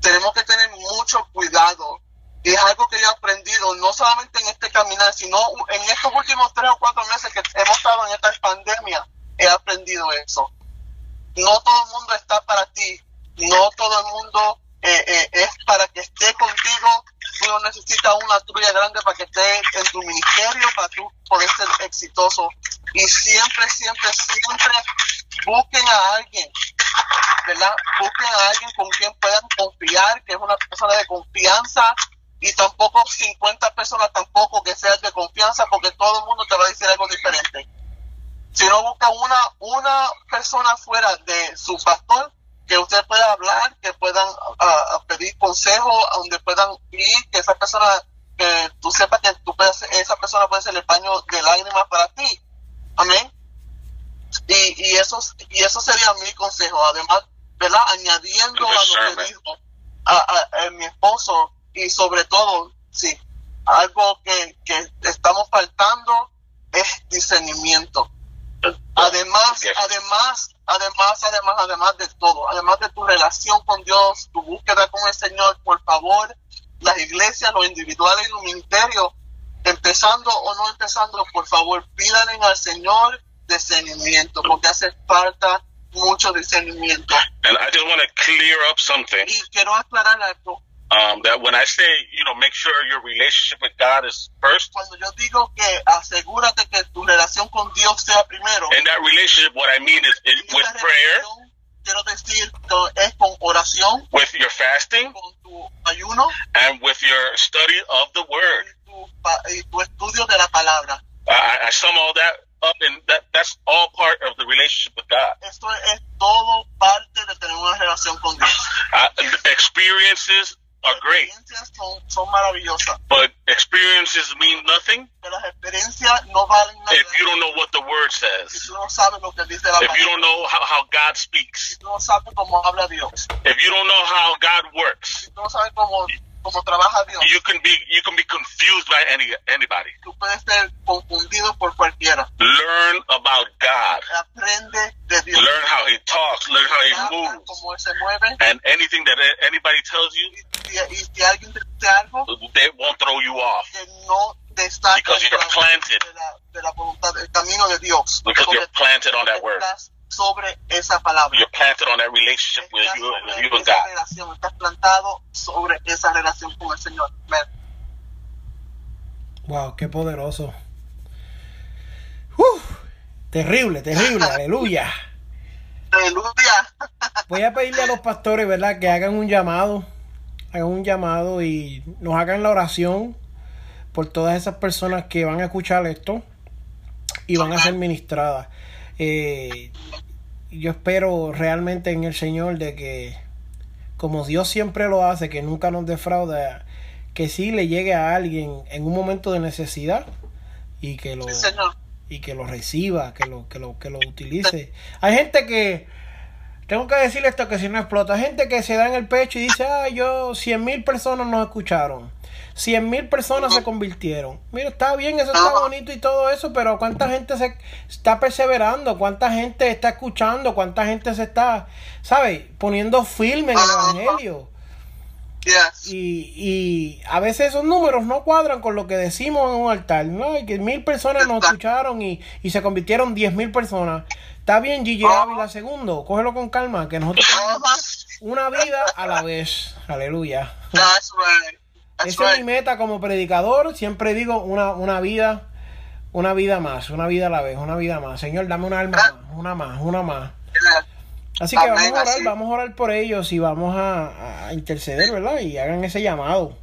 Tenemos que tener mucho cuidado. Y es algo que yo he aprendido, no solamente en este caminar, sino en estos últimos tres o cuatro meses que hemos estado en esta pandemia, he aprendido eso. No todo el mundo está para ti, no todo el mundo eh, eh, es para que esté contigo. Tú no necesitas una trulla grande para que esté en tu ministerio, para tú poder ser exitoso. Y siempre, siempre, siempre busquen a alguien, ¿verdad? Busquen a alguien con quien puedan confiar, que es una persona de confianza. Y tampoco 50 personas tampoco que sean de confianza, porque todo el mundo te va a decir algo diferente. Si no busca una, una persona fuera de su pastor, que usted pueda hablar, que puedan uh, pedir consejo, donde puedan ir, que esa persona, que tú sepas que tú puedes, esa persona puede ser el paño de lágrimas para ti. Amén. Y, y, eso, y eso sería mi consejo. Además, ¿verdad? Añadiendo a lo que dijo a, mi esposo y sobre todo, sí, algo que, que estamos faltando es discernimiento. Además, además, además, además, además de todo, además de tu relación con Dios, tu búsqueda con el Señor, por favor, las iglesias, los individuales y los ministerios, empezando o no empezando, por favor, pídanle al Señor discernimiento, porque hace falta mucho discernimiento. And I just want to clear up something. Y quiero aclarar algo. Um, that when I say, you know, make sure your relationship with God is first. Cuando yo digo que asegúrate que tu relación con Dios sea primero. In that relationship, what I mean is, is with prayer. Quiero decir es con oración. With your fasting. Con tu ayuno. And with your study of the Word. Tu, y tu estudio de la palabra. I, I sum all that up and that that's all part of the relationship with God. Esto es todo parte de tener una relación con Dios. Uh, experiences are great. Son, son maravillosas. But experiences mean nothing. Las experiencias no valen nada. If you don't know what the word says. Tú no sabes lo que dice la if you don't know how, how God speaks. Tú no sabes cómo habla Dios. If you don't know how God works. Si tú no sabes cómo como trabaja Dios. You can be you can be confused by any anybody. Tú puedes ser confundido por cualquiera. Learn about God. Aprende de Dios. Learn how he talks, learn how he moves. Cómo se mueve. And anything that anybody tells you, y, si alguien te dice algo, they won't throw you off. Que no te because you're planted. De la, de la voluntad, del camino de Dios. Because you're planted on that word. Sobre esa palabra. You're planted on that relationship with you, with you and God. Relación, estás plantado sobre esa relación con el Señor. Amen. Wow, qué poderoso. Uf, terrible, terrible, [laughs] aleluya. Aleluya. Voy a pedirle a los pastores, ¿verdad? Que hagan un llamado, hagan un llamado y nos hagan la oración por todas esas personas que van a escuchar esto y van a ser ministradas. Eh, yo espero realmente en el Señor de que, como Dios siempre lo hace, que nunca nos defrauda, que sí le llegue a alguien en un momento de necesidad y que lo, y que lo reciba, que lo, que lo, que lo utilice. Hay gente que, tengo que decir esto que si no explota, hay gente que se da en el pecho y dice, ah, yo, cien mil personas nos escucharon. 100 mil personas se convirtieron. Mira, está bien, eso está bonito y todo eso, pero ¿cuánta gente se está perseverando? ¿Cuánta gente está escuchando? ¿Cuánta gente se está, ¿sabes? Poniendo firme en el Evangelio. Y, y a veces esos números no cuadran con lo que decimos en un altar. ¿no? que mil personas nos escucharon y, y se convirtieron diez mil personas. Está bien, Gigi Ávila segundo, cógelo con calma, que nosotros tenemos una vida a la vez. Aleluya. Esa es mi meta como predicador. Siempre digo una, una vida, una vida más, una vida a la vez, una vida más. Señor, dame una alma más, una más, una más. Así que vamos a orar, vamos a orar por ellos y vamos a, interceder, ¿verdad? Y hagan ese llamado.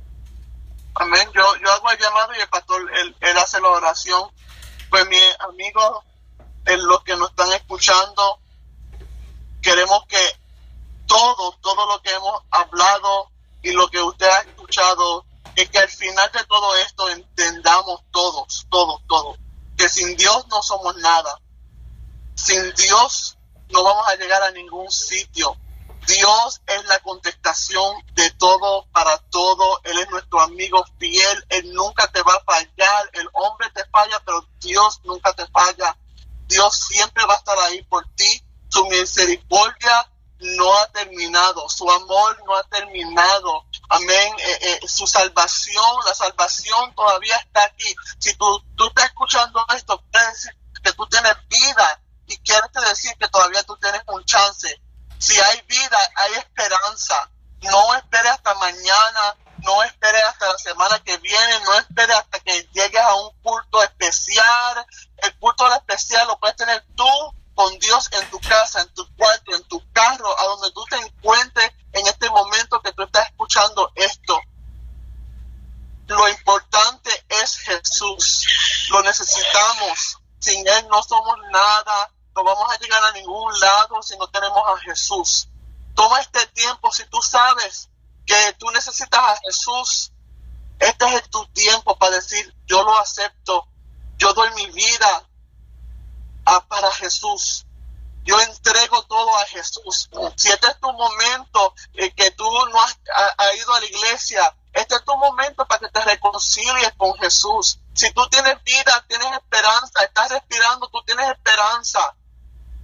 Amén. Yo, yo hago el llamado y el pastor, él, él hace la oración. Pues mi amigo, los que nos están escuchando, queremos que todo, todo lo que hemos hablado y lo que usted ha escuchado es que al final de todo esto entendamos todos, todos, todos, que sin Dios no somos nada. Sin Dios no vamos a llegar a ningún sitio. Dios es la contestación de todo para todo. Él es nuestro amigo fiel. Él nunca te va a fallar. El hombre te falla, pero Dios nunca te falla. Dios siempre va a estar ahí por ti. Su misericordia no ha terminado, su amor no ha terminado. Amén. Eh, eh, su salvación, la salvación todavía está aquí. Si tú, tú estás escuchando esto, quiere decir que tú tienes vida y quiere decir que todavía tú tienes un chance. Si hay vida, hay esperanza. No esperes hasta mañana, no esperes hasta la semana que viene, no esperes hasta que llegues a un culto especial. El culto especial lo puedes tener tú con Dios en tu casa, en tu cuarto, en tu carro, a donde tú te encuentres en este momento que tú estás escuchando esto. Lo importante es Jesús. Lo necesitamos. Sin Él no somos nada. No vamos a llegar a ningún lado si no tenemos a Jesús. Toma este tiempo si tú sabes que tú necesitas a Jesús. Este es tu tiempo para decir, yo lo acepto. Yo doy mi vida para Jesús. Yo entrego todo a Jesús. Si este es tu momento eh, que tú no has ido a la iglesia, este es tu momento para que te reconcilies con Jesús. Si tú tienes vida, tienes esperanza, estás respirando, tú tienes esperanza.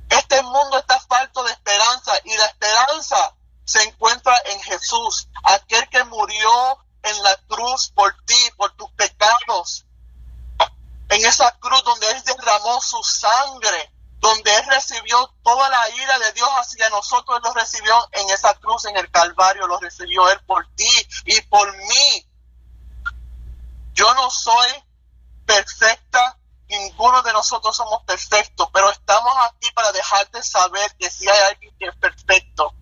Este mundo está falto de esperanza y la esperanza se encuentra en Jesús, aquel que murió en la cruz por ti, por tus pecados. En esa cruz donde Él derramó su sangre donde Él recibió toda la ira de Dios hacia nosotros, Él lo recibió en esa cruz, en el Calvario, lo recibió Él por ti y por mí. Yo no soy perfecta, ninguno de nosotros somos perfectos, pero estamos aquí para dejarte saber que si hay alguien que es perfecto,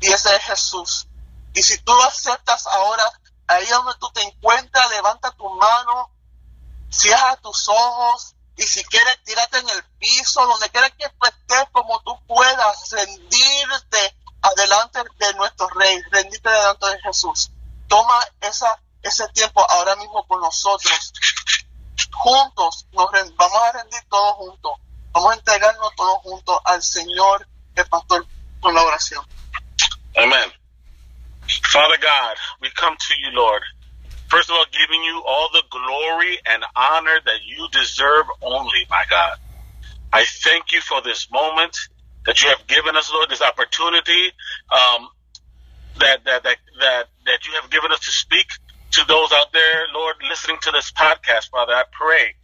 y ese es Jesús. Y si tú lo aceptas ahora, ahí donde tú te encuentras, levanta tu mano, cierra tus ojos, y si quieres, tírate en el piso, donde quieras que estés, como tú puedas, rendirte adelante de nuestro Rey, rendirte delante de Jesús. Toma esa, ese tiempo ahora mismo con nosotros. Juntos, nos vamos a rendir todos juntos. Vamos a entregarnos todos juntos al Señor, el pastor, con la oración. Amén. Father God, we come to you, Lord. First of all, giving you all the glory and honor that you deserve only, my God. I thank you for this moment that you have given us, Lord, this opportunity um, that, that, that, that, that you have given us to speak to those out there, Lord, listening to this podcast, Father. I pray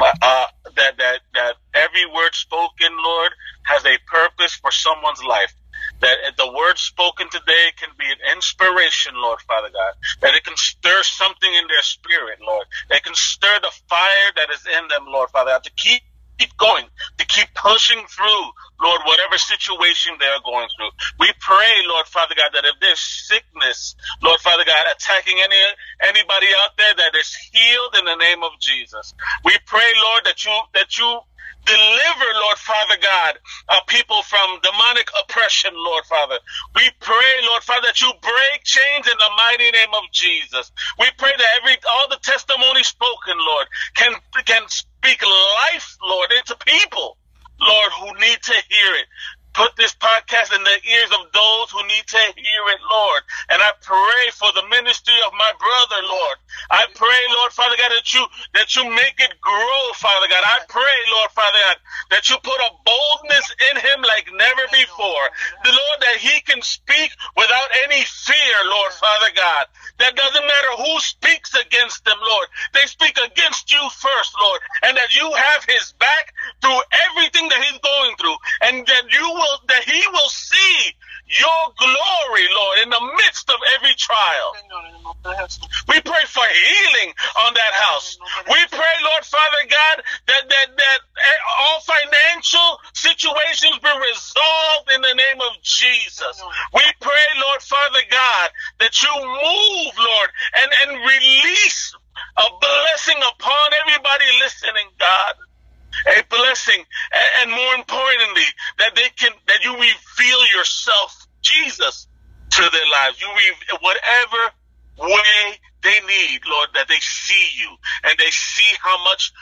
uh, that, that, that every word spoken, Lord, has a purpose for someone's life that the word spoken today can be an inspiration, Lord Father God, that it can stir something in their spirit, Lord, that can stir the fire that is in them, Lord Father God, to keep keep going, to keep pushing through, Lord, whatever situation they're going through. We pray, Lord Father God, that if there's sickness, Lord Father God, attacking any anybody out there, that is healed in the name of Jesus. We pray, Lord, that you that you Deliver, Lord Father God, uh, people from demonic oppression, Lord Father. We pray, Lord Father, that you break chains in the mighty name of Jesus. We pray that every all the testimony spoken, Lord, can can speak life, Lord, into people, Lord, who need to hear it. Put this podcast in the ears of those who need to hear it, Lord. And I pray for the ministry of my brother, Lord. I pray, Lord Father God, that you that you make it grow, Father God. I pray, Lord Father God, that you put a boldness in him like never before. The Lord that he can speak without any fear, Lord Father God. That doesn't matter who speaks against them, Lord. They speak against you first, Lord, and that you have his back through everything that he's going through, and that you will that he will see your glory, Lord, in the midst of every trial. We pray for healing on that house. We pray, Lord Father God, that that that eh, all financial situations be resolved in the name of Jesus. We pray, Lord Father God, that you move, Lord, and and release a blessing upon everybody listening, God a blessing, and more importantly, that they can that you reveal yourself, Jesus, to their lives. You reveal whatever way they need, Lord, that they see you and they see how much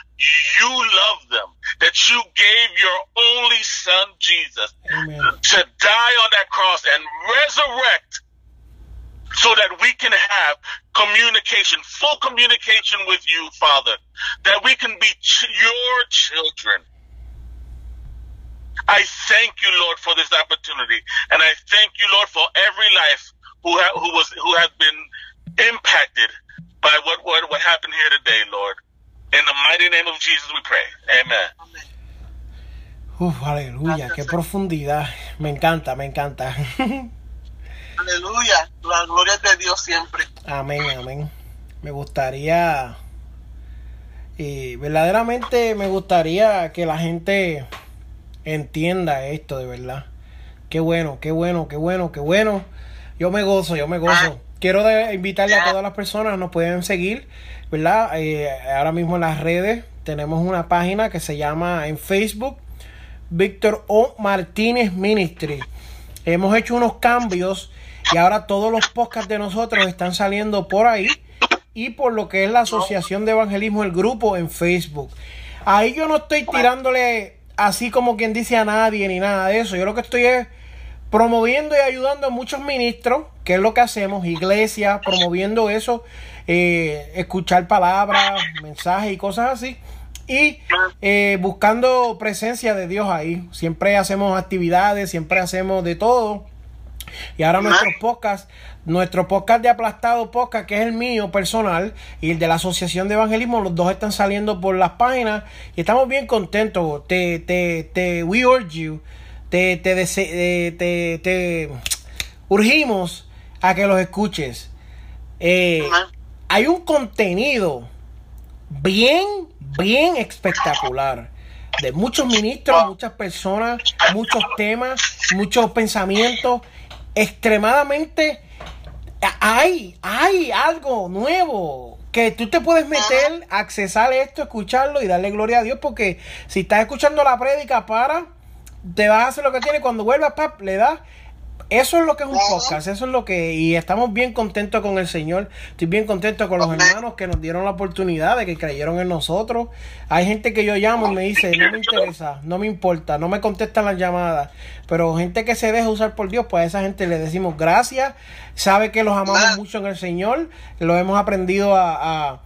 you love them, that you gave your only son, Jesus, Amen. to die on that cross and resurrect so that we can have communication, full communication with you, Father, that we can be ch- your children. I thank you, Lord, for this opportunity, and I thank you, Lord, for every life who ha- who was who has been impacted by what, what what happened here today, Lord. In the mighty name of Jesus, we pray. Amen. Uf, aleluya, qué profundidad. Me encanta, me encanta. [laughs] Aleluya, la gloria es de Dios siempre. Amén, amén. Me gustaría, y verdaderamente me gustaría que la gente entienda esto de verdad. Qué bueno, qué bueno, qué bueno, qué bueno. Yo me gozo, yo me gozo. Ah. Quiero invitarle a todas las personas, nos pueden seguir, ¿verdad? Eh, ahora mismo en las redes tenemos una página que se llama en Facebook Víctor O. Martínez Ministry. Hemos hecho unos cambios y ahora todos los podcasts de nosotros están saliendo por ahí y por lo que es la Asociación de Evangelismo, el grupo en Facebook. Ahí yo no estoy tirándole así como quien dice a nadie ni nada de eso. Yo lo que estoy es promoviendo y ayudando a muchos ministros, que es lo que hacemos, iglesias, promoviendo eso, eh, escuchar palabras, mensajes y cosas así. Y eh, buscando presencia de Dios ahí. Siempre hacemos actividades, siempre hacemos de todo. Y ahora nuestros podcasts, nuestro podcast de Aplastado Podcast, que es el mío personal, y el de la Asociación de Evangelismo, los dos están saliendo por las páginas y estamos bien contentos. Te, te, te, we urge you te, te, te, urgimos a que los escuches. Eh, hay un contenido bien, bien espectacular de muchos ministros, muchas personas, muchos temas, muchos pensamientos, extremadamente hay, hay algo nuevo que tú te puedes meter, accesar esto, escucharlo y darle gloria a Dios porque si estás escuchando la prédica para te vas a hacer lo que tiene. Cuando vuelvas, pap, le das. Eso es lo que es un podcast, eso es lo que... Y estamos bien contentos con el Señor, estoy bien contento con los hermanos que nos dieron la oportunidad, de que creyeron en nosotros. Hay gente que yo llamo y me dice, no me interesa, no me importa, no me contestan las llamadas. Pero gente que se deja usar por Dios, pues a esa gente le decimos gracias, sabe que los amamos mucho en el Señor, lo hemos aprendido a a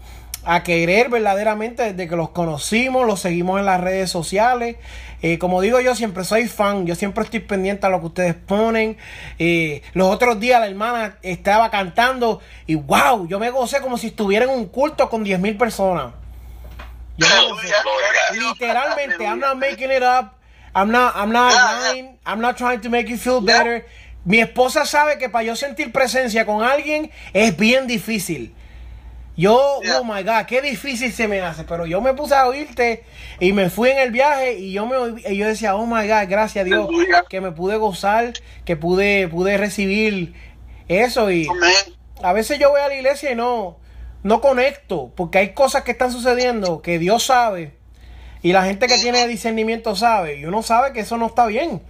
querer verdaderamente desde que los conocimos, los seguimos en las redes sociales. Eh, como digo yo, siempre soy fan, yo siempre estoy pendiente a lo que ustedes ponen. Eh, los otros días la hermana estaba cantando y wow, yo me gocé como si estuviera en un culto con 10.000 personas. Yo Literalmente, I'm not making it up. I'm not, I'm not lying. I'm not trying to make you feel better. Mi esposa sabe que para yo sentir presencia con alguien es bien difícil. Yo, oh my God, qué difícil se me hace, pero yo me puse a oírte y me fui en el viaje y yo me y yo decía, oh my God, gracias a Dios que me pude gozar, que pude pude recibir eso y a veces yo voy a la iglesia y no no conecto, porque hay cosas que están sucediendo que Dios sabe y la gente que tiene discernimiento sabe y uno sabe que eso no está bien.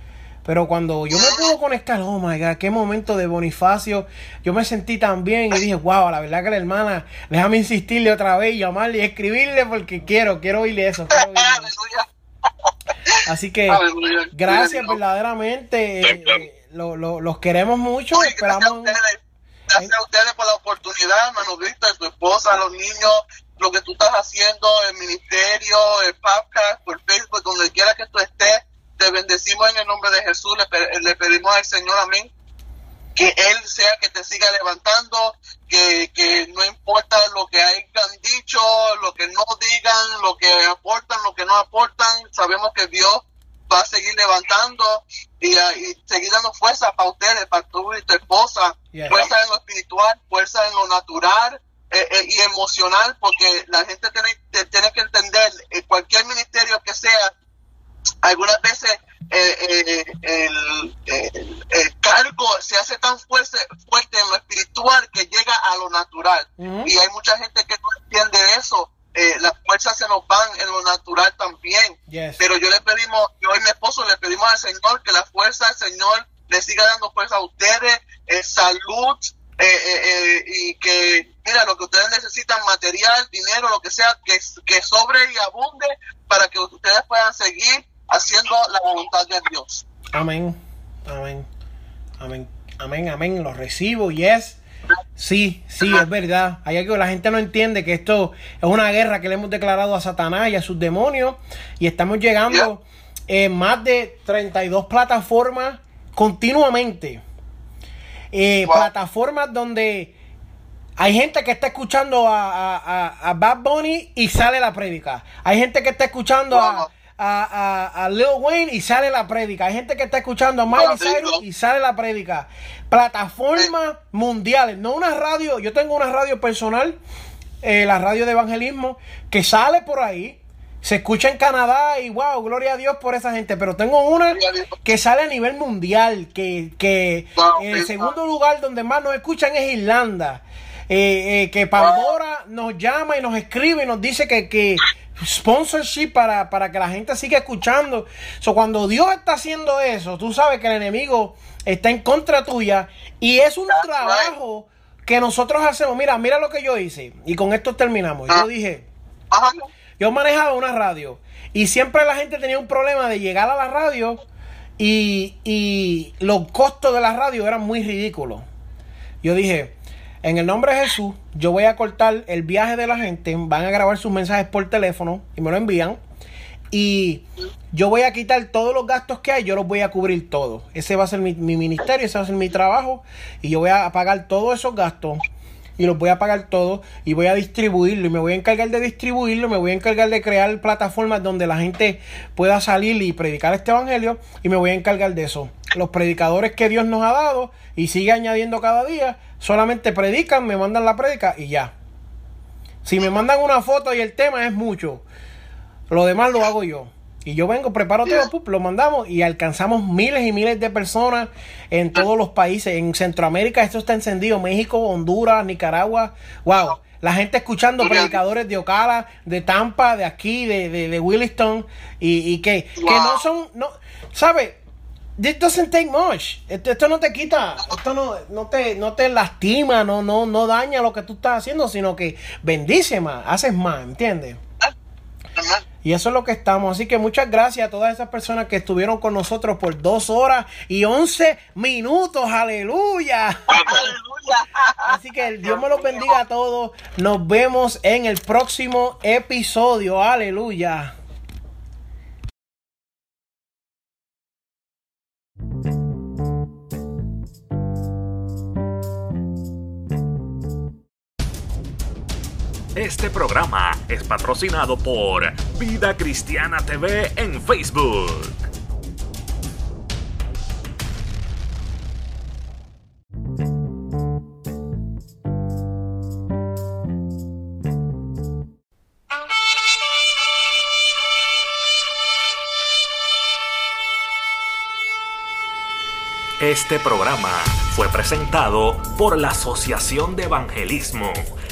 Pero cuando yo me pude conectar, oh my god, qué momento de Bonifacio. Yo me sentí tan bien y dije, wow, la verdad que la hermana, déjame insistirle otra vez, llamarle y escribirle porque quiero, quiero oírle eso. Así que, gracias verdaderamente. Eh, los queremos mucho. esperamos. Gracias a, ustedes, por la oportunidad, hermano Víctor, tu esposa, los niños, lo que tú estás haciendo, el ministerio, el podcast, por Facebook, donde quiera que tú estés te bendecimos en el nombre de Jesús, le, pedimos al Señor, amén, que Él sea que te siga levantando, que, que no importa lo que hayan dicho, lo que no digan, lo que aportan, lo que no aportan, sabemos que Dios va a seguir levantando y, seguir dando fuerza para ustedes, para tu y tu esposa, fuerza en lo espiritual, fuerza en lo natural eh, eh, y emocional, porque la gente tiene, tiene que entender, eh, cualquier ministerio que sea, algunas veces eh, eh, el, cargo se hace tan fuerte, fuerte en lo espiritual que llega a lo natural. Y hay mucha gente que no entiende eso. Eh, las fuerzas se nos van en lo natural también. Pero yo le pedimos, yo y mi esposo le pedimos al Señor que la fuerza del Señor le siga dando fuerza a ustedes, salud, y que, mira, lo que ustedes necesitan, material, dinero, lo que sea, que, que sobre y abunde para que ustedes puedan seguir haciendo la voluntad de Dios. Amén, amén, amén, amén, amén, lo recibo y es... Sí, sí, es verdad. Hay algo la gente no entiende que esto es una guerra que le hemos declarado a Satanás y a sus demonios y estamos llegando en más de 32 plataformas continuamente. Eh, plataformas donde hay gente que está escuchando a, Bad Bunny y sale la prédica. Hay gente que está escuchando a, a, a, Lil Wayne y sale la prédica. Hay gente que está escuchando a Miley Cyrus y sale la prédica. Plataformas mundiales, no una radio. Yo tengo una radio personal, eh, la radio de evangelismo, que sale por ahí. Se escucha en Canadá y wow, gloria a Dios por esa gente. Pero tengo una que sale a nivel mundial, que, que el segundo lugar donde más nos escuchan es Irlanda. Eh, eh, que Pandora nos llama y nos escribe y nos dice que, que sponsorship para, para que la gente siga escuchando. So, cuando Dios está haciendo eso, tú sabes que el enemigo está en contra tuya y es un trabajo que nosotros hacemos. Mira, mira lo que yo hice y con esto terminamos. Yo ah. dije, yo manejaba una radio y siempre la gente tenía un problema de llegar a la radio y, y los costos de la radio eran muy ridículos. Yo dije, en el nombre de Jesús, yo voy a cortar el viaje de la gente, van a grabar sus mensajes por teléfono y me lo envían. Y yo voy a quitar todos los gastos que hay, yo los voy a cubrir todos. Ese va a ser mi, mi ministerio, ese va a ser mi trabajo y yo voy a pagar todos esos gastos y los voy a pagar todos y voy a distribuirlo y me voy a encargar de distribuirlo, me voy a encargar de crear plataformas donde la gente pueda salir y predicar este evangelio y me voy a encargar de eso. Los predicadores que Dios nos ha dado y sigue añadiendo cada día, solamente predican, me mandan la predica y ya. Si me mandan una foto y el tema es mucho, lo demás lo hago yo. Y yo vengo, preparo todo, lo mandamos y alcanzamos miles y miles de personas en todos los países. En Centroamérica esto está encendido. México, Honduras, Nicaragua. Wow. La gente escuchando predicadores de Ocala, de Tampa, de aquí, de, de, Williston. Y, que, que no son... no ¿Sabes? This doesn't take much. Esto, no te quita, esto no, no, te, no te lastima, no, no, no daña lo que tú estás haciendo, sino que bendice más, haces más, ¿entiendes? Y eso es lo que estamos. Así que muchas gracias a todas esas personas que estuvieron con nosotros por dos horas y once minutos. Aleluya. Aleluya. Así que Dios me los bendiga a todos. Nos vemos en el próximo episodio. Aleluya. Este programa es patrocinado por Vida Cristiana TV en Facebook. Este programa fue presentado por la Asociación de Evangelismo